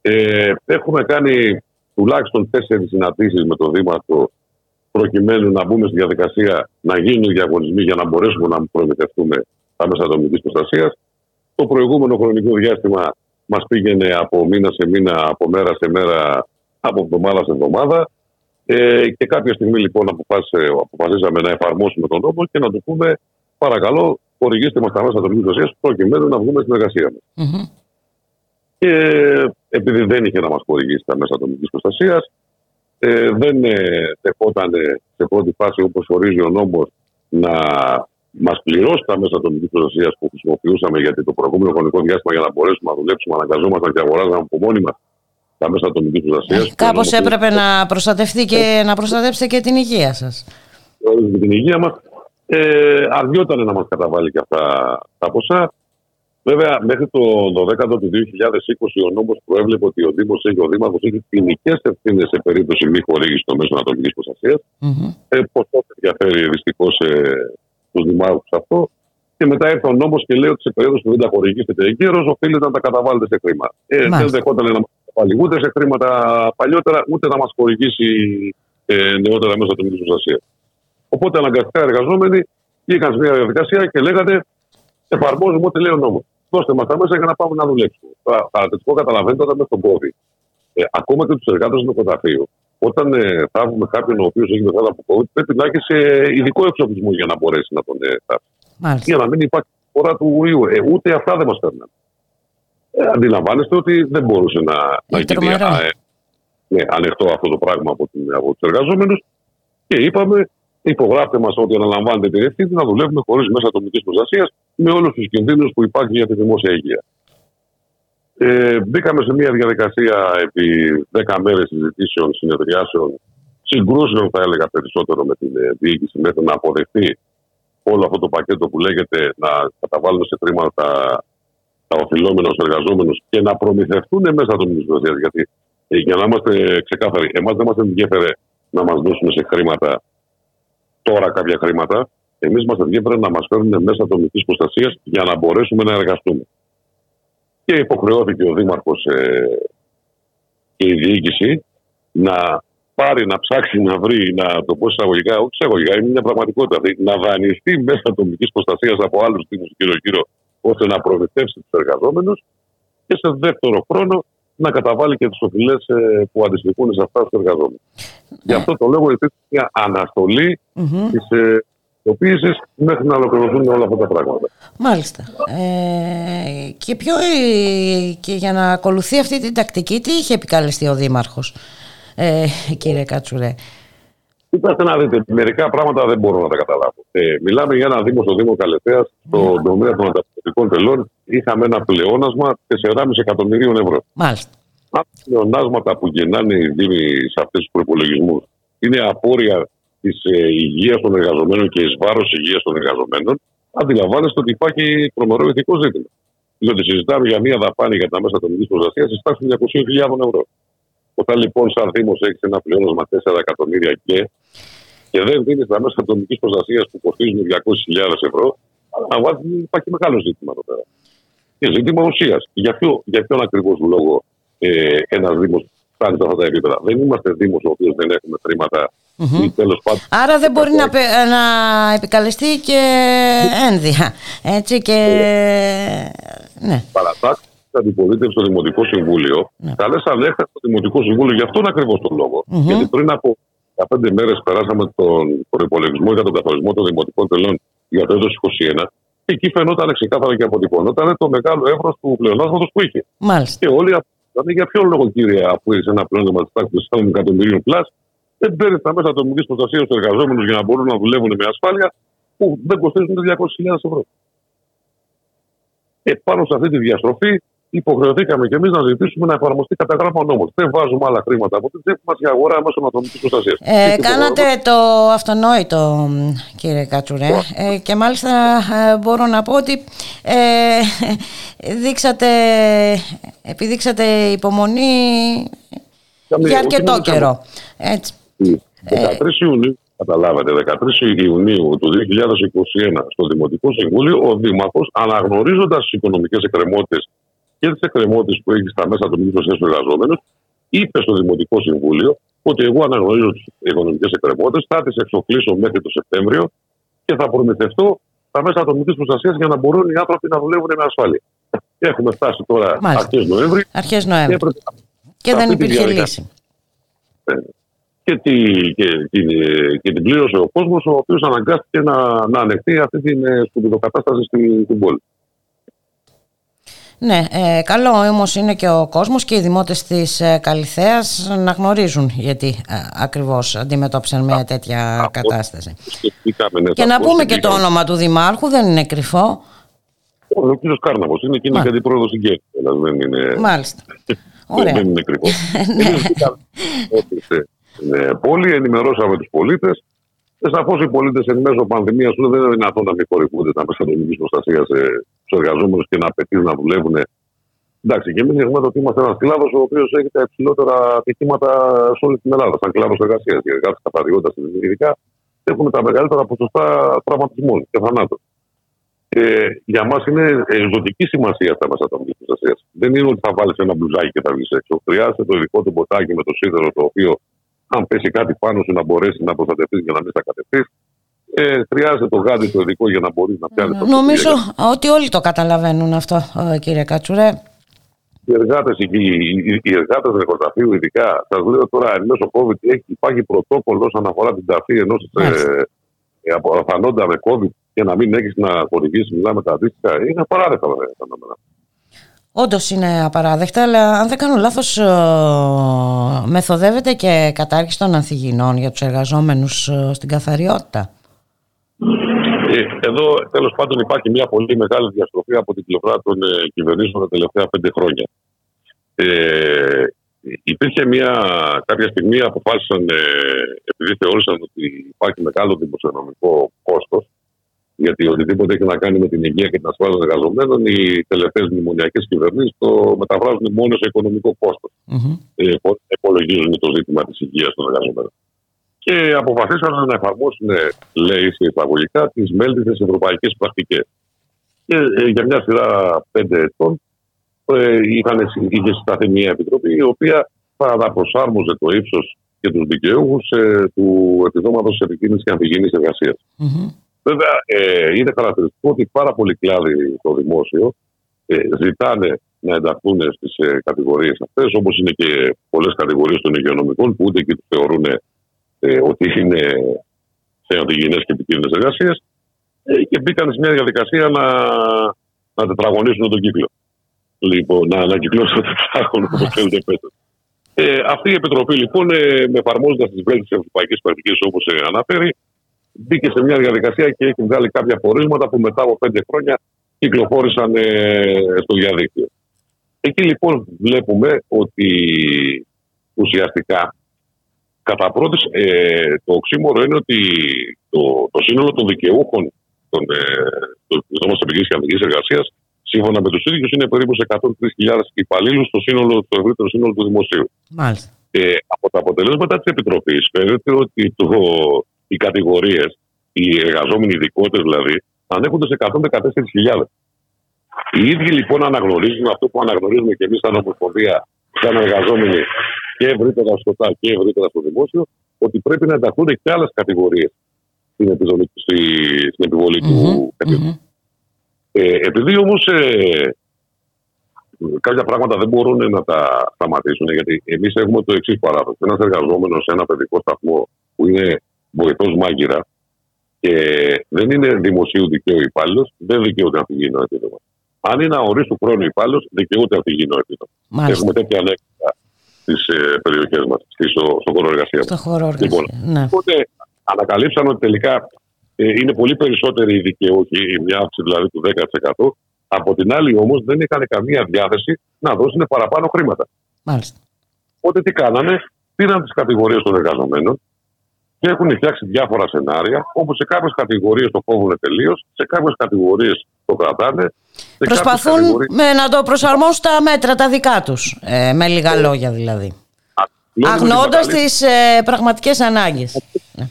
Ε, έχουμε κάνει τουλάχιστον τέσσερις συναντήσεις με το Δήμα προκειμένου να μπούμε στη διαδικασία να γίνουν διαγωνισμοί για να μπορέσουμε να προμηθευτούμε τα μέσα ατομική προστασίας. Το προηγούμενο χρονικό διάστημα μας πήγαινε από μήνα σε μήνα, από μέρα σε μέρα, από εβδομάδα σε εβδομάδα. Ε, και κάποια στιγμή λοιπόν αποφασίσαμε να εφαρμόσουμε τον νόμο και να του πούμε παρακαλώ χορηγήστε μας τα μέσα ατομική προστασίας προκειμένου να βγούμε στην εργασία μας. Mm-hmm. Και επειδή δεν είχε να μας χορηγήσει τα μέσα ατομική προστασίας, ε, δεν ε, δεχόταν σε πρώτη φάση όπως ορίζει ο νόμος να μας πληρώσει τα μέσα ατομικής προστασίας που χρησιμοποιούσαμε γιατί το προηγούμενο χρονικό διάστημα για να μπορέσουμε να δουλέψουμε, αναγκαζόμασταν και αγοράζαμε από μόνοι μας τα μέσα ατομικής προστασίας. Ε, Κάπως έπρεπε να προστατευτεί και να προστατεύσετε και την υγεία σας. την υγεία μας. Ε, αργιόταν να μας καταβάλει και αυτά τα ποσά. Βέβαια, μέχρι το 12ο του 2020 ο νόμος προέβλεπε ότι ο Δήμος έχει, ο Δήμαρχος έχει ποινικές ευθύνες σε περίπτωση μη χορήγησης των μέσων ατομική προστασίας. Mm-hmm. Ε, Πώ τότε ενδιαφέρει δυστυχώς ε, τους Δημάρχους αυτό. Και μετά ήρθε ο νόμος και λέει ότι σε περίοδο που δεν τα χορηγήσετε εγκαίρως, οφείλετε να τα καταβάλλετε σε χρήμα. Ε, δεν δεχόταν να μας καταβάλει ούτε σε χρήματα παλιότερα, ούτε να μας χορηγήσει ε, νεότερα μέσα ατομική προστασίας. Οπότε αναγκαστικά εργαζόμενοι βγήκαν σε μια διαδικασία και λέγανε εφαρμόζουμε ό,τι λέει ο νόμος δώστε μας τα μέσα για να πάμε να δουλέψουμε. Παρατηρητικό καταλαβαίνετε όταν με τον COVID. Ε, ακόμα και τους εργάτες του νεκροταφείου, όταν ε, θα έχουμε κάποιον ο οποίος έχει μετά από COVID, πρέπει να έχει σε ειδικό εξοπλισμό για να μπορέσει να τον ε, θάψει. Για να μην υπάρχει φορά του ιού. Ε, ούτε αυτά δεν μας παίρνουν. Ε, αντιλαμβάνεστε ότι δεν μπορούσε να, να γίνει ε, ναι, ανοιχτό αυτό το πράγμα από, από τους εργαζόμενους. Και είπαμε, υπογράφτε μας ότι αναλαμβάνετε την ευθύνη να δουλεύουμε χωρίς μέσα ατομικής προστασίας με όλους τους κινδύνους που υπάρχουν για τη δημόσια υγεία. Ε, μπήκαμε σε μια διαδικασία επί 10 μέρες συζητήσεων, συνεδριάσεων, συγκρούσεων, θα έλεγα περισσότερο με την ε, διοίκηση, μέχρι να αποδεχτεί όλο αυτό το πακέτο που λέγεται να καταβάλουν σε χρήματα τα, τα οφειλόμενα στου εργαζόμενους και να προμηθευτούν μέσα των προστασίας. Γιατί ε, για να είμαστε ξεκάθαροι, εμάς δεν μας ενδιαφέρε να μας δώσουν σε χρήματα τώρα κάποια χρήματα, εμείς μας ενδιαφέρει να μας φέρουν μέσα ατομικής προστασίας για να μπορέσουμε να εργαστούμε. Και υποχρεώθηκε ο Δήμαρχος ε, και η διοίκηση να πάρει, να ψάξει, να βρει, να το πω εισαγωγικά, όχι εισαγωγικά, είναι μια πραγματικότητα. Δηλαδή, να δανειστεί μέσα ατομικής προστασίας από άλλους τύπου γύρω-γύρω, ώστε να προμηθεύσει τους εργαζόμενους και σε δεύτερο χρόνο να καταβάλει και τι οφειλές ε, που αντιστοιχούν σε αυτά του εργαζόμενους. Γι' αυτό το λόγο υπήρξε μια αναστολή mm-hmm. της πιστοποίηση μέχρι να ολοκληρωθούν όλα αυτά τα πράγματα. Μάλιστα. Ε, και, ποιο, και για να ακολουθεί αυτή την τακτική, τι είχε επικαλεστεί ο Δήμαρχος, ε, κύριε Κατσουρέ; Κοιτάξτε να δείτε, μερικά πράγματα δεν μπορώ να τα καταλάβω. Ε, μιλάμε για ένα Δήμο στο Δήμο Καλετέα, στον τομέα των ανταποκριτικών τελών. Είχαμε ένα πλεόνασμα 4,5 εκατομμυρίων ευρώ. Μάλιστα. Αν τα πλεονάσματα που γεννάνε οι Δήμοι σε αυτού τους προπολογισμού είναι απόρρια της ε, υγείας των εργαζομένων και εις βάρος υγείας των εργαζομένων, αντιλαμβάνεστε ότι υπάρχει τρομερό ηθικό ζήτημα. Διότι συζητάμε για μια δαπάνη για τα μέσα ατομικής προστασίας τη τάξη 200.000 ευρώ. Όταν λοιπόν, σαν Δήμο, έχεις ένα πλεόνασμα 4 εκατομμύρια και, και δεν δίνεις τα μέσα ατομικής προστασίας που κοστίζουν 200.000 ευρώ, αναβάζει υπάρχει μεγάλο ζήτημα εδώ πέρα. Και ζήτημα ουσίας. Για, ποιο, για ποιον ακριβώς λόγο ε, ένας Δήμο φτάνει σε αυτά τα επίπεδα. Δεν είμαστε Δήμο ο οποίος δεν έχουμε χρήματα Mm-hmm. Άρα δεν μπορεί να, να επικαλεστεί και ένδυα. Έτσι και. Ναι. Παρατάξει την αντιπολίτευση στο Δημοτικό Συμβούλιο, ναι. καλέσαν έκτακτο το Δημοτικό Συμβούλιο για αυτόν ακριβώς τον λόγο. Mm-hmm. Γιατί πριν από 15 μέρες περάσαμε τον προπολογισμό για τον καθορισμό των δημοτικών τελών για το έτος 2021 και εκεί φαινόταν ξεκάθαρα και αποτυπωνόταν το μεγάλο εύρος του πλεονάσματος που είχε. Μάλιστα. Και όλοι αυτοί για ποιο λόγο, κύριε, αφού έχει ένα πλεόνασμα της τάξης 4 εκατομμυρίων πλάς, δεν παίρνεις τα μέσα ατομική προστασίας στους εργαζόμενους για να μπορούν να δουλεύουν με ασφάλεια που δεν κοστίζουν 200.000 ευρώ. Επάνω σε αυτή τη διαστροφή υποχρεωθήκαμε και εμείς να ζητήσουμε να εφαρμοστεί κατά γράμμα νόμος. Δεν βάζουμε άλλα χρήματα από την τσέπη μας για αγορά μέσω ατομική προστασίας. Ε, κάνατε το αυτονόητο, κύριε Κατσουρέ. Ε, και μάλιστα ε, μπορώ να πω ότι ε, δείξατε, επιδείξατε υπομονή για αρκετό καιρό. Έτσι. 13 Ιουνίου, καταλάβατε, 13 Ιουνίου του 2021 στο Δημοτικό Συμβούλιο, ο Δήμαρχος, αναγνωρίζοντας τις οικονομικές εκκρεμότητες και τι εκκρεμότητε που έχεις στα μέσα του Μήνυμα του εργαζόμενους, είπες στο Δημοτικό Συμβούλιο ότι εγώ αναγνωρίζω τι οικονομικές εκκρεμότητε, θα τις εξοφλήσω μέχρι το Σεπτέμβριο και θα προμηθευτώ τα μέσα ατομική προστασίας για να μπορούν οι άνθρωποι να δουλεύουν με ασφάλεια. Έχουμε φτάσει τώρα αρχές Νοέμβρη. Αρχές Νοέμβρη. Και, και δεν υπήρχε λύση. Ε, και, τη, και, την, και την πλήρωσε ο κόσμος, ο οποίος αναγκάστηκε να, να ανεχθεί αυτή την ε, σπουδοκατάσταση στην, στην πόλη. Ναι, ε, καλό όμως είναι και ο κόσμος και οι δημότες της ε, Καλυθέας να γνωρίζουν γιατί ε, ακριβώς αντιμετώπισαν μια τέτοια κατάσταση. Ναι, και να πούμε και το όνομα του Δημάρχου, δεν είναι κρυφό. Ο κ. Κάρναβος είναι και είναι και αντιπρόεδρος στην ΚΕΚ. Μάλιστα. Ωραία. δεν είναι κρυφό. ναι. Πόλη ενημερώσαμε τους πολίτες Σαφώς οι πολίτες εν μέσω πανδημίας δεν είναι δυνατόν να μην χορηγούνται τα μέσα ατομική προστασίας στου εργαζόμενους και να απαιτείς να δουλεύουν. Εντάξει, και εμείς έχουμε ότι είμαστε ένας κλάδος ο οποίος έχει τα υψηλότερα ατυχήματα σε όλη την Ελλάδα, σαν κλάδος εργασίας. Οι εργάτες καθαριότητα ειδικά έχουν τα μεγαλύτερα ποσοστά τραυματισμών και θανάτων. Ε, για μας είναι ζωτική σημασία τα μέσα ατομική προστασία. Δεν είναι ότι θα βάλεις ένα μπλουζάκι και θα βγεις έξω. Χρειάζεται το ειδικό του μποτάκι με το σίδερο το οποίο αν πέσει κάτι πάνω σου να μπορέσεις να προστατευτείς για να μην στακατευτεί. Ε, χρειάζεται το γάντι το ειδικό για να μπορεί να πιάνει το Νομίζω ότι όλοι το καταλαβαίνουν αυτό, ε, κύριε Κατσουρέ. Οι εργάτες οι, οι, οι εργάτες νεκροταφείου, ειδικά, σας λέω τώρα, εν μέσω COVID έχει, υπάρχει πρωτόκολλο όσον αφορά την ταφή ενός ε, ε, με COVID και να μην έχεις να χορηγήσεις, μιλάμε τα αντίστοιχα. Είναι απαράδεκτα βέβαια. Όντως είναι απαράδεκτα, αλλά αν δεν κάνω λάθος, ε, μεθοδεύεται και κατάργηση των ανθυγινών για τους εργαζόμενους ε, στην καθαριότητα. Ε, εδώ τέλος πάντων υπάρχει μια πολύ μεγάλη διαστροφή από την πλευρά των κυβερνήσεων τα τελευταία πέντε χρόνια. Ε, υπήρχε μια, κάποια στιγμή αποφάσισαν, επειδή θεώρησαν ότι υπάρχει μεγάλο δημοσιονομικό κόστος, γιατί οτιδήποτε έχει να κάνει με την υγεία και την ασφάλεια των εργαζομένων, οι τελευταίες μνημονιακές κυβερνήσεις το μεταφράζουν μόνο σε οικονομικό κόστος. Mm-hmm. Ε, υπολογίζουν το ζήτημα της υγείας των εργαζομένων. Και αποφασίσαν να εφαρμόσουν, λέει σε εισαγωγικά, τις μέλτιτε ευρωπαϊκές πρακτικές. Και ε, για μια σειρά πέντε ετών ε, είχαν, είχε συσταθεί μια επιτροπή η οποία θα αναπροσάρμοζε το ύψος και τους δικαιούχους ε, του επιδόματος επικίνδυνη και ανθυγιεινή εργασίας. Mm-hmm. Βέβαια, ε, είναι χαρακτηριστικό ότι πάρα πολλοί κλάδοι στο δημόσιο ε, ζητάνε να ενταχθούν στις ε, κατηγορίες αυτές, όπως είναι και πολλές κατηγορίες των υγειονομικών που ούτε και τους θεωρούν ε, ότι είναι σε αντιγενέ και επικίνδυνες εργασίες ε, και μπήκαν σε μια διαδικασία να, να τετραγωνίσουν τον κύκλο. Λοιπόν, να ανακυκλώσουν το τετράγωνο, όπως θέλετε πέστε. Ε, αυτή η Επιτροπή λοιπόν, ε, με εφαρμόζοντας τις βέλτιστες ευρωπαϊκές πρακτικέ όπως ε, αναφέρει, μπήκε σε μια διαδικασία και έχει βγάλει κάποια πορίσματα που μετά από πέντε χρόνια κυκλοφόρησαν ε, στο διαδίκτυο. Εκεί λοιπόν βλέπουμε ότι ουσιαστικά κατά πρώτης ε, το οξύμορο είναι ότι το, το σύνολο των δικαιούχων των, ε, των επιχείρηση και εργασίας σύμφωνα με τους ίδιους είναι περίπου σε 103.000 υπαλλήλους στο, σύνολο, στο ευρύτερο σύνολο του δημοσίου. Μάλιστα. Ε, από τα αποτελέσματα της Επιτροπής φαίνεται ότι το, οι κατηγορίες, οι εργαζόμενοι ειδικότερε δηλαδή, ανέχονται σε 114.000. Οι ίδιοι λοιπόν αναγνωρίζουν αυτό που αναγνωρίζουμε και εμείς σαν Ομοσπονδία, σαν εργαζόμενοι και ευρύτερα στο ΤΑ και ευρύτερα στο δημόσιο, ότι πρέπει να ενταχθούν και άλλες κατηγορίες στην, επιβολή, στην επιβολη του mm Ε, επειδή όμως ε, κάποια πράγματα δεν μπορούν να τα σταματήσουν, γιατί εμείς έχουμε το εξής παράδοξο. Ένας εργαζόμενος σε ένα παιδικό σταθμό που είναι βοηθός μάγειρα και δεν είναι δημοσίου δικαίου υπάλληλος, δεν δικαιούται να πηγαίνει το επίδομα. Αν είναι αορίστου χρόνου υπάλληλος, δικαιούται αυτή η Έχουμε τέτοια ανέκδοτα στις ε, περιοχές μας, στο, στο χώρο εργασίας. Στο χώρο εργασίας. Λοιπόν, ναι. Οπότε ανακαλύψαν ότι τελικά ε, είναι πολύ περισσότεροι οι δικαιούχοι, μια αύξηση δηλαδή του 10%. Από την άλλη όμως δεν είχαν καμία διάθεση να δώσουν παραπάνω χρήματα. Μάλιστα. Οπότε τι κάνανε, πήραν τις κατηγορίες των εργαζομένων και έχουν φτιάξει διάφορα σενάρια, όπου σε κάποιες κατηγορίες το κόβουν τελείως, σε κάποιες κατηγορίες το κρατάνε. Προσπαθούν με, να το προσαρμόσουν στα μέτρα τα δικά τους. Ε, με λίγα ε, λόγια δηλαδή. Αγνώντας τις ε, πραγματικές ανάγκες. Ε,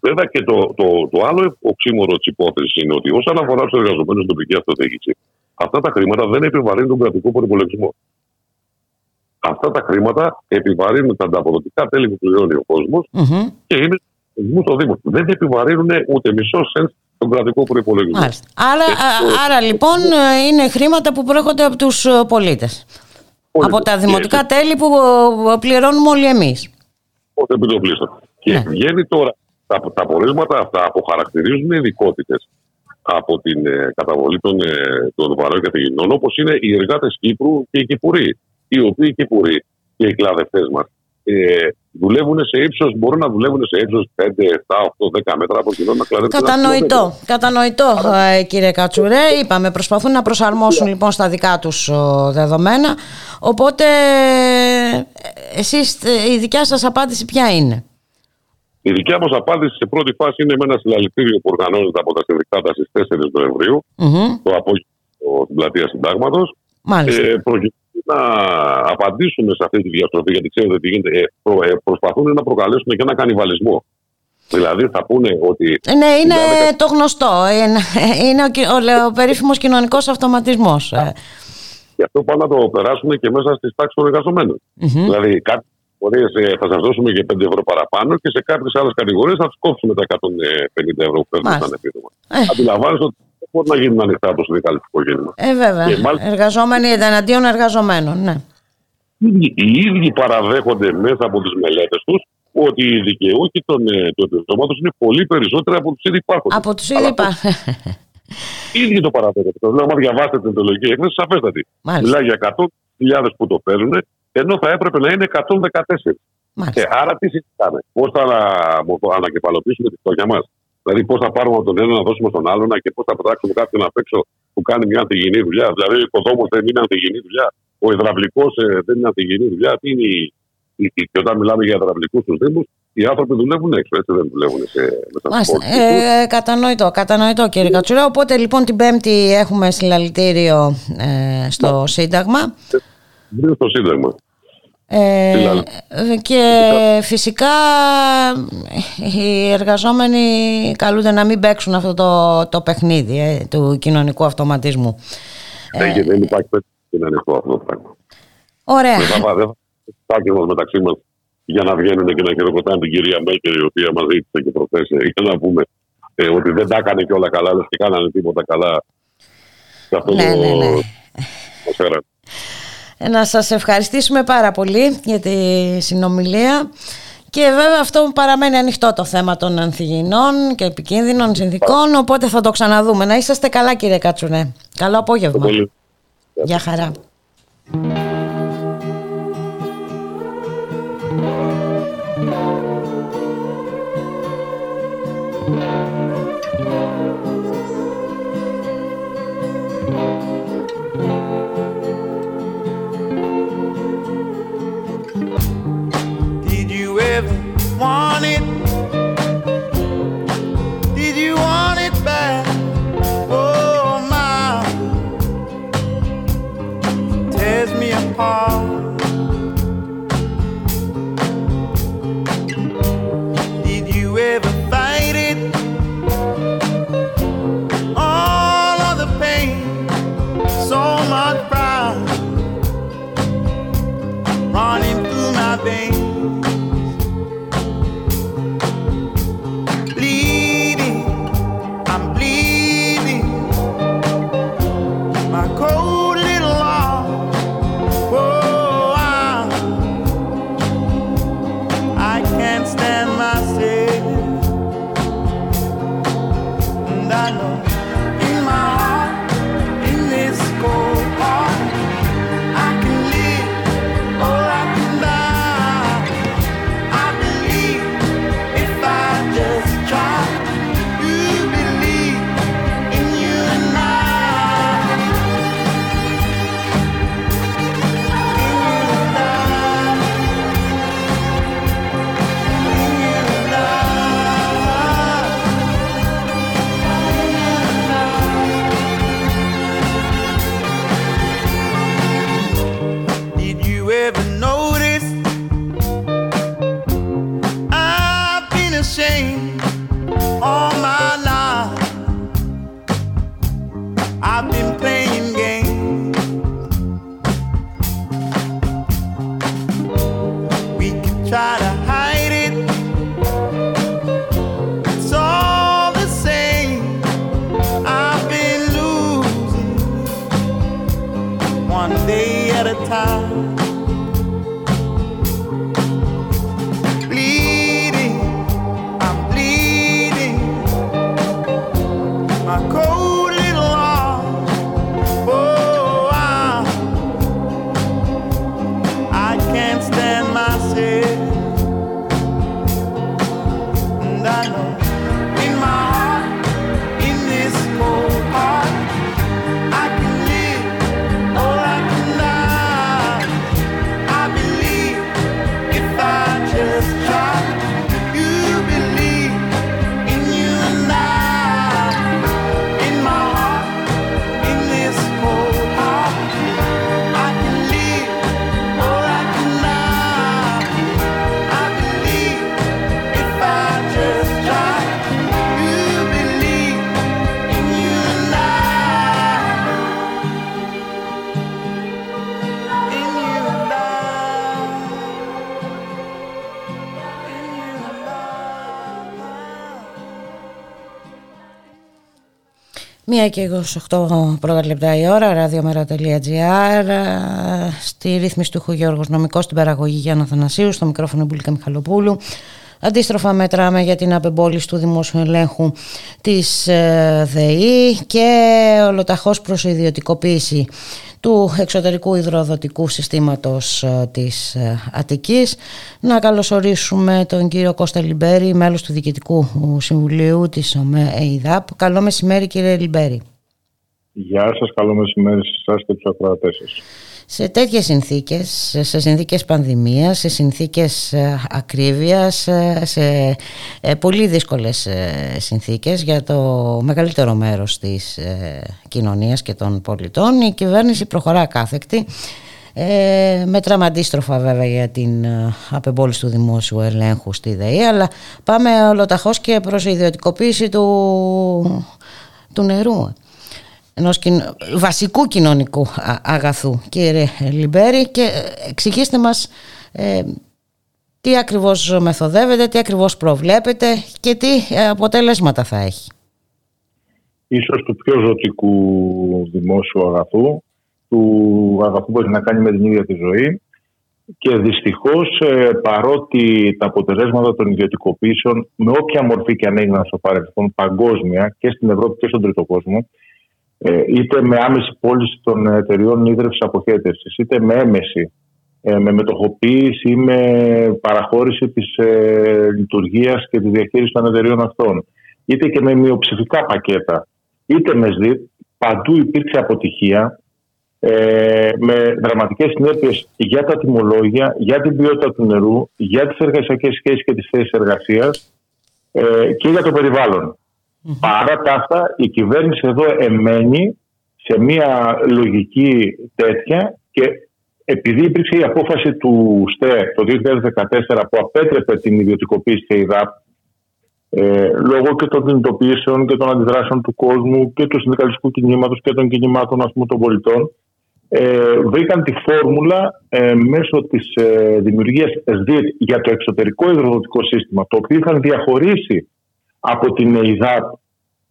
βέβαια και το, το, το άλλο οξύμορο της υπόθεσης είναι ότι όσον αφορά του εργαζομένους στην τοπική αυτοδιοίκηση, αυτά τα χρήματα δεν επιβαρύνουν τον κρατικό προπολογισμό. Αυτά τα χρήματα επιβαρύνουν τα ανταποδοτικά τέλη που πληρώνει ο κόσμος mm-hmm. και είναι στο Δήμο. Δεν επιβαρύνουν ούτε μισό σεντ τον κρατικό προπολογισμό. Άρα, άρα λοιπόν είναι χρήματα που προέρχονται από τους πολίτες. Από τα δημοτικά τέλη που πληρώνουμε όλοι εμείς. Όχι επιτοπλίστων. Και ναι. βγαίνει τώρα τα, τα πορίσματα αυτά αποχαρακτηρίζουν ειδικότητες από την ε, καταβολή των, ε, των βαρών καθηγητών, όπως είναι οι εργάτες Κύπρου και οι Κυπουροί οι οποίοι και οι και οι κλαδευτές μας ε, δουλεύουν σε ύψος, μπορούν να δουλεύουν σε ύψος 5, 7, 8, 10 μέτρα από κοινό να κλαδευτούν. Κατανοητό, κατανοητό ε, κύριε Κατσουρέ. Είπαμε, προσπαθούν να προσαρμόσουν λοιπόν στα δικά τους δεδομένα. Οπότε, εσείς ε, η δικιά σας απάντηση ποια είναι; Η δικιά μας απάντηση σε πρώτη φάση είναι με ένα συλλαλητήριο που οργανώνεται από τα συνδικάτα στις 4 Νοεμβρίου, mm-hmm. το απόγευμα στην πλατεία Συντάγματος. Ε, να απαντήσουμε σε αυτή τη διαστροφή, γιατί ξέρετε τι γίνεται. Ε, προ, ε, προσπαθούν να προκαλέσουν και ένα κανιβαλισμό. Δηλαδή θα πούνε ότι. Ε, ναι, είναι το γνωστό. Είναι, είναι ο, ο, ο περίφημος κοινωνικός αυτοματισμός. Γι' αυτό πάνε να το περάσουν και μέσα στις τάξεις των εργαζομένων. Mm-hmm. Δηλαδή, κάποιες κατηγορίες θα σας δώσουμε και 5 ευρώ παραπάνω και σε κάποιες άλλες κατηγορίες θα τους κόψουμε τα 150 ευρώ που παίρνουν σαν επίδομα. Ε. Αντιλαμβάνεστε ότι μπορεί να γίνουν ανοιχτά το συνδικαλιστικό κίνημα; Ε, βέβαια. μάλιστα... Εργαζόμενοι εναντίον εργαζομένων, ναι. Οι ίδιοι παραδέχονται μέσα από τις μελέτες τους ότι οι δικαιούχοι των, ε, τους επιδόματο είναι πολύ περισσότεροι από τους ήδη υπάρχοντες. Από τους ήδη υπάρχοντε. Οι ίδιοι το παραδέχονται. Το λέω, άμα διαβάσετε την εντολογική έκθεση, σαφέστατη. Μιλάει για 100.000 που το παίρνουν, ενώ θα έπρεπε να είναι 114. Και άρα τι συζητάμε, πώς θα ανακεφαλοποιήσουμε τη φτώχεια μας; Δηλαδή, πώς θα πάρουμε από τον ένα να δώσουμε στον άλλον και πώς θα πετάξουμε κάποιον απ' έξω που κάνει μια αντιγενή δουλειά. Δηλαδή, ο οικοδόμος δεν είναι αντιγενή δουλειά. Ο υδραυλικός ε, δεν είναι αντιγενή δουλειά. Τι είναι η... Και όταν μιλάμε για υδραυλικούς στου Δήμους, οι άνθρωποι δουλεύουν έξω, έτσι δεν δουλεύουν σε μέσα ε, Κατανοητό, κατανοητό κύριε Κατσουρά. Οπότε λοιπόν την Πέμπτη έχουμε συλλαλητήριο ε, στο Σύνταγμα. Στο Σύνταγμα. Ε, και φυσικά οι εργαζόμενοι καλούνται να μην παίξουν αυτό το, το παιχνίδι ε, του κοινωνικού αυτοματισμού. Ναι, ε, δεν υπάρχει παιδί να είναι αυτό το πράγμα. Ωραία. Δεν θα υπάρχει μεταξύ μας για να βγαίνουν και να χειροκροτάνε την κυρία Μέκερ, η οποία μας ζήτησε και προθέσει για να πούμε ε, ότι δεν τα έκανε και όλα καλά, αλλά και κάνανε τίποτα καλά. Σε αυτό ναι, το, ναι, ναι. Να σας ευχαριστήσουμε πάρα πολύ για τη συνομιλία Και βέβαια αυτό παραμένει ανοιχτό το θέμα των ανθυγινών και επικίνδυνων συνθήκων, οπότε θα το ξαναδούμε. Να είσαστε καλά κύριε Κατσουνέ. Καλό απόγευμα. Γεια χαρά. Μία και 28 πρώτα λεπτά η ώρα, radiomera.gr Στη ρύθμιση του Γιώργος Νομικός, στην παραγωγή Γιάννα Θανασίου, στο μικρόφωνο Μπουλίκα Μιχαλοπούλου. Αντίστροφα μέτραμε για την απεμπόληση του δημόσιου ελέγχου της ε, ΔΕΗ και ολοταχώς προς ιδιωτικοποίηση του εξωτερικού υδροδοτικού συστήματος ε, της ε, Αττικής. Να καλωσορίσουμε τον κύριο Κώστα Λιμπέρη, μέλος του Διοικητικού Συμβουλίου της ΟΜΕ Καλό μεσημέρι κύριε Λιμπέρη. Γεια σας, καλό μεσημέρι σε εσάς και τους ακροατές σας σε τέτοιες συνθήκες, σε συνθήκες πανδημίας, σε συνθήκες ε, ακρίβειας, ε, σε ε, πολύ δύσκολες συνθήκες για το μεγαλύτερο μέρος της κοινωνίας και των πολιτών, η κυβέρνηση προχωρά κάθεκτη με τραυματίστροφα βέβαια για την απεμπόληση του δημόσιου ελέγχου στη ΔΕΗ αλλά πάμε ολοταχώς και προς ιδιωτικοποίηση του, του νερού ενός βασικού κοινωνικού αγαθού κύριε Λιμπέρη και ε, εξηγήστε μας ε, τι ακριβώς μεθοδεύεται, τι ακριβώς προβλέπετε και τι ε, αποτελέσματα θα έχει. Ίσως του πιο ζωτικού δημόσιου αγαθού, του αγαθού που έχει να κάνει με την ίδια τη ζωή, και δυστυχώς ε, παρότι τα αποτελέσματα των ιδιωτικοποίησεων με όποια μορφή και αν έγιναν στο παρελθόν παγκόσμια και στην Ευρώπη και στον τρίτο κόσμο ε, είτε με άμεση πώληση των εταιριών ίδρυυσης αποχέτευσης είτε με έμεση ε, με μετοχοποίηση ή με παραχώρηση της ε, λειτουργίας και της διαχείρισης των εταιριών αυτών είτε και με μειοψηφικά πακέτα είτε με ΣΔΙΤ παντού υπήρξε αποτυχία ε, με δραματικές συνέπειες για τα τιμολόγια, για την ποιότητα του νερού, για τις εργασιακές σχέσεις και τις θέσεις εργασίας ε, και για το περιβαλλον Παρά τα αυτά, η κυβέρνηση εδώ εμένει σε μια λογική τέτοια και επειδή υπήρξε η απόφαση του ΣΤΕ το 2014 που απέτρεπε την ιδιωτικοποίηση της ΕΙΔΑΠ ε, λόγω και των κινητοποιήσεων και των αντιδράσεων του κόσμου και του συνδικαλιστικού κινήματος και των κινημάτων ας πούμε, των πολιτών ε, βρήκαν τη φόρμουλα ε, μέσω της ε, δημιουργίας ΣΔΙΤ για το εξωτερικό υδροδοτικό σύστημα το οποίο είχαν διαχωρίσει από την ΕΙΔΑΠ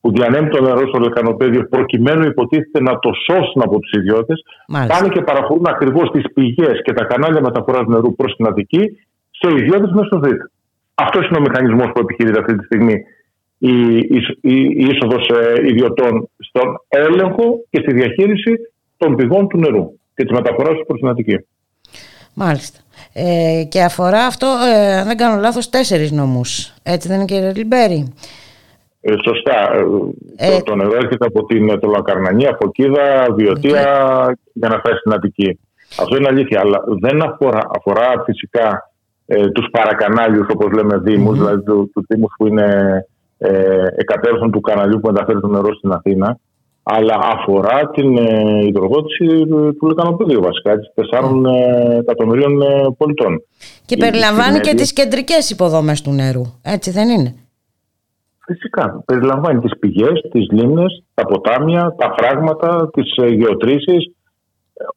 που διανέμει το νερό στο λεκανοπέδιο προκειμένου υποτίθεται να το σώσουν από τους ιδιώτες πάνε και παραχωρούν ακριβώς τις πηγές και τα κανάλια μεταφοράς νερού προς την Αττική σε ιδιώτες μέσω ΣΔΙΤ. Αυτός είναι ο μηχανισμός που επιχειρείται αυτή τη στιγμή η, η, η, η είσοδος ε, ιδιωτών στον έλεγχο και στη διαχείριση των πηγών του νερού και της μεταφοράς του προς την Αττική. Μάλιστα. Ε, και αφορά αυτό, ε, αν δεν κάνω λάθος, τέσσερις νομούς. Έτσι δεν είναι κύριε Λιμπέρη; Ε, σωστά. Ε, το, το νερό έρχεται από την Τολακαρνανή, από Κίδα, Βιωτία για να φτάσει στην Αττική. Αυτό είναι αλήθεια, αλλά δεν αφορά, αφορά φυσικά ε, τους παρακανάλιους όπως λέμε δήμους, δηλαδή του, του δήμους που είναι ε, του καναλιού που μεταφέρει το νερό στην Αθήνα αλλά αφορά την ε, υδροδότηση του λεκανοπεδίου βασικά, έτσι, 4 ε, εκατομμυρίων ε, πολιτών. Και περιλαμβάνει και τις κεντρικές υποδομές του νερού, έτσι δεν είναι; Φυσικά. Περιλαμβάνει τις πηγές, τις λίμνες, τα ποτάμια, τα φράγματα, τις γεωτρήσεις,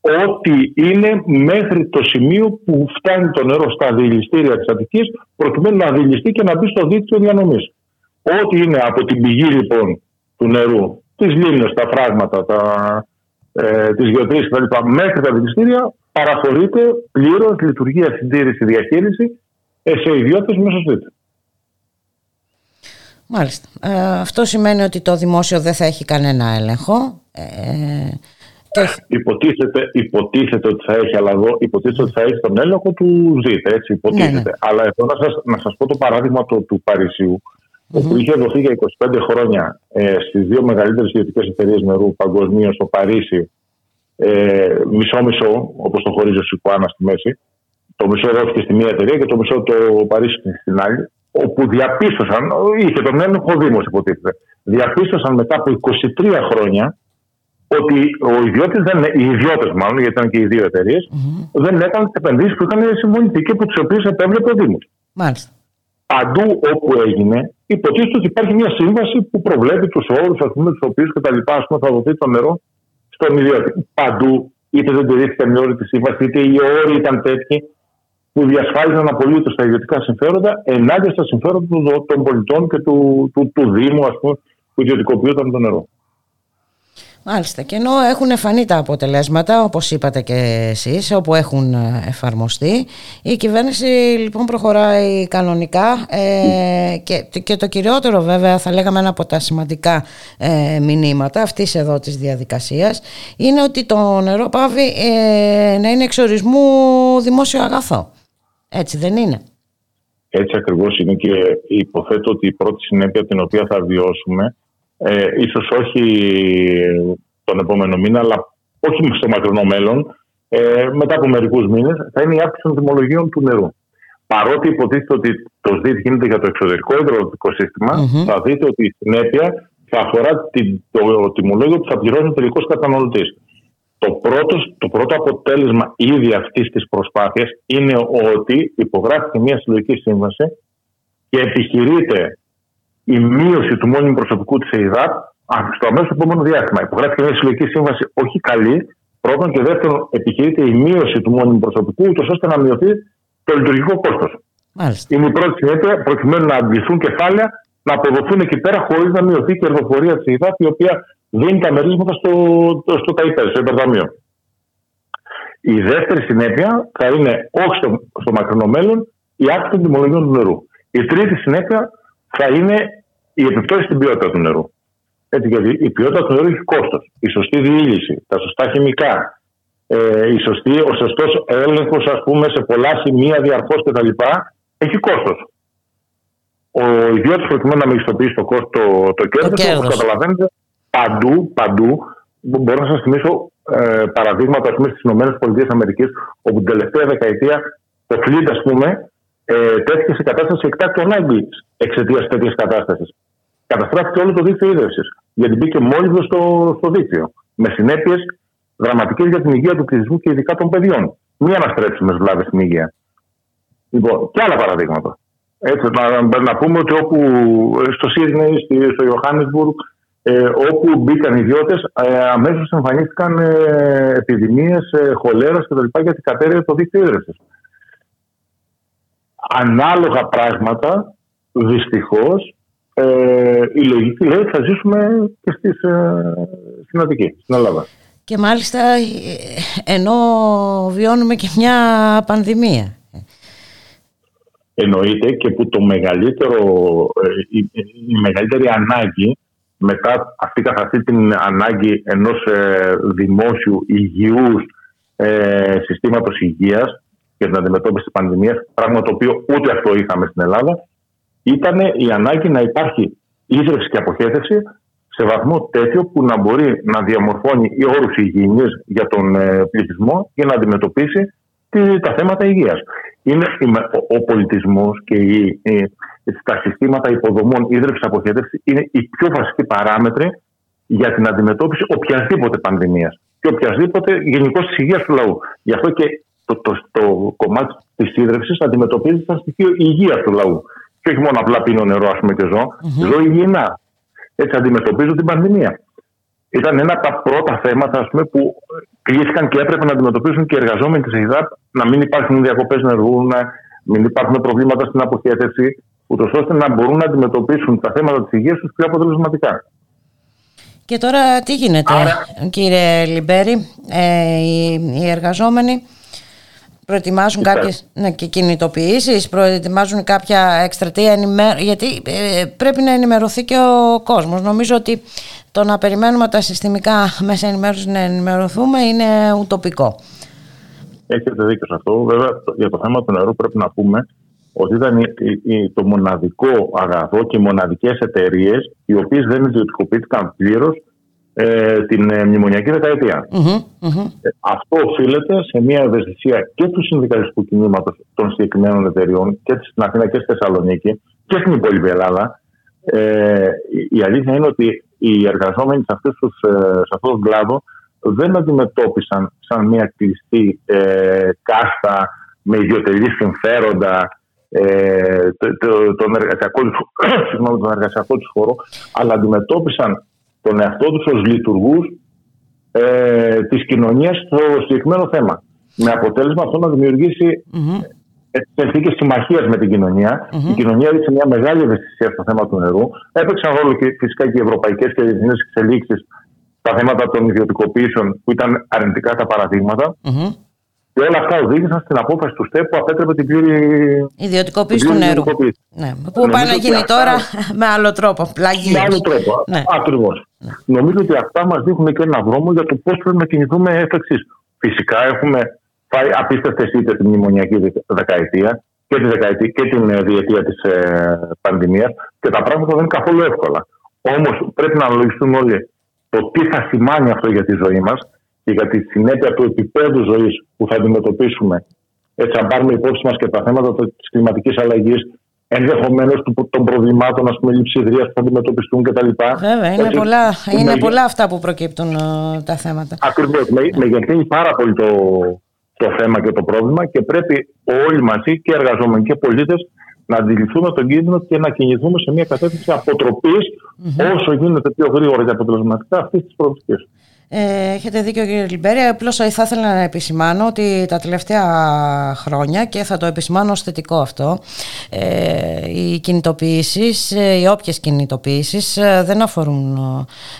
ό,τι είναι μέχρι το σημείο που φτάνει το νερό στα διελιστήρια της Αττικής προκειμένου να διελιστεί και να μπει στο δίκτυο διανομής. Ό,τι είναι από την πηγή λοιπόν του νερού τις λίμνες, τα φράγματα, τα, ε, τις γεωτρήσεις κτλ. μέχρι τα δικαστήρια παραχωρείται πλήρως λειτουργία, συντήρηση, διαχείριση ε, σε ιδιώτες μέσα στο Μάλιστα. Ε, αυτό σημαίνει ότι το δημόσιο δεν θα έχει κανένα έλεγχο. Ε, και... υποτίθεται, υποτίθεται ότι θα έχει, αλλά εδώ υποτίθεται ότι θα έχει τον έλεγχο του ΖΙΤ, έτσι υποτίθεται. Ναι, ναι. Αλλά εδώ να σας, να σας πω το παράδειγμα το, του Παρισιού, όπου είχε δοθεί για 25 χρόνια ε, στις δύο μεγαλύτερες ιδιωτικές εταιρείες νερού παγκοσμίως στο Παρίσι ε, μισό-μισό, όπως το χωρίζει ο Σικουάνα στη μέση. Το μισό δόθηκε στη μία εταιρεία και το μισό το Παρίσι στην άλλη. Όπου διαπίστωσαν, είχε τον έλεγχο Δήμος υποτίθεται, διαπίστωσαν μετά από 23 χρόνια ότι ο ιδιώτης δεν, οι ιδιώτες μάλλον, γιατί ήταν και οι δύο εταιρείες, mm-hmm. δεν έκαναν τι επενδύσεις που είχαν συμφωνηθεί και τις οποίες επέβλεπε ο Δήμος. Μάλιστα. Παντού όπου έγινε, υποτίθεται ότι υπάρχει μια σύμβαση που προβλέπει τους όρους, τους οποίους κτλ. θα δοθεί το νερό στον ιδιώτη. Παντού, είτε δεν τηρήθηκαν οι όροι τη σύμβαση, είτε οι όροι ήταν τέτοιοι που διασφάλιζαν απολύτως τα ιδιωτικά συμφέροντα ενάντια στα συμφέροντα των πολιτών και του, του, του Δήμου, ας πούμε, που ιδιωτικοποιούνταν το νερό. Μάλιστα και ενώ έχουν φανεί τα αποτελέσματα όπως είπατε και εσείς όπου έχουν ε, εφαρμοστεί η κυβέρνηση λοιπόν προχωράει κανονικά ε, και, και το κυριότερο βέβαια θα λέγαμε ένα από τα σημαντικά ε, μηνύματα αυτής εδώ της διαδικασίας είναι ότι το νερό πάβει ε, να είναι εξορισμού δημόσιο αγαθό. Έτσι δεν είναι. Έτσι ακριβώς είναι και υποθέτω ότι η πρώτη συνέπεια την οποία θα βιώσουμε ε, ίσως όχι τον επόμενο μήνα, αλλά όχι στο μακρινό μέλλον, ε, μετά από μερικούς μήνες, θα είναι η αύξηση των τιμολογίων του νερού. Παρότι υποτίθεται ότι το ΣΔΙΤ γίνεται για το εξωτερικό υδροδοτικό θα δείτε ότι η συνέπεια θα αφορά το τιμολόγιο που θα πληρώνει ο τελικός καταναλωτής. Το πρώτο, το πρώτο αποτέλεσμα ήδη αυτής της προσπάθειας είναι ότι υπογράφηκε μια συλλογική σύμβαση και επιχειρείται η μείωση του μόνιμου προσωπικού της ΕΙΔΑΠ στο αμέσως επόμενο διάστημα. Υπογράφηκε μια συλλογική σύμβαση όχι καλή. Πρώτον και δεύτερον, επιχειρείται η μείωση του μόνιμου προσωπικού, ούτως ώστε να μειωθεί το λειτουργικό κόστος. Είναι η πρώτη συνέπεια προκειμένου να αντληθούν κεφάλαια να αποδοθούν εκεί πέρα χωρίς να μειωθεί η κερδοφορία της ΕΙΔΑΠ, η οποία δίνει τα μερίσματα στο, στο, στο ΤΑΙΠΕ, στο υπερταμείο. Η δεύτερη συνέπεια θα είναι όχι στο, στο μακρινό μέλλον η αύξηση των τιμολογίων του νερού. Η τρίτη συνέπεια θα είναι η επιπτώση στην ποιότητα του νερού. Έτσι, γιατί η ποιότητα του νερού έχει κόστος. Η σωστή διήλυση, τα σωστά χημικά, ε, η σωστή, ο σωστός έλεγχος, ας πούμε, σε πολλά σημεία διαρκώς κτλ. έχει κόστος. Ο ιδιώτης προκειμένου να μεγιστοποιήσει το, κόστο, το, το κέρδος, όπως καταλαβαίνετε, παντού, παντού, μπορώ να σας θυμίσω ε, παραδείγματα στις ΗΠΑ, όπου την τελευταία δεκαετία το φλίτ, ας πούμε, ε, τέθηκε σε κατάσταση εκτάκτου ανάγκης εξαιτίας τέτοιας κατάστασης. Καταστράφηκε όλο το δίκτυο ίδρυυση, γιατί μπήκε μόλις στο, στο δίκτυο. Με συνέπειες δραματικές για την υγεία του πληθυσμού και ειδικά των παιδιών. Μη αναστρέψουμε βλάβε στην υγεία. Λοιπόν, και άλλα παραδείγματα. Έτσι, να, να πούμε ότι όπου στο Σίδνεϊ, στο Ιωάννησμπουργκ, ε, όπου μπήκαν ιδιώτες, ε, αμέσως εμφανίστηκαν ε, επιδημίες ε, χολέρας κτλ. γιατί κατέρευε το δίκτυο ίδρυσης. Ανάλογα πράγματα, δυστυχώς, ε, η λογική λέει ότι θα ζήσουμε και στις, ε, στην Αττική, στην Ελλάδα. Και μάλιστα ε, ενώ βιώνουμε και μια πανδημία. Εννοείται και που το μεγαλύτερο, η, η μεγαλύτερη ανάγκη μετά αυτή καθ' αυτή την ανάγκη ενός ε, δημόσιου υγιούς ε, συστήματος υγείας για την αντιμετώπιση της πανδημίας, πράγμα το οποίο ούτε αυτό είχαμε στην Ελλάδα, ήταν η ανάγκη να υπάρχει ίδρυυση και αποχέτευση σε βαθμό τέτοιο που να μπορεί να διαμορφώνει οι όρους υγιεινής για τον ε, πληθυσμό για να αντιμετωπίσει τα θέματα υγείας. Είναι ο πολιτισμός και η, τα συστήματα υποδομών ίδρυψης αποχέτευσης είναι οι πιο βασικοί παράμετροι για την αντιμετώπιση οποιασδήποτε πανδημίας και οποιασδήποτε γενικώς της υγείας του λαού. Γι' αυτό και το, το, το κομμάτι της ίδρυψη αντιμετωπίζει σαν στοιχείο υγεία του λαού. Και όχι μόνο απλά πίνω νερό, ας πούμε, και ζω. Mm-hmm. Ζω υγιεινά. Έτσι αντιμετωπίζω την πανδημία. Ήταν ένα από τα πρώτα θέματα ας πούμε, που κλείθηκαν και έπρεπε να αντιμετωπίσουν και οι εργαζόμενοι της ΕΙΔΑΠ να μην υπάρχουν διακοπές νερού, να μην υπάρχουν προβλήματα στην αποχέτευση ούτως ώστε να μπορούν να αντιμετωπίσουν τα θέματα της υγείας τους πιο αποτελεσματικά. Και τώρα τι γίνεται, κύριε Λιμπέρη, ε, οι, εργαζόμενοι προετοιμάζουν κάποιες ναι, και κινητοποιήσεις, προετοιμάζουν κάποια εκστρατεία ενημέρωση, γιατί ε, πρέπει να ενημερωθεί και ο κόσμος. Νομίζω ότι το να περιμένουμε τα συστημικά μέσα ενημέρωσης να ενημερωθούμε είναι ουτοπικό. Έχετε δίκιο σε αυτό. Βέβαια, για το θέμα του νερού πρέπει να πούμε ότι ήταν το μοναδικό αγαθό και οι μοναδικές εταιρείες οι οποίες δεν ιδιωτικοποιήθηκαν πλήρως ε, την ε, μνημονιακή δεκαετία. Ε, αυτό οφείλεται σε μια ευαισθησία και του συνδικαλιστικού κινήματος των συγκεκριμένων εταιριών και στην Αθήνα και στη Θεσσαλονίκη και στην υπόλοιπη Ελλάδα. Ε, η αλήθεια είναι ότι οι εργαζόμενοι σε, αυτούς τους, ε, σε αυτόν τον κλάδο δεν αντιμετώπισαν σαν μια κλειστή ε, κάστα με ιδιωτερή συμφέροντα ε, τον, εργασιακό, συγγνώμη, τον εργασιακό τους χώρο, αλλά αντιμετώπισαν τον εαυτό τους ως λειτουργούς ε, της κοινωνίας στο συγκεκριμένο θέμα. Με αποτέλεσμα αυτό να δημιουργήσει mm-hmm. συνθήκες συμμαχίας με την κοινωνια Η κοινωνία έδειξε μια μεγάλη ευαισθησία στο θέμα του νερού. Έπαιξαν ρόλο και φυσικά και οι ευρωπαϊκές και οι διεθνείς εξελίξεις στα θέματα των ιδιωτικοποιήσεων που ήταν αρνητικά τα παραδειγματα και όλα αυτά οδήγησαν στην απόφαση του ΣΤΕΠ που απέτρεπε την πλήρη ιδιωτικοποίηση του νερού. Ναι. Που πάει να γίνει τώρα με άλλο τρόπο. Με άλλο τρόπο. Ναι. Ακριβώς. Ναι. Νομίζω ότι αυτά μας δείχνουν και έναν δρόμο για το πώς πρέπει να κινηθούμε εφ' εξής. Φυσικά έχουμε φάει απίστευτες ήττες την μνημονιακή δεκαετία και, τη δεκαετία, και την ε, διετία της ε, πανδημίας και τα πράγματα δεν είναι καθόλου εύκολα. Όμως πρέπει να αναλογιστούμε όλοι το τι θα σημάνει αυτό για τη ζωή μας και για τη συνέπεια του επίπεδου ζωής που θα αντιμετωπίσουμε. Έτσι, αν πάρουμε υπόψη μας και τα θέματα της κλιματικής αλλαγής, ενδεχομένως των προβλημάτων ας πούμε, λειψιδρία που θα αντιμετωπιστούν κτλ. Βέβαια, είναι, πολλά, είναι πολλά αυτά που προκύπτουν ε, τα θέματα. Ακριβώς. Με, μεγεθύνει πάρα πολύ το, το θέμα και το πρόβλημα και πρέπει όλοι μαζί και εργαζόμενοι και πολίτες να αντιληφθούμε τον κίνδυνο και να κινηθούμε σε μια κατεύθυνση όσο γίνεται πιο γρήγορα και αποτελεσματικά αυτής της προοπτικής. Ε, έχετε δίκιο κύριε Λιμπέρη. Απλώς θα ήθελα να επισημάνω ότι τα τελευταία χρόνια και θα το επισημάνω ως θετικό αυτό ε, οι κινητοποιήσεις, ε, οι όποιες κινητοποιήσεις ε, δεν αφορούν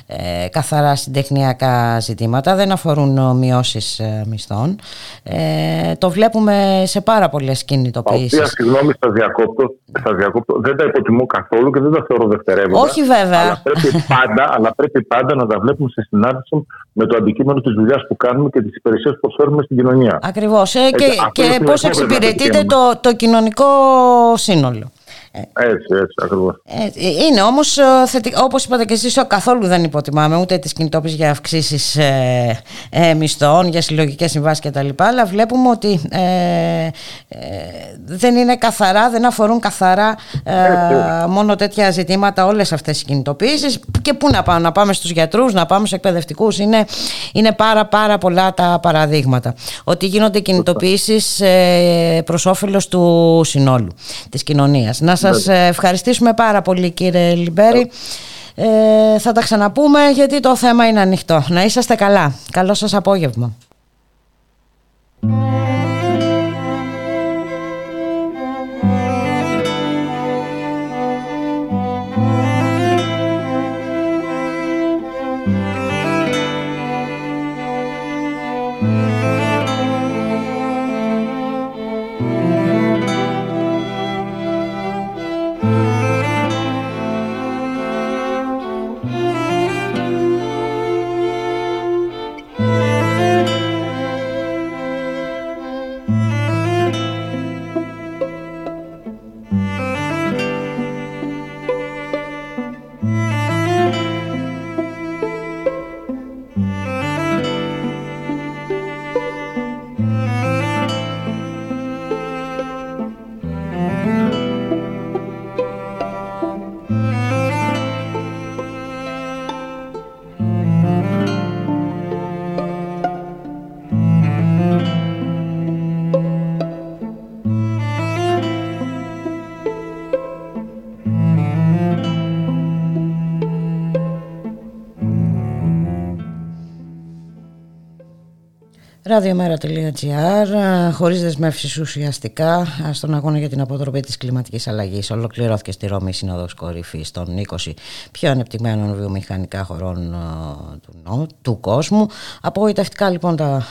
ε, καθαρά συντεχνιακά ζητήματα, δεν αφορούν μειώσεις μισθών. Ε, το βλέπουμε σε πάρα πολλές κινητοποιήσεις. Τα οποία, συγγνώμη, στα διακόπτω, στα διακόπτω, δεν τα υποτιμώ καθόλου και δεν τα θεωρώ δευτερεύοντα. Όχι βέβαια. Αλλά πρέπει πάντα, αλλά πρέπει πάντα να τα βλέπουμε σε συνάρτηση με το αντικείμενο της δουλειάς που κάνουμε και τις υπηρεσίες που προσφέρουμε στην κοινωνία. Ακριβώς. Ε, και, και πώς εξυπηρετείται το, το κοινωνικό σύνολο. Έτσι, έτσι, ακριβώς. Είναι όμως, ε, όπως είπατε και εσείς, καθόλου δεν υποτιμάμε ούτε τις κινητόπιες για αυξήσεις ε, ε, μισθών, για συλλογικές συμβάσεις κτλ. Αλλά βλέπουμε ότι ε, ε, δεν είναι καθαρά, δεν αφορούν καθαρά μόνο τέτοια ζητήματα όλες αυτές οι κινητοποιήσει. Και πού να πάμε, να πάμε στους γιατρούς, να πάμε στους εκπαιδευτικούς. Είναι, είναι πάρα, πάρα πολλά τα παραδείγματα. Ότι γίνονται κινητοποιήσει ε, προς όφελος του συνόλου της κοινωνίας. Να σας ευχαριστήσουμε πάρα πολύ κύριε Λιμπέρη. Ε, θα τα ξαναπούμε γιατί το θέμα είναι ανοιχτό. Να είσαστε καλά. Καλό σας απόγευμα. Ραδιομέρα.gr χωρίς δεσμεύσεις ουσιαστικά στον αγώνα για την αποτροπή της κλιματικής αλλαγής. Ολοκληρώθηκε στη Ρώμη η Σύνοδος Κορυφής των 20 πιο ανεπτυγμένων βιομηχανικά χωρών του, του κόσμου. Απογοητευτικά λοιπόν τα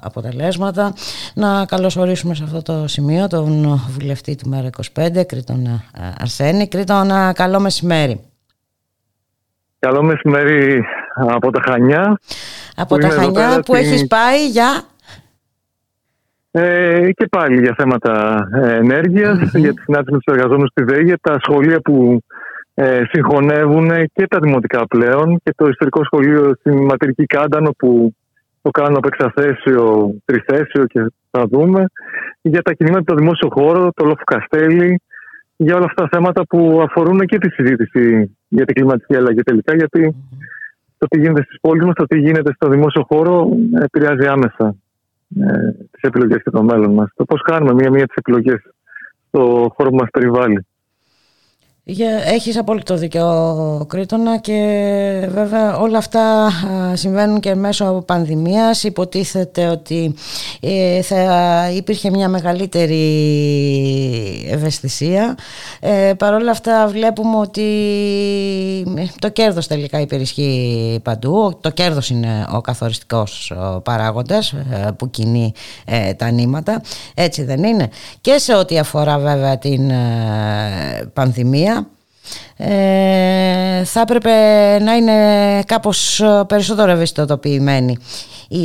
αποτελέσματα. Να καλωσορίσουμε σε αυτό το σημείο τον βουλευτή του Μέρα 25 Κρήτον Αρσένη. Κρήτον καλό μεσημέρι. Καλό μεσημέρι από τα Χανιά. Από τα Χανιά που έχεις πάει για... Ε, και πάλι για θέματα ε, ενέργειας, για τη συνάντηση με τους εργαζόμενους στη ΔΕΗ, για τα σχολεία που ε, συγχωνεύουν και τα δημοτικά πλέον και το ιστορικό σχολείο στην Ματερική Κάντανο που το κάνω από εξαθέσιο, τριθέσιο και θα δούμε. Για τα κινήματα το δημόσιο χώρο, το Λόφου Καστέλη, για όλα αυτά τα θέματα που αφορούν και τη συζήτηση για την κλιματική αλλαγή τελικά, γιατί το τι γίνεται στις πόλεις μας, το τι γίνεται στο δημόσιο χώρο επηρεάζει άμεσα ε, τις επιλογές και το μέλλον μας. Το πώς κάνουμε μία-μία τις επιλογές στο χώρο που μας περιβάλλει. Έχεις απόλυτο δίκιο Κρήτονα και βέβαια όλα αυτά συμβαίνουν και μέσω πανδημίας. Υποτίθεται ότι ε, θα υπήρχε μια μεγαλύτερη ευαισθησία. Ε, παρόλα αυτά βλέπουμε ότι ε, το κέρδος τελικά υπερισχύει παντού. Το κέρδος είναι ο καθοριστικός παράγοντας που κινεί τα νήματα. Έτσι δεν είναι. Και σε ό,τι αφορά βέβαια την πανδημία ε, θα έπρεπε να είναι κάπως περισσότερο ευαισθητοποιημένοι οι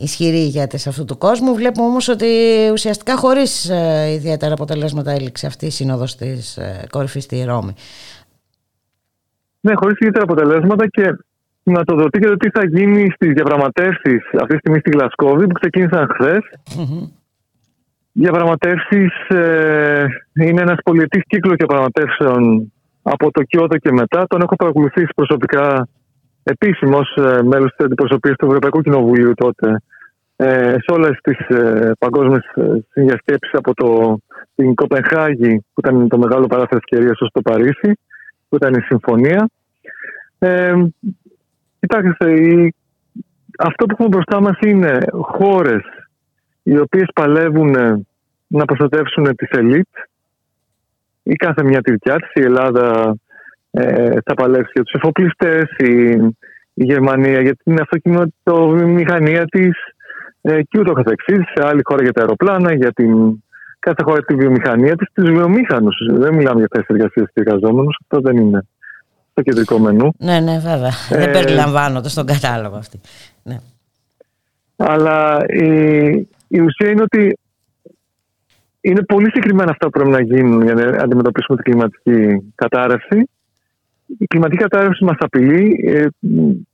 ισχυροί ηγέτες αυτού του κόσμου. Βλέπουμε όμως ότι ουσιαστικά χωρίς ε, ιδιαίτερα αποτελέσματα έληξε αυτή η σύνοδος της ε, κορυφής στη Ρώμη. Ναι, χωρίς ιδιαίτερα αποτελέσματα και να το δοθεί και το τι θα γίνει στις διαπραγματεύσεις αυτή τη στιγμή στη Γλασκόβη που ξεκίνησαν διαπραγματεύσεις ε, είναι ένας πολιτή κύκλος διαπραγματεύσεων από το Κιώτο και μετά. Τον έχω παρακολουθήσει προσωπικά επίσημος ε, μέλος της αντιπροσωπείας του Ευρωπαϊκού Κοινοβουλίου τότε ε, σε όλες τις ε, παγκόσμιες συνδιασκέψεις από το, την Κοπενχάγη, που ήταν το μεγάλο παράθυρο ευκαιρία, ως το Παρίσι, που ήταν η συμφωνία. Ε, Κοιτάξτε, η... αυτό που έχουμε μπροστά μας είναι χώρες οι οποίες παλεύουν να προστατεύσουν τις ελίτ η κάθε μια τη δικιά της. Η Ελλάδα ε, θα παλέψει για τους εφοπλιστές, η, η Γερμανία για την αυτοκινητοβιομηχανία της ε, και ούτω καθεξής. Σε άλλη χώρα για τα αεροπλάνα, για την κάθε χώρα τη βιομηχανία της, τους βιομήχανους. Δεν μιλάμε για θέσεις εργασίας και εργαζόμενους, αυτό δεν είναι στο κεντρικό μενού. Ναι, ναι, βέβαια. Ε, δεν περιλαμβάνονται στον κατάλογο αυτή. Ναι. Αλλά η, η ουσία είναι ότι είναι πολύ συγκεκριμένα αυτά που πρέπει να γίνουν για να αντιμετωπίσουμε την κλιματική κατάρρευση. Η κλιματική κατάρρευση μας απειλεί. Ε,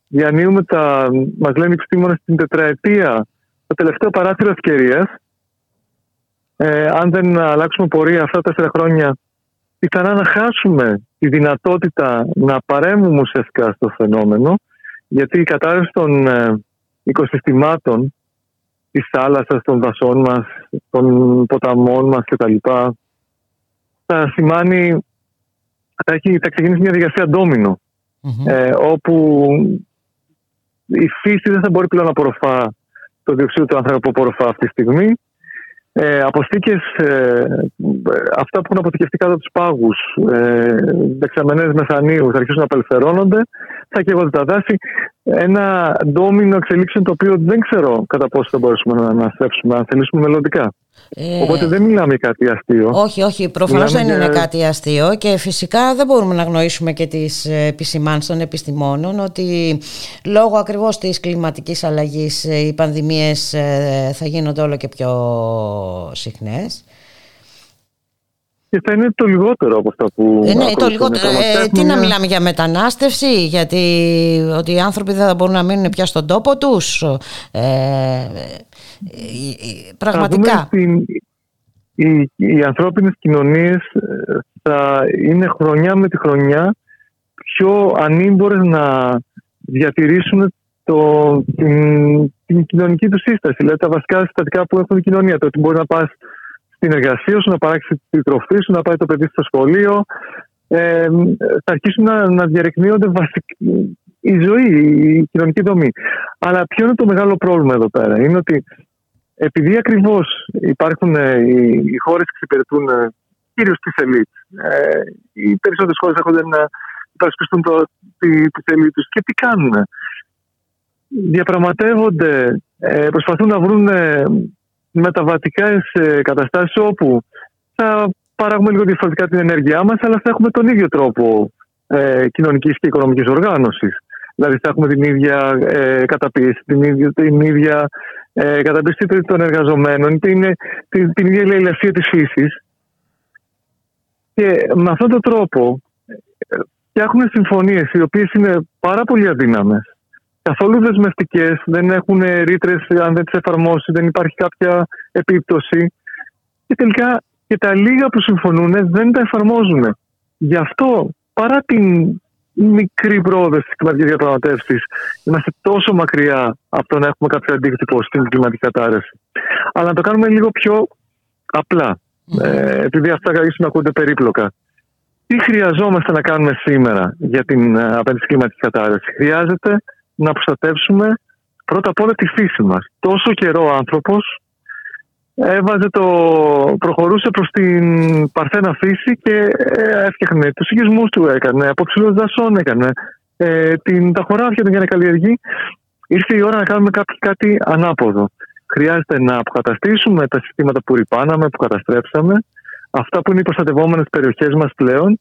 διανύουμε τα, μας λένε οι επιστήμονες στην τετραετία, το τελευταίο παράθυρο ευκαιρίας. Ε, αν δεν αλλάξουμε πορεία αυτά τα τέσσερα χρόνια, πιθανά να χάσουμε τη δυνατότητα να παρέμβουμε ουσιαστικά στο φαινόμενο, γιατί η κατάρρευση των ε, οικοσυστημάτων της θάλασσας, των δασών μας, των ποταμών μας κτλ. Θα σημάνει, θα, έχει, θα ξεκινήσει μια διαδικασία ε, όπου η φύση δεν θα μπορεί πλέον να απορροφά το διοξείδιο του άνθρακα που απορροφά αυτή τη στιγμή ε, αποθήκες, ε, αυτά που έχουν αποθηκευτεί κάτω από τους πάγους, ε, δεξαμενές μεθανίου θα αρχίσουν να απελευθερώνονται, θα καίγονται τα δάση. Ένα ντόμινο εξελίξεων το οποίο δεν ξέρω κατά πόσο θα μπορέσουμε να αναστρέψουμε αν θελήσουμε μελλοντικά. Ε, Οπότε δεν μιλάμε για κάτι αστείο. Όχι, όχι, προφανώς δεν είναι κάτι αστείο και φυσικά δεν μπορούμε να γνωρίσουμε και τις επισημάνσεις των επιστημόνων ότι λόγω ακριβώς της κλιματικής αλλαγής οι πανδημίες θα γίνονται όλο και πιο συχνές και θα είναι το λιγότερο από αυτά που. Ε, ναι, το λιγότερο. Ε, τι να μιλάμε για μετανάστευση, γιατί ότι οι άνθρωποι δεν θα μπορούν να μείνουν πια στον τόπο τους. Ε, ε, πραγματικά. Στην, οι, οι ανθρώπινες κοινωνίες θα είναι χρονιά με τη χρονιά πιο ανήμπορες να διατηρήσουν το, την, την κοινωνική τους σύσταση. Δηλαδή τα βασικά συστατικά που έχουν η κοινωνία. Το ότι μπορεί να πας στην εργασία σου, να παράξει τη τροφή σου, να πάει το παιδί στο σχολείο. Ε, θα αρχίσουν να, να διαρρεκνύονται η ζωή, η κοινωνική δομή. Αλλά ποιο είναι το μεγάλο πρόβλημα εδώ πέρα, είναι ότι επειδή ακριβώς υπάρχουν ε, οι, οι χώρες που εξυπηρετούν ε, κυρίως τις ελίτς, ε, οι περισσότερες χώρες έρχονται να υπερασπιστούν τις ελίτ τους και τι κάνουν. Διαπραγματεύονται, ε, προσπαθούν να βρουν μεταβατικά σε καταστάσεις όπου θα παράγουμε λίγο διαφορετικά την ενέργειά μας, αλλά θα έχουμε τον ίδιο τρόπο ε, κοινωνικής και οικονομικής οργάνωσης. Δηλαδή θα έχουμε την ίδια ε, καταπίεση, την ίδια, την ίδια ε, καταπίεση των εργαζομένων, την, την, την ίδια λαϊλασία της φύσης. Και με αυτόν τον τρόπο ε, φτιάχνουν συμφωνίες οι οποίες είναι πάρα πολύ αδύναμες καθόλου δεσμευτικές, δεν έχουν ρήτρες, αν δεν τις εφαρμόσει, δεν υπάρχει κάποια επίπτωση. Και τελικά και τα λίγα που συμφωνούν δεν τα εφαρμόζουν. Γι' αυτό, παρά την μικρή πρόοδο στι κλιματικέ διαπραγματεύσει, είμαστε τόσο μακριά από το να έχουμε κάποιο αντίκτυπο στην κλιματική κατάρρευση. Αλλά να το κάνουμε λίγο πιο απλά. Ε, επειδή αυτά ίσω να ακούγονται περίπλοκα. Τι χρειαζόμαστε να κάνουμε σήμερα για την ε, απέναντι κλιματική κατάρρευση; Χρειάζεται να προστατεύσουμε πρώτα απ' όλα τη φύση μας. Τόσο καιρό ο άνθρωπος έβαζε το, προχωρούσε προς την παρθένα φύση και ε, έφτιαχνε τους οικισμούς του έκανε, αποψηλός δασών έκανε, ε, την, τα χωράφια του για να καλλιεργεί. Ήρθε η ώρα να κάνουμε κάτι, κάτι ανάποδο. Χρειάζεται να αποκαταστήσουμε τα συστήματα που ρηπάναμε, που καταστρέψαμε, αυτά που είναι οι προστατευόμενες περιοχές μας πλέον,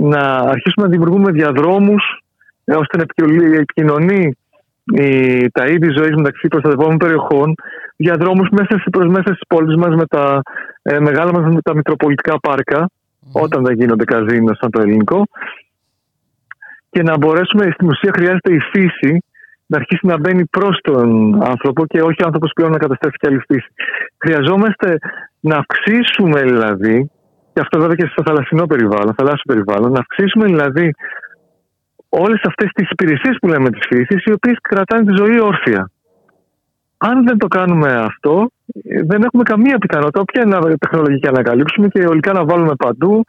να αρχίσουμε να δημιουργούμε διαδρόμους ε, ώστε να επικοινωνεί τα είδη ζωής μεταξύ προστατευόμενων περιοχών, διαδρόμου μέσα προς μέσα στις πόλεις μας με τα ε, μεγάλα μας με τα μητροπολιτικά πάρκα, όταν δεν γίνονται καζίνο σαν το ελληνικό. Και να μπορέσουμε, στην ουσία χρειάζεται η φύση να αρχίσει να μπαίνει προς τον άνθρωπο και όχι ο άνθρωπος πλέον να καταστρέφει και άλλη φύση. Χρειαζόμαστε να αυξήσουμε δηλαδή, και αυτό βέβαια και στο θαλασσινό περιβάλλον, θαλάσσιο περιβάλλον, να αυξήσουμε δηλαδή όλες αυτές τις υπηρεσίες που λέμε της φύσης, οι οποίες κρατάνε τη ζωή όρθια. Αν δεν το κάνουμε αυτό, δεν έχουμε καμία πιθανότητα όποια τεχνολογική να ανακαλύψουμε και ολικά να βάλουμε παντού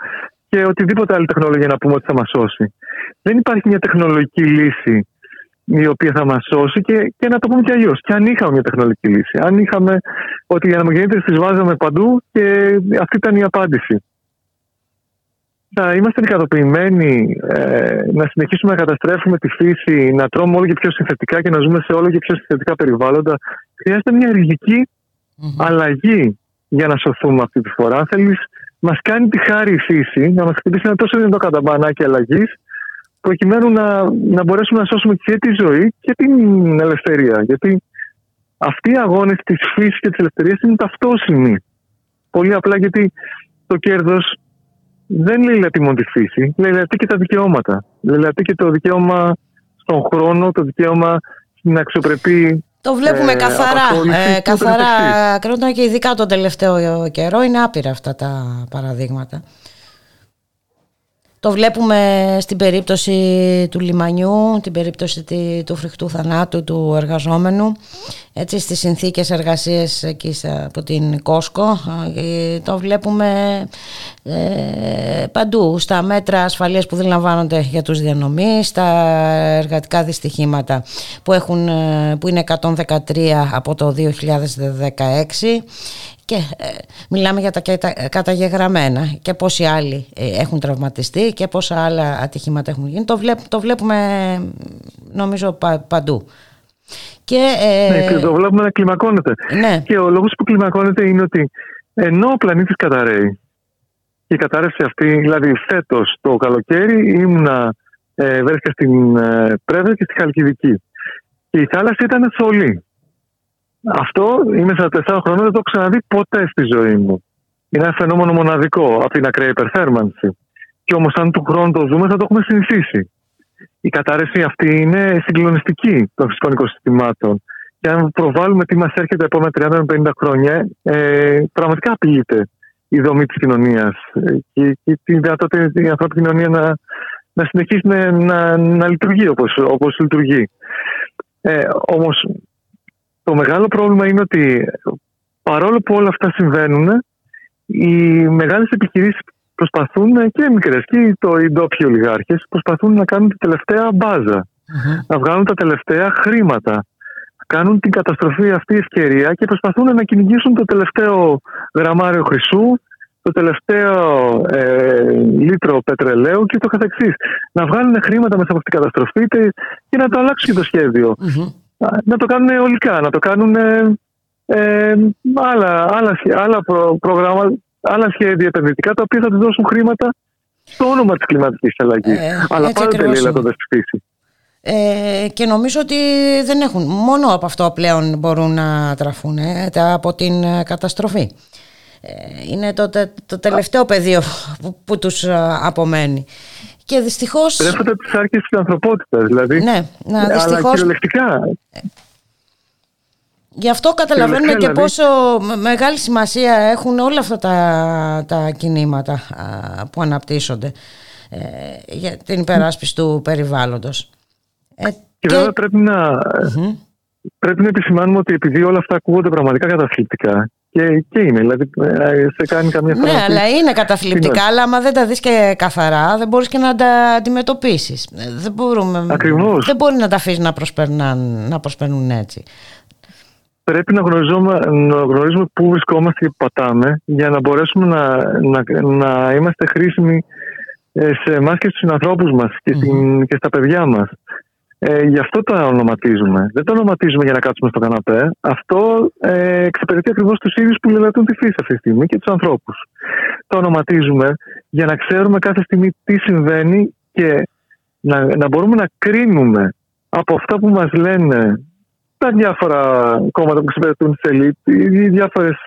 και οτιδήποτε άλλη τεχνολογία να πούμε ότι θα μας σώσει. Δεν υπάρχει μια τεχνολογική λύση η οποία θα μας σώσει και, και να το πούμε και αλλιώς. Και αν είχαμε μια τεχνολογική λύση, αν είχαμε ότι οι ανεμογεννήτρε τις βάζαμε παντού και αυτή ήταν η απάντηση. Θα είμαστε ικανοποιημένοι ε, να συνεχίσουμε να καταστρέφουμε τη φύση, να τρώμε όλο και πιο συνθετικά και να ζούμε σε όλο και πιο συνθετικά περιβάλλοντα. Χρειάζεται μια ριζική αλλαγή για να σωθούμε αυτή τη φορά. Αν θέλεις, μας κάνει τη χάρη η φύση να μας χτυπήσει ένα τόσο δυνατό καταμπανάκι αλλαγής, προκειμένου να, να μπορέσουμε να σώσουμε και τη ζωή και την ελευθερία. Γιατί αυτοί οι αγώνες της φύσης και της ελευθερίας είναι ταυτόσιμοι. Πολύ απλά γιατί το κέρδος δεν λέει μόνο τη φύση, λέει και τα δικαιώματα. Λέει και το δικαίωμα στον χρόνο, το δικαίωμα στην αξιοπρεπή το βλέπουμε ε, καθαρά, ε, καθαρά και ειδικά τον τελευταίο καιρό είναι άπειρα αυτά τα παραδείγματα. Το βλέπουμε στην περίπτωση του λιμανιού, την περίπτωση του φρικτού θανάτου του εργαζόμενου, έτσι στις συνθήκες εργασίας εκεί από την Κόσκο. Ε, το βλέπουμε ε, παντού, στα μέτρα ασφαλείας που δεν λαμβάνονται για τους διανομείς, στα εργατικά δυστυχήματα που, έχουν, ε, που είναι 113 από το 2016 και ε, μιλάμε για τα καταγεγραμμένα και πόσοι άλλοι ε, έχουν τραυματιστεί και πόσα άλλα ατυχήματα έχουν γίνει. Το, το βλέπουμε νομίζω παντού. Και, ε, ναι, το βλέπουμε να κλιμακώνεται. Ναι. Και ο λόγος που κλιμακώνεται είναι ότι ενώ ο πλανήτης καταραίει και η κατάρρευση αυτή, δηλαδή φέτος το καλοκαίρι ήμουνα ε, βρέθηκα στην ε, Πρέβεια και στη Χαλκιδική. Και η θάλασσα ήταν θολή. Αυτό είμαι 44 χρόνια, δεν το έχω ξαναδεί ποτέ στη ζωή μου. Είναι ένα φαινόμενο μοναδικό από την ακραία υπερθέρμανση. Και όμως, αν του χρόνου το δούμε, θα το έχουμε συνηθίσει. Η κατάρρευση αυτή είναι συγκλονιστική των φυσικών οικοσυστημάτων. Και αν προβάλλουμε τι μας έρχεται τα επόμενα 30-50 χρόνια, ε, πραγματικά απειλείται η δομή της κοινωνίας ε, και, και τη δυνατότητα η ανθρώπινη κοινωνία να, να συνεχίσει να, να, να λειτουργεί όπως λειτουργεί. Ε, Όμως, το μεγάλο πρόβλημα είναι ότι παρόλο που όλα αυτά συμβαίνουν, οι μεγάλες επιχειρήσεις προσπαθούν και οι μικρές και το, οι ντόπιοι ολιγάρχες προσπαθούν να κάνουν τη τελευταία Να βγάλουν τα τελευταία χρήματα. Κάνουν την καταστροφή αυτή ευκαιρία και προσπαθούν να κυνηγήσουν το τελευταίο γραμμάριο χρυσού, το τελευταίο ε, λίτρο πετρελαίου και το καθεξής. Να βγάλουν χρήματα μέσα από αυτή την καταστροφή και να το αλλάξουν και το σχεδιο να το κάνουν ολικά, να το κάνουν ε, άλλα, άλλα, άλλα, προ, προγράμματα, άλλα σχέδια επενδυτικά τα οποία θα τους δώσουν χρήματα στο όνομα της κλιματικής αλλαγής. Ε, Αλλά πάλι δεν είναι το φύση. Ε, και νομίζω ότι δεν έχουν μόνο από αυτό πλέον μπορούν να τραφούν ε, από την ε, καταστροφή ε, είναι το, το τελευταίο πεδίο που, που τους απομένει και δυστυχώ. Τρέφονται τις άρκες της ανθρωπότητας, δηλαδή. Ναι, να, δυστυχώς... Αλλά κυριολεκτικά. Γι' αυτό καταλαβαίνουμε και δηλαδή. πόσο μεγάλη σημασία έχουν όλα αυτά τα, τα κινήματα που αναπτύσσονται ε, για την υπεράσπιση του περιβάλλοντος. Ε, και, βέβαια πρέπει να, πρέπει να επισημάνουμε ότι επειδή όλα αυτά ακούγονται πραγματικά καταθλιπτικά και, και είναι, δηλαδή ε, σε κάνει καμία φορά. Ναι, αλλά είναι καταθλιπτικά, αλλά άμα δεν τα δεις και καθαρά, δεν μπορείς και να τα αντιμετωπίσεις. Ε, δεν, μπορούμε, Ακριβώς. δεν μπορεί να τα αφήσεις να, να προσπερνούν έτσι. Πρέπει να γνωρίζουμε, να γνωρίζουμε πού βρισκόμαστε και πατάμε για να μπορέσουμε να, να, να είμαστε χρήσιμοι ε, σε εμάς και στους συνανθρώπους μας και, και στα παιδιά μας. Ε, γι' αυτό το ονοματίζουμε. Δεν το ονοματίζουμε για να κάτσουμε στο καναπέ. Αυτό ε, εξυπηρετεί ακριβώς τους ίδιους που λελατούν τη φύση αυτή τη στιγμή και τους ανθρώπους. Το ονοματίζουμε για να ξέρουμε κάθε στιγμή τι συμβαίνει και να, να μπορούμε να κρίνουμε από αυτά που μας λένε τα διάφορα κόμματα που εξυπηρετούν τη ελίτ, οι διάφορες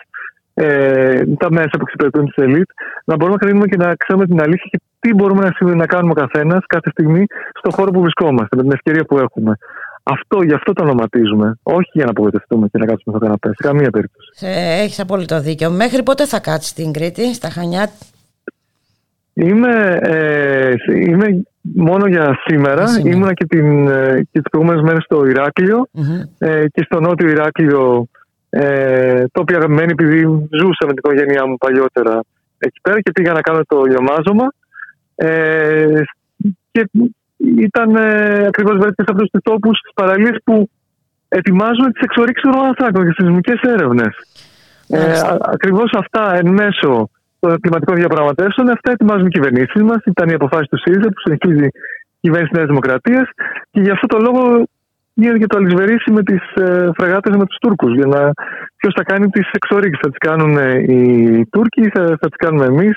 ε, τα μέσα που εξυπηρετούν τη ελίτ, να μπορούμε να κρίνουμε και να ξέρουμε την αλήθεια και τι μπορούμε να, να κάνουμε ο καθένας κάθε στιγμή στον χώρο που βρισκόμαστε, με την ευκαιρία που έχουμε. Αυτό, γι' αυτό το ονοματίζουμε. Όχι για να απογοητευτούμε και να κάτσουμε στο καναπέ. Σε καμία περίπτωση. Ε, Έχεις απόλυτο δίκιο. Μέχρι πότε θα κάτσεις στην Κρήτη, στα Χανιά; Είμαι, ε, είμαι μόνο για σήμερα. σήμερα. Ήμουνα και, την, ε, και τις προηγούμενες μέρες στο ηρακλειο ε, και στο νότιο Ηράκλειο ε, το οποίο αγαπημένο επειδή ζούσα με την οικογένειά μου παλιότερα εκεί πέρα και πήγα να κάνω το λιωμάζωμα. Ε, και ήταν ε, ακριβώς βρέθηκε σε αυτούς τους τόπους, στι παραλίε που ετοιμάζουν τις εξορίξεις του άνθρακων και τι σεισμικέ έρευνες. Ε, ακριβώς αυτά εν μέσω των κλιματικών διαπραγματεύσεων, αυτά ετοιμάζουν οι κυβερνήσεις μας. Ήταν η αποφάση του ΣΥΡΙΖΑ που συνεχίζει η κυβέρνηση της Νέας Δημοκρατίας και γι' αυτό το λόγο γίνεται και το αλυσβερίσι με τις ε, φρεγάτε με τους Τούρκους. Για να ποιος θα κάνει τις εξορίξεις. Θα τις κάνουν οι Τούρκοι, θα, θα τις κάνουμε εμείς.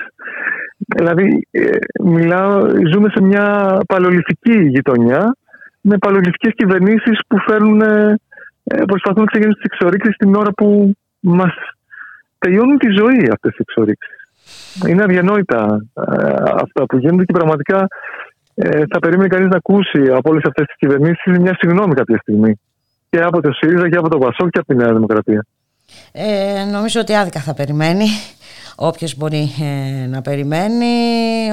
Δηλαδή, ε, μιλάω, ζούμε σε μια παλαιολιθική γειτονιά με παλαιολιθικές κυβερνήσεις που φέρνουν, ε, προσπαθούν να ξεκινήσουν τις εξορίξεις την ώρα που μας τελειώνουν τη ζωή αυτές οι εξορίξεις. Είναι αδιανόητα ε, αυτά που γίνονται και πραγματικά θα περίμενε κανείς να ακούσει από όλες αυτές τις κυβερνήσεις μια συγγνώμη κάποια στιγμή. Και από το ΣΥΡΙΖΑ και από το ΠΑΣΟΚ και από τη Νέα Δημοκρατία. Ε, νομίζω ότι άδικα θα περιμένει όποιος μπορεί ε, να περιμένει.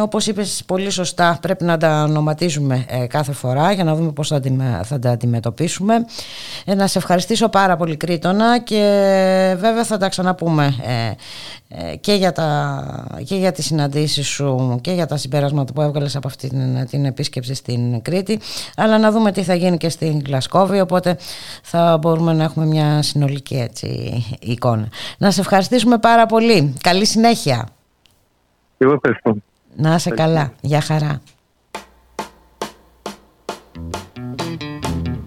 Όπως είπες πολύ σωστά πρέπει να τα ονοματίζουμε ε, κάθε φορά για να δούμε πώς θα, θα τα αντιμετωπίσουμε. Ε, να σε ευχαριστήσω πάρα πολύ Κρήτονα και βέβαια θα τα ξαναπούμε και, για τα, και για τις συναντήσεις σου και για τα συμπεράσματα που έβγαλες από αυτή την, την επίσκεψη στην Κρήτη αλλά να δούμε τι θα γίνει και στην Γλασκόβη οπότε θα μπορούμε να έχουμε μια συνολική έτσι, εικόνα. Να σε ευχαριστήσουμε πάρα πολύ. Καλή συνέχεια. Εγώ ευχαριστώ. Να είσαι καλά. Γεια χαρά.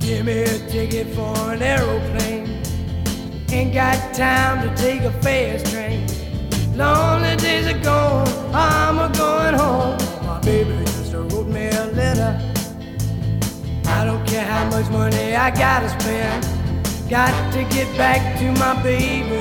Give me a ticket for an aeroplane. Ain't got time to take a fast train. Lonely days are gone, I'm a going home. My baby just wrote me a letter. I don't care how much money I gotta spend. Got to get back to my baby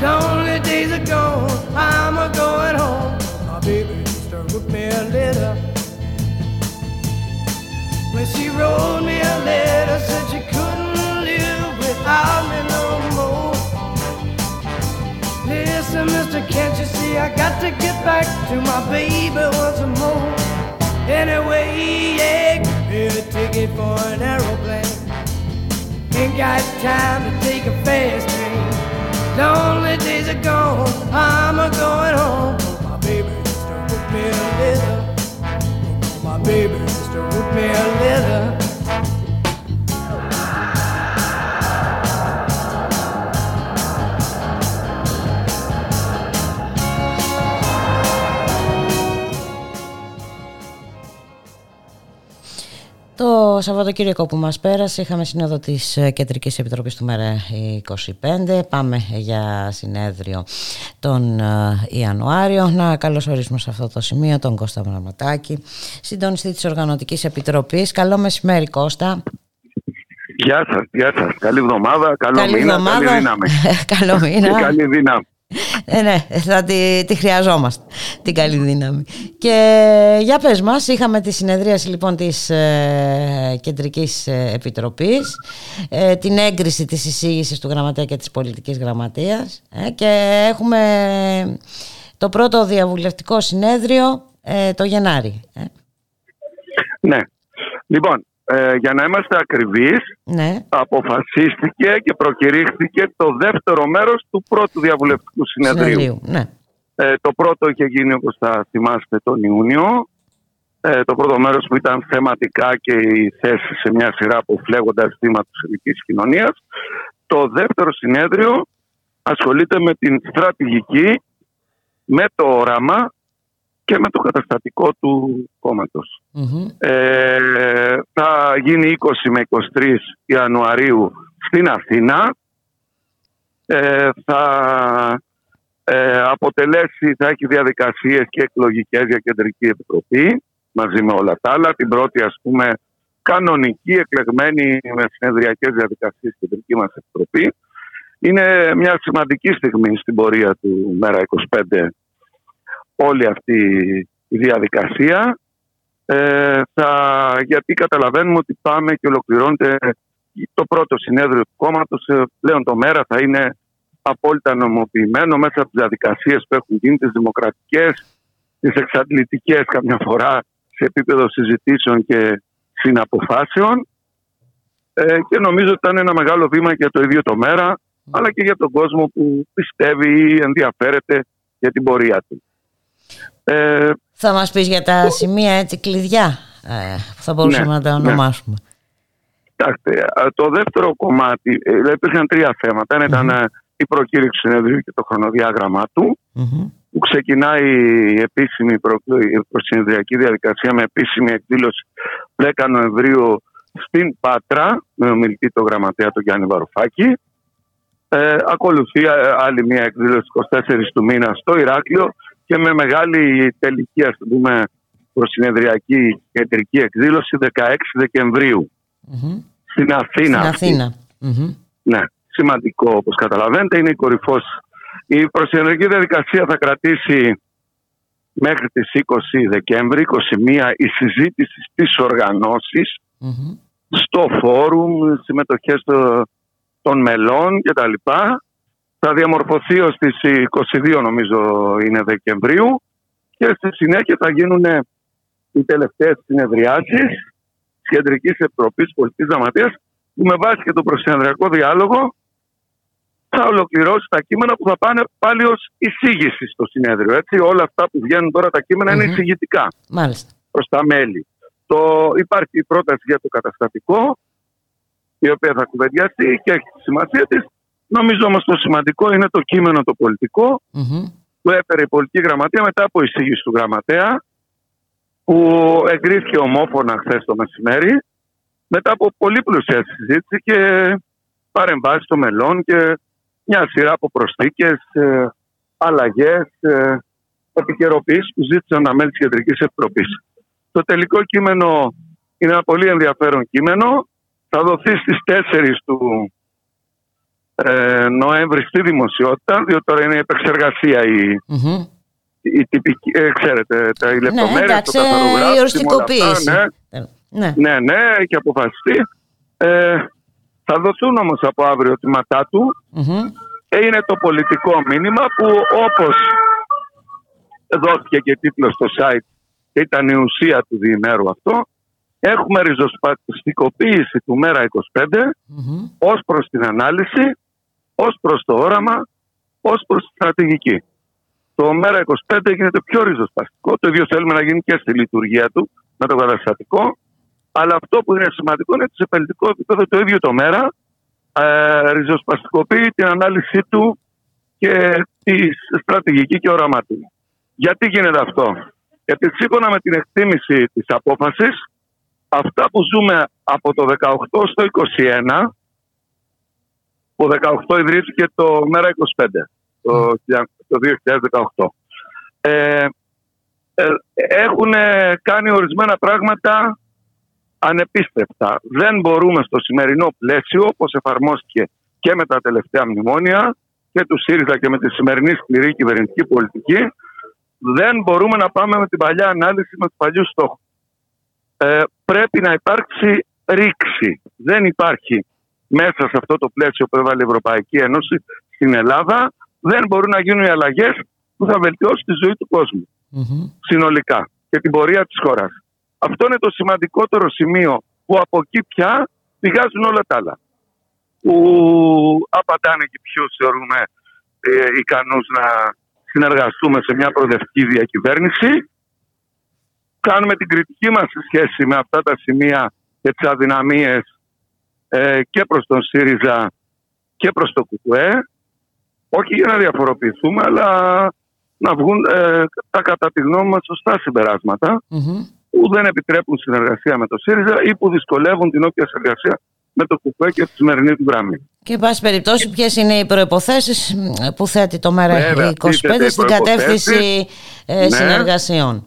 Lonely days are gone, I'm a going home. My baby just wrote me a letter. When she wrote me a letter, said she couldn't live without me no more. Listen, mister, can't you see I got to get back to my baby once more? Anyway, yeah, me a ticket for an aeroplane. Ain't got time to take a fast. Lonely days are gone, I'm a going home. my baby just wrote me a letter. my baby just wrote me a letter. Το Σαββατοκύριακο που μας πέρασε είχαμε σύνοδο της ε, Κεντρικής Επιτροπής του ΜΕΡΑ 25. Πάμε για συνέδριο τον ε, Ιανουάριο. Να καλωσορίσουμε σε αυτό το σημείο τον Κώστα Μραματάκη, συντονιστή της Οργανωτικής Επιτροπής. Καλό μεσημέρι Κώστα. Γεια σας, γεια σας. Καλή εβδομάδα, καλό καλή μήνα, εβδομάδα. καλή δύναμη. καλό μήνα. καλή δύναμη. Ε, ναι, θα τη, τη, χρειαζόμαστε την καλή δύναμη. Και για πες μας, είχαμε τη συνεδρίαση λοιπόν της ε, Κεντρικής ε, Επιτροπής, ε, την έγκριση της εισήγησης του Γραμματέα και της Πολιτικής Γραμματείας ε, και έχουμε το πρώτο διαβουλευτικό συνέδριο το Γενάρη. Ναι. Λοιπόν, ε, για να είμαστε ακριβείς, ναι. αποφασίστηκε και προκηρύχθηκε το δεύτερο μέρος του πρώτου διαβουλευτικού συνεδρίου. ναι. ε, το πρώτο είχε γίνει, όπως θα θυμάστε, τον Ιούνιο. Ε, το πρώτο μέρος που ήταν θεματικά και η θέση σε μια σειρά από φλέγοντα ζητήματα της ελληνικής κοινωνίας. Το δεύτερο συνέδριο ασχολείται με την στρατηγική, με το όραμα και με το καταστατικό του κομματος ε, θα γίνει 20 με 23 Ιανουαρίου στην Αθήνα. Ε, θα ε, αποτελέσει, θα έχει διαδικασίες και εκλογικές για κεντρική επιτροπή μαζί με όλα τα άλλα. Την πρώτη ας πούμε κανονική εκλεγμένη με συνεδριακές διαδικασίες κεντρική μας επιτροπή. Είναι μια σημαντική στιγμή στην πορεία του ΜΕΡΑ 25 όλη αυτή η διαδικασία Ε, θα, γιατί καταλαβαίνουμε ότι πάμε και ολοκληρώνεται το πρώτο συνέδριο του κόμματος. Ε, πλέον το μέρα θα είναι απόλυτα νομοποιημένο μέσα από τις διαδικασίες που έχουν γίνει, τις δημοκρατικές, τις εξαντλητικές καμιά φορά σε επίπεδο συζητήσεων και συναποφάσεων. Ε, και νομίζω ότι ήταν ένα μεγάλο βήμα για το ίδιο το μέρα, αλλά και για τον κόσμο που πιστεύει ή ενδιαφέρεται για την πορεία του. Ε, θα μας πεις για τα σημεία έτσι κλειδιά ε, που θα μπορούσαμε ναι, να τα ναι. ονομάσουμε. Κοιτάξτε, το δεύτερο κομμάτι, ε, δηλαδή υπήρχαν τρία θέματα. Ένα ήταν ε, η προκήρυξη συνεδρίου και το χρονοδιάγραμμά του, που ξεκινάει η επίσημη προσυνεδριακή διαδικασία με επίσημη εκδήλωση 10 Νοεμβρίου στην Πάτρα, με ομιλητή το γραμματέα του Γιάννη Βαρουφάκη. Ε, ακολουθεί άλλη μια εκδήλωση 24 του μήνα στο Ηράκλειο και με μεγάλη τελική, ας πούμε, προσυνεδριακή κεντρική εκδήλωση 16 δεκεμβριου στην Αθήνα. Στην Αθήνα. Ναι, σημαντικό όπως καταλαβαίνετε. Είναι η κορυφός. Η προσυνεργική διαδικασία θα κρατήσει μέχρι τις 20 Δεκέμβρη, 21 η συζήτηση στις οργανωσεις στο φόρουμ, συμμετοχές των μελών κτλ. Θα διαμορφωθεί ως τις 22 νομίζω είναι Δεκεμβρίου και στη συνέχεια θα γίνουν οι τελευταίες συνεδριάσεις Κεντρικής Επιτροπής Πολιτικής Γραμματείας, που με βάση και το προσυναδριακό διάλογο θα ολοκληρώσει τα κείμενα που θα πάνε πάλι ως εισήγηση στο συνέδριο. Έτσι, όλα αυτά που βγαίνουν τώρα τα κείμενα είναι εισηγητικά προς τα μέλη. Το, υπάρχει η πρόταση για το καταστατικό, η οποία θα κουβεντιαστεί και έχει τη σημασία της. Νομίζω όμως το σημαντικό είναι το κείμενο το πολιτικο που έφερε η πολιτική γραμματεία μετά από εισήγηση του γραμματέα που εγκρίθηκε ομόφωνα χθες το μεσημέρι μετά από πολύ πλουσία συζήτηση και παρεμβάσεις των μελών και μια σειρά από προσθήκες, ε, αλλαγές, ε, επικαιροποιήσει που ζήτησαν τα μέλη της Κεντρικής Επιτροπής. Το τελικό κείμενο είναι ένα πολύ ενδιαφέρον κείμενο. Θα δοθεί στις 4 του ε, Νοέμβρη στη δημοσιότητα, διότι τώρα είναι η επεξεργασία η, η τυπική, ε, ξέρετε, τα οι λεπτομέρειες, ναι, εντάξει, το η οριστικοποίηση. Ναι, ναι, ναι, ναι, έχει αποφασιστεί. Ε, θα δοθούν όμως από αύριο τμήματά του. Είναι το πολιτικό μήνυμα που όπως δόθηκε και τίτλο στο site και ήταν η ουσία του διημέρου αυτό έχουμε ριζοσπαστικοποίηση του ΜΕΡΑ 25 mm-hmm. ως προς την ανάλυση, ως προς το όραμα, ως προς τη στρατηγική το ΜΕΡΑ25 γίνεται πιο ριζοσπαστικό. Το ίδιο θέλουμε να γίνει και στη λειτουργία του με το καταστατικό. Αλλά αυτό που είναι σημαντικό είναι ότι σε πολιτικό επίπεδο το ίδιο το ΜΕΡΑ ε, ριζοσπαστικοποιεί την ανάλυση του και τη στρατηγική και όραμά του. Γιατί γίνεται αυτό; Γιατί σύμφωνα με την εκτίμηση της απόφασης, αυτά που ζούμε από το 18 στο 21, το 18 ιδρύθηκε το ΜΕΡΑ25 το, το 2018. Ε, ε, έχουν κάνει ορισμένα πράγματα ανεπίστευτα. Δεν μπορούμε στο σημερινό πλαίσιο, όπως εφαρμόστηκε και με τα τελευταία μνημόνια και του ΣΥΡΙΖΑ και με τη σημερινή σκληρή κυβερνητική πολιτική, δεν μπορούμε να πάμε με την παλιά ανάλυση με τους παλιούς στόχους. Ε, πρέπει να υπάρξει ρήξη. Δεν υπάρχει μέσα σε αυτό το πλαίσιο που έβαλε η Ευρωπαϊκή Ένωση στην Ελλάδα δεν μπορούν να γίνουν οι αλλαγές που θα βελτιώσουν τη ζωή του κοσμου συνολικά και την πορεία της χώρας. Αυτό είναι το σημαντικότερο σημείο που από εκεί πια πηγάζουν όλα τα άλλα. Που απαντάνε και ποιους θεωρούμε ε, ικανούς να συνεργαστούμε σε μια προοδευτική διακυβέρνηση. Κάνουμε την κριτική μας σε σχέση με αυτά τα σημεία και τις αδυναμίες ε, και προς τον ΣΥΡΙΖΑ και προς το ΚΚΕ όχι για να διαφοροποιηθούμε, αλλά να βγουν ε, τα κατά τη γνώμη μας σωστά που δεν επιτρέπουν συνεργασία με το ΣΥΡΙΖΑ ή που δυσκολεύουν την όποια συνεργασία με το ΚΚΕ και τη σημερινή του γραμμή. Και, εν πάση περιπτώσει, ποιες είναι οι προποθέσει που θέτει το ΜΕΡΑ25 στην κατεύθυνση ε, ναι. συνεργασιών;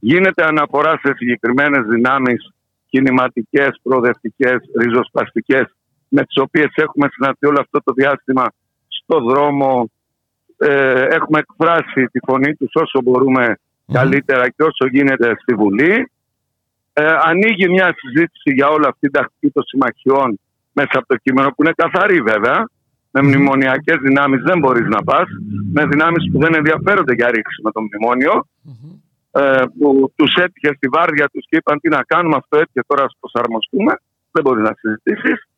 Γίνεται αναφορά σε συγκεκριμένες δυνάμεις κινηματικές, προοδευτικές, ριζοσπαστικές, με τις οποίες έχουμε συναντήσει όλο αυτό το διάστημα στο δρόμο. Ε, έχουμε εκφράσει τη φωνή τους όσο μπορούμε καλύτερα και όσο γίνεται στη Βουλή. ε, ανοίγει μια συζήτηση για όλα αυτή την τακτική των συμμαχιών μέσα από το κείμενο που είναι καθαρή βέβαια. Με μνημονιακές δυνάμεις δεν μπορείς να πας. Με δυνάμεις που δεν ενδιαφέρονται για ρήξη με το μνημόνιο. Ε, που τους έτυχε στη βάρδια τους και είπαν τι να κάνουμε, αυτό έτυχε τώρα να προσαρμοστούμε. Δεν μπορεί να συζητήσεις.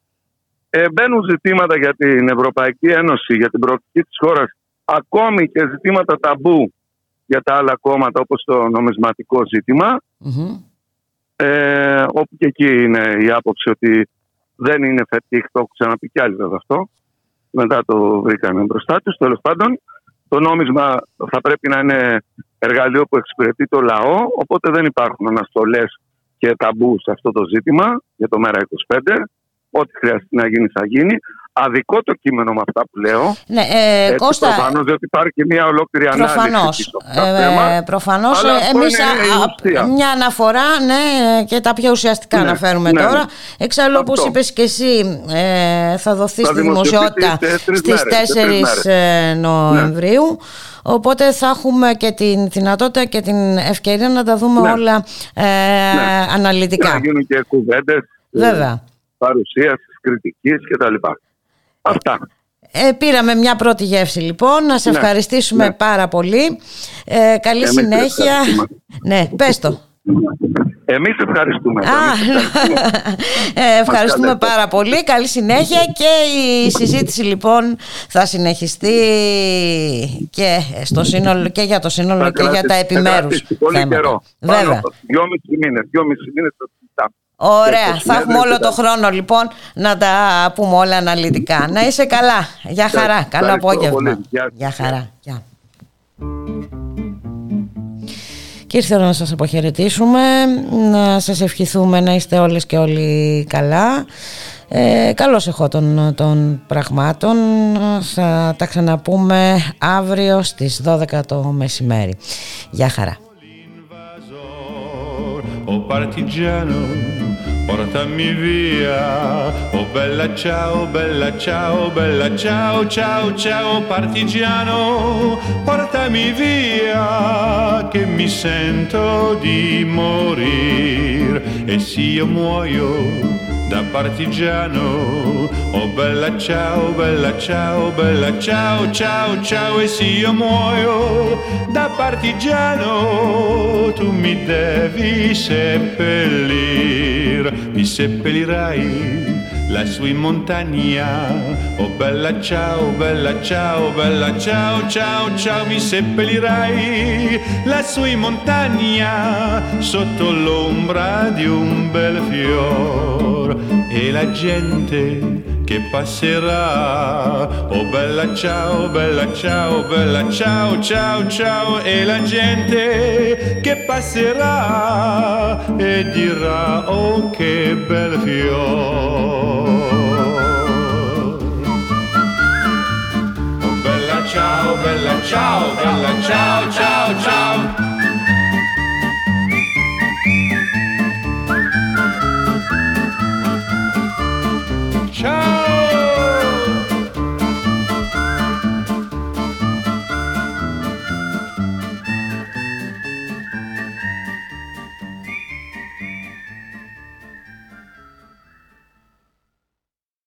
Ε, μπαίνουν ζητήματα για την Ευρωπαϊκή Ένωση, για την προοπτική της χώρας, ακόμη και ζητήματα ταμπού για τα άλλα κόμματα, όπως το νομισματικό Ε, όπου και εκεί είναι η άποψη ότι δεν είναι φετίχ, το έχω ξαναπεί κι άλλοι βέβαια αυτό. Μετά το βρήκαμε μπροστά τους. Τέλος πάντων, το νόμισμα θα πρέπει να είναι εργαλείο που εξυπηρετεί το λαό, οπότε δεν υπάρχουν αναστολές και ταμπούς σε αυτό το ζήτημα για το ΜΕΡΑ 25. Ό,τι χρειαστεί να γίνει θα γίνει αδικό το κείμενο με αυτά που λέω. Ναι, ε, Έτσι, Κώστα... Προφανώς, διότι υπάρχει και μια ολόκληρη ανάλυση. Προφανώς. Ε, προφανώς, ε, εμείς μια αναφορά, ναι, και τα πιο ουσιαστικά ναι, αναφέρουμε ναι, τώρα. Εξάλλου, όπως είπες και εσύ, ε, θα δοθεί στη δημοσιότητα στις 4 ε, Νοεμβρίου. Οπότε θα έχουμε και την δυνατότητα και την ευκαιρία να τα δούμε ναι. όλα ε, ναι. αναλυτικά. Να γίνουν και κουβέντες Βέβαια. Παρουσίασης, κριτικής κτλ. Αυτά. Ε, πήραμε μια πρώτη γεύση λοιπόν. Να σε ναι, ευχαριστήσουμε ναι. πάρα πολύ. Ε, καλή συνέχεια. Ναι, πες το. Εμείς ευχαριστούμε. Α, ε, ευχαριστούμε πάρα πολύ. Καλή συνέχεια και η συζήτηση λοιπόν θα συνεχιστεί και, στο σύνολο, και για το σύνολο και για τα επιμέρους Πολύ καιρό. Βέβαια. Δυόμιση μήνες. Δυόμιση μήνες θα Ωραία, θα έχουμε όλο το χρόνο λοιπόν να τα πούμε όλα αναλυτικά. Να είσαι καλά. Γεια χαρά. Καλό απόγευμα. Γεια χαρά. Γεια. Και ήρθε να σας αποχαιρετήσουμε, να σας ευχηθούμε να είστε όλες και όλοι καλά. Ε, καλώς έχω των, των πραγμάτων. Θα τα ξαναπούμε αύριο στις 12 το μεσημέρι. Γεια χαρά. Portami via. Oh bella ciao, bella ciao, bella ciao, ciao, ciao partigiano, portami via che mi sento di morire e se io muoio da partigiano. Oh bella ciao, bella ciao, bella ciao, ciao, ciao e se io muoio da partigiano tu mi devi seppellir, mi seppellirai lassù in montagna. Oh bella ciao, bella ciao, bella ciao, ciao, ciao, mi seppellirai lassù in montagna sotto l'ombra di un bel fior e la gente che passerà. Oh bella ciao, bella ciao, bella ciao, ciao, ciao e la gente che passerà e dirà oh che bel fior. Oh bella ciao, bella ciao, bella ciao, ciao, ciao.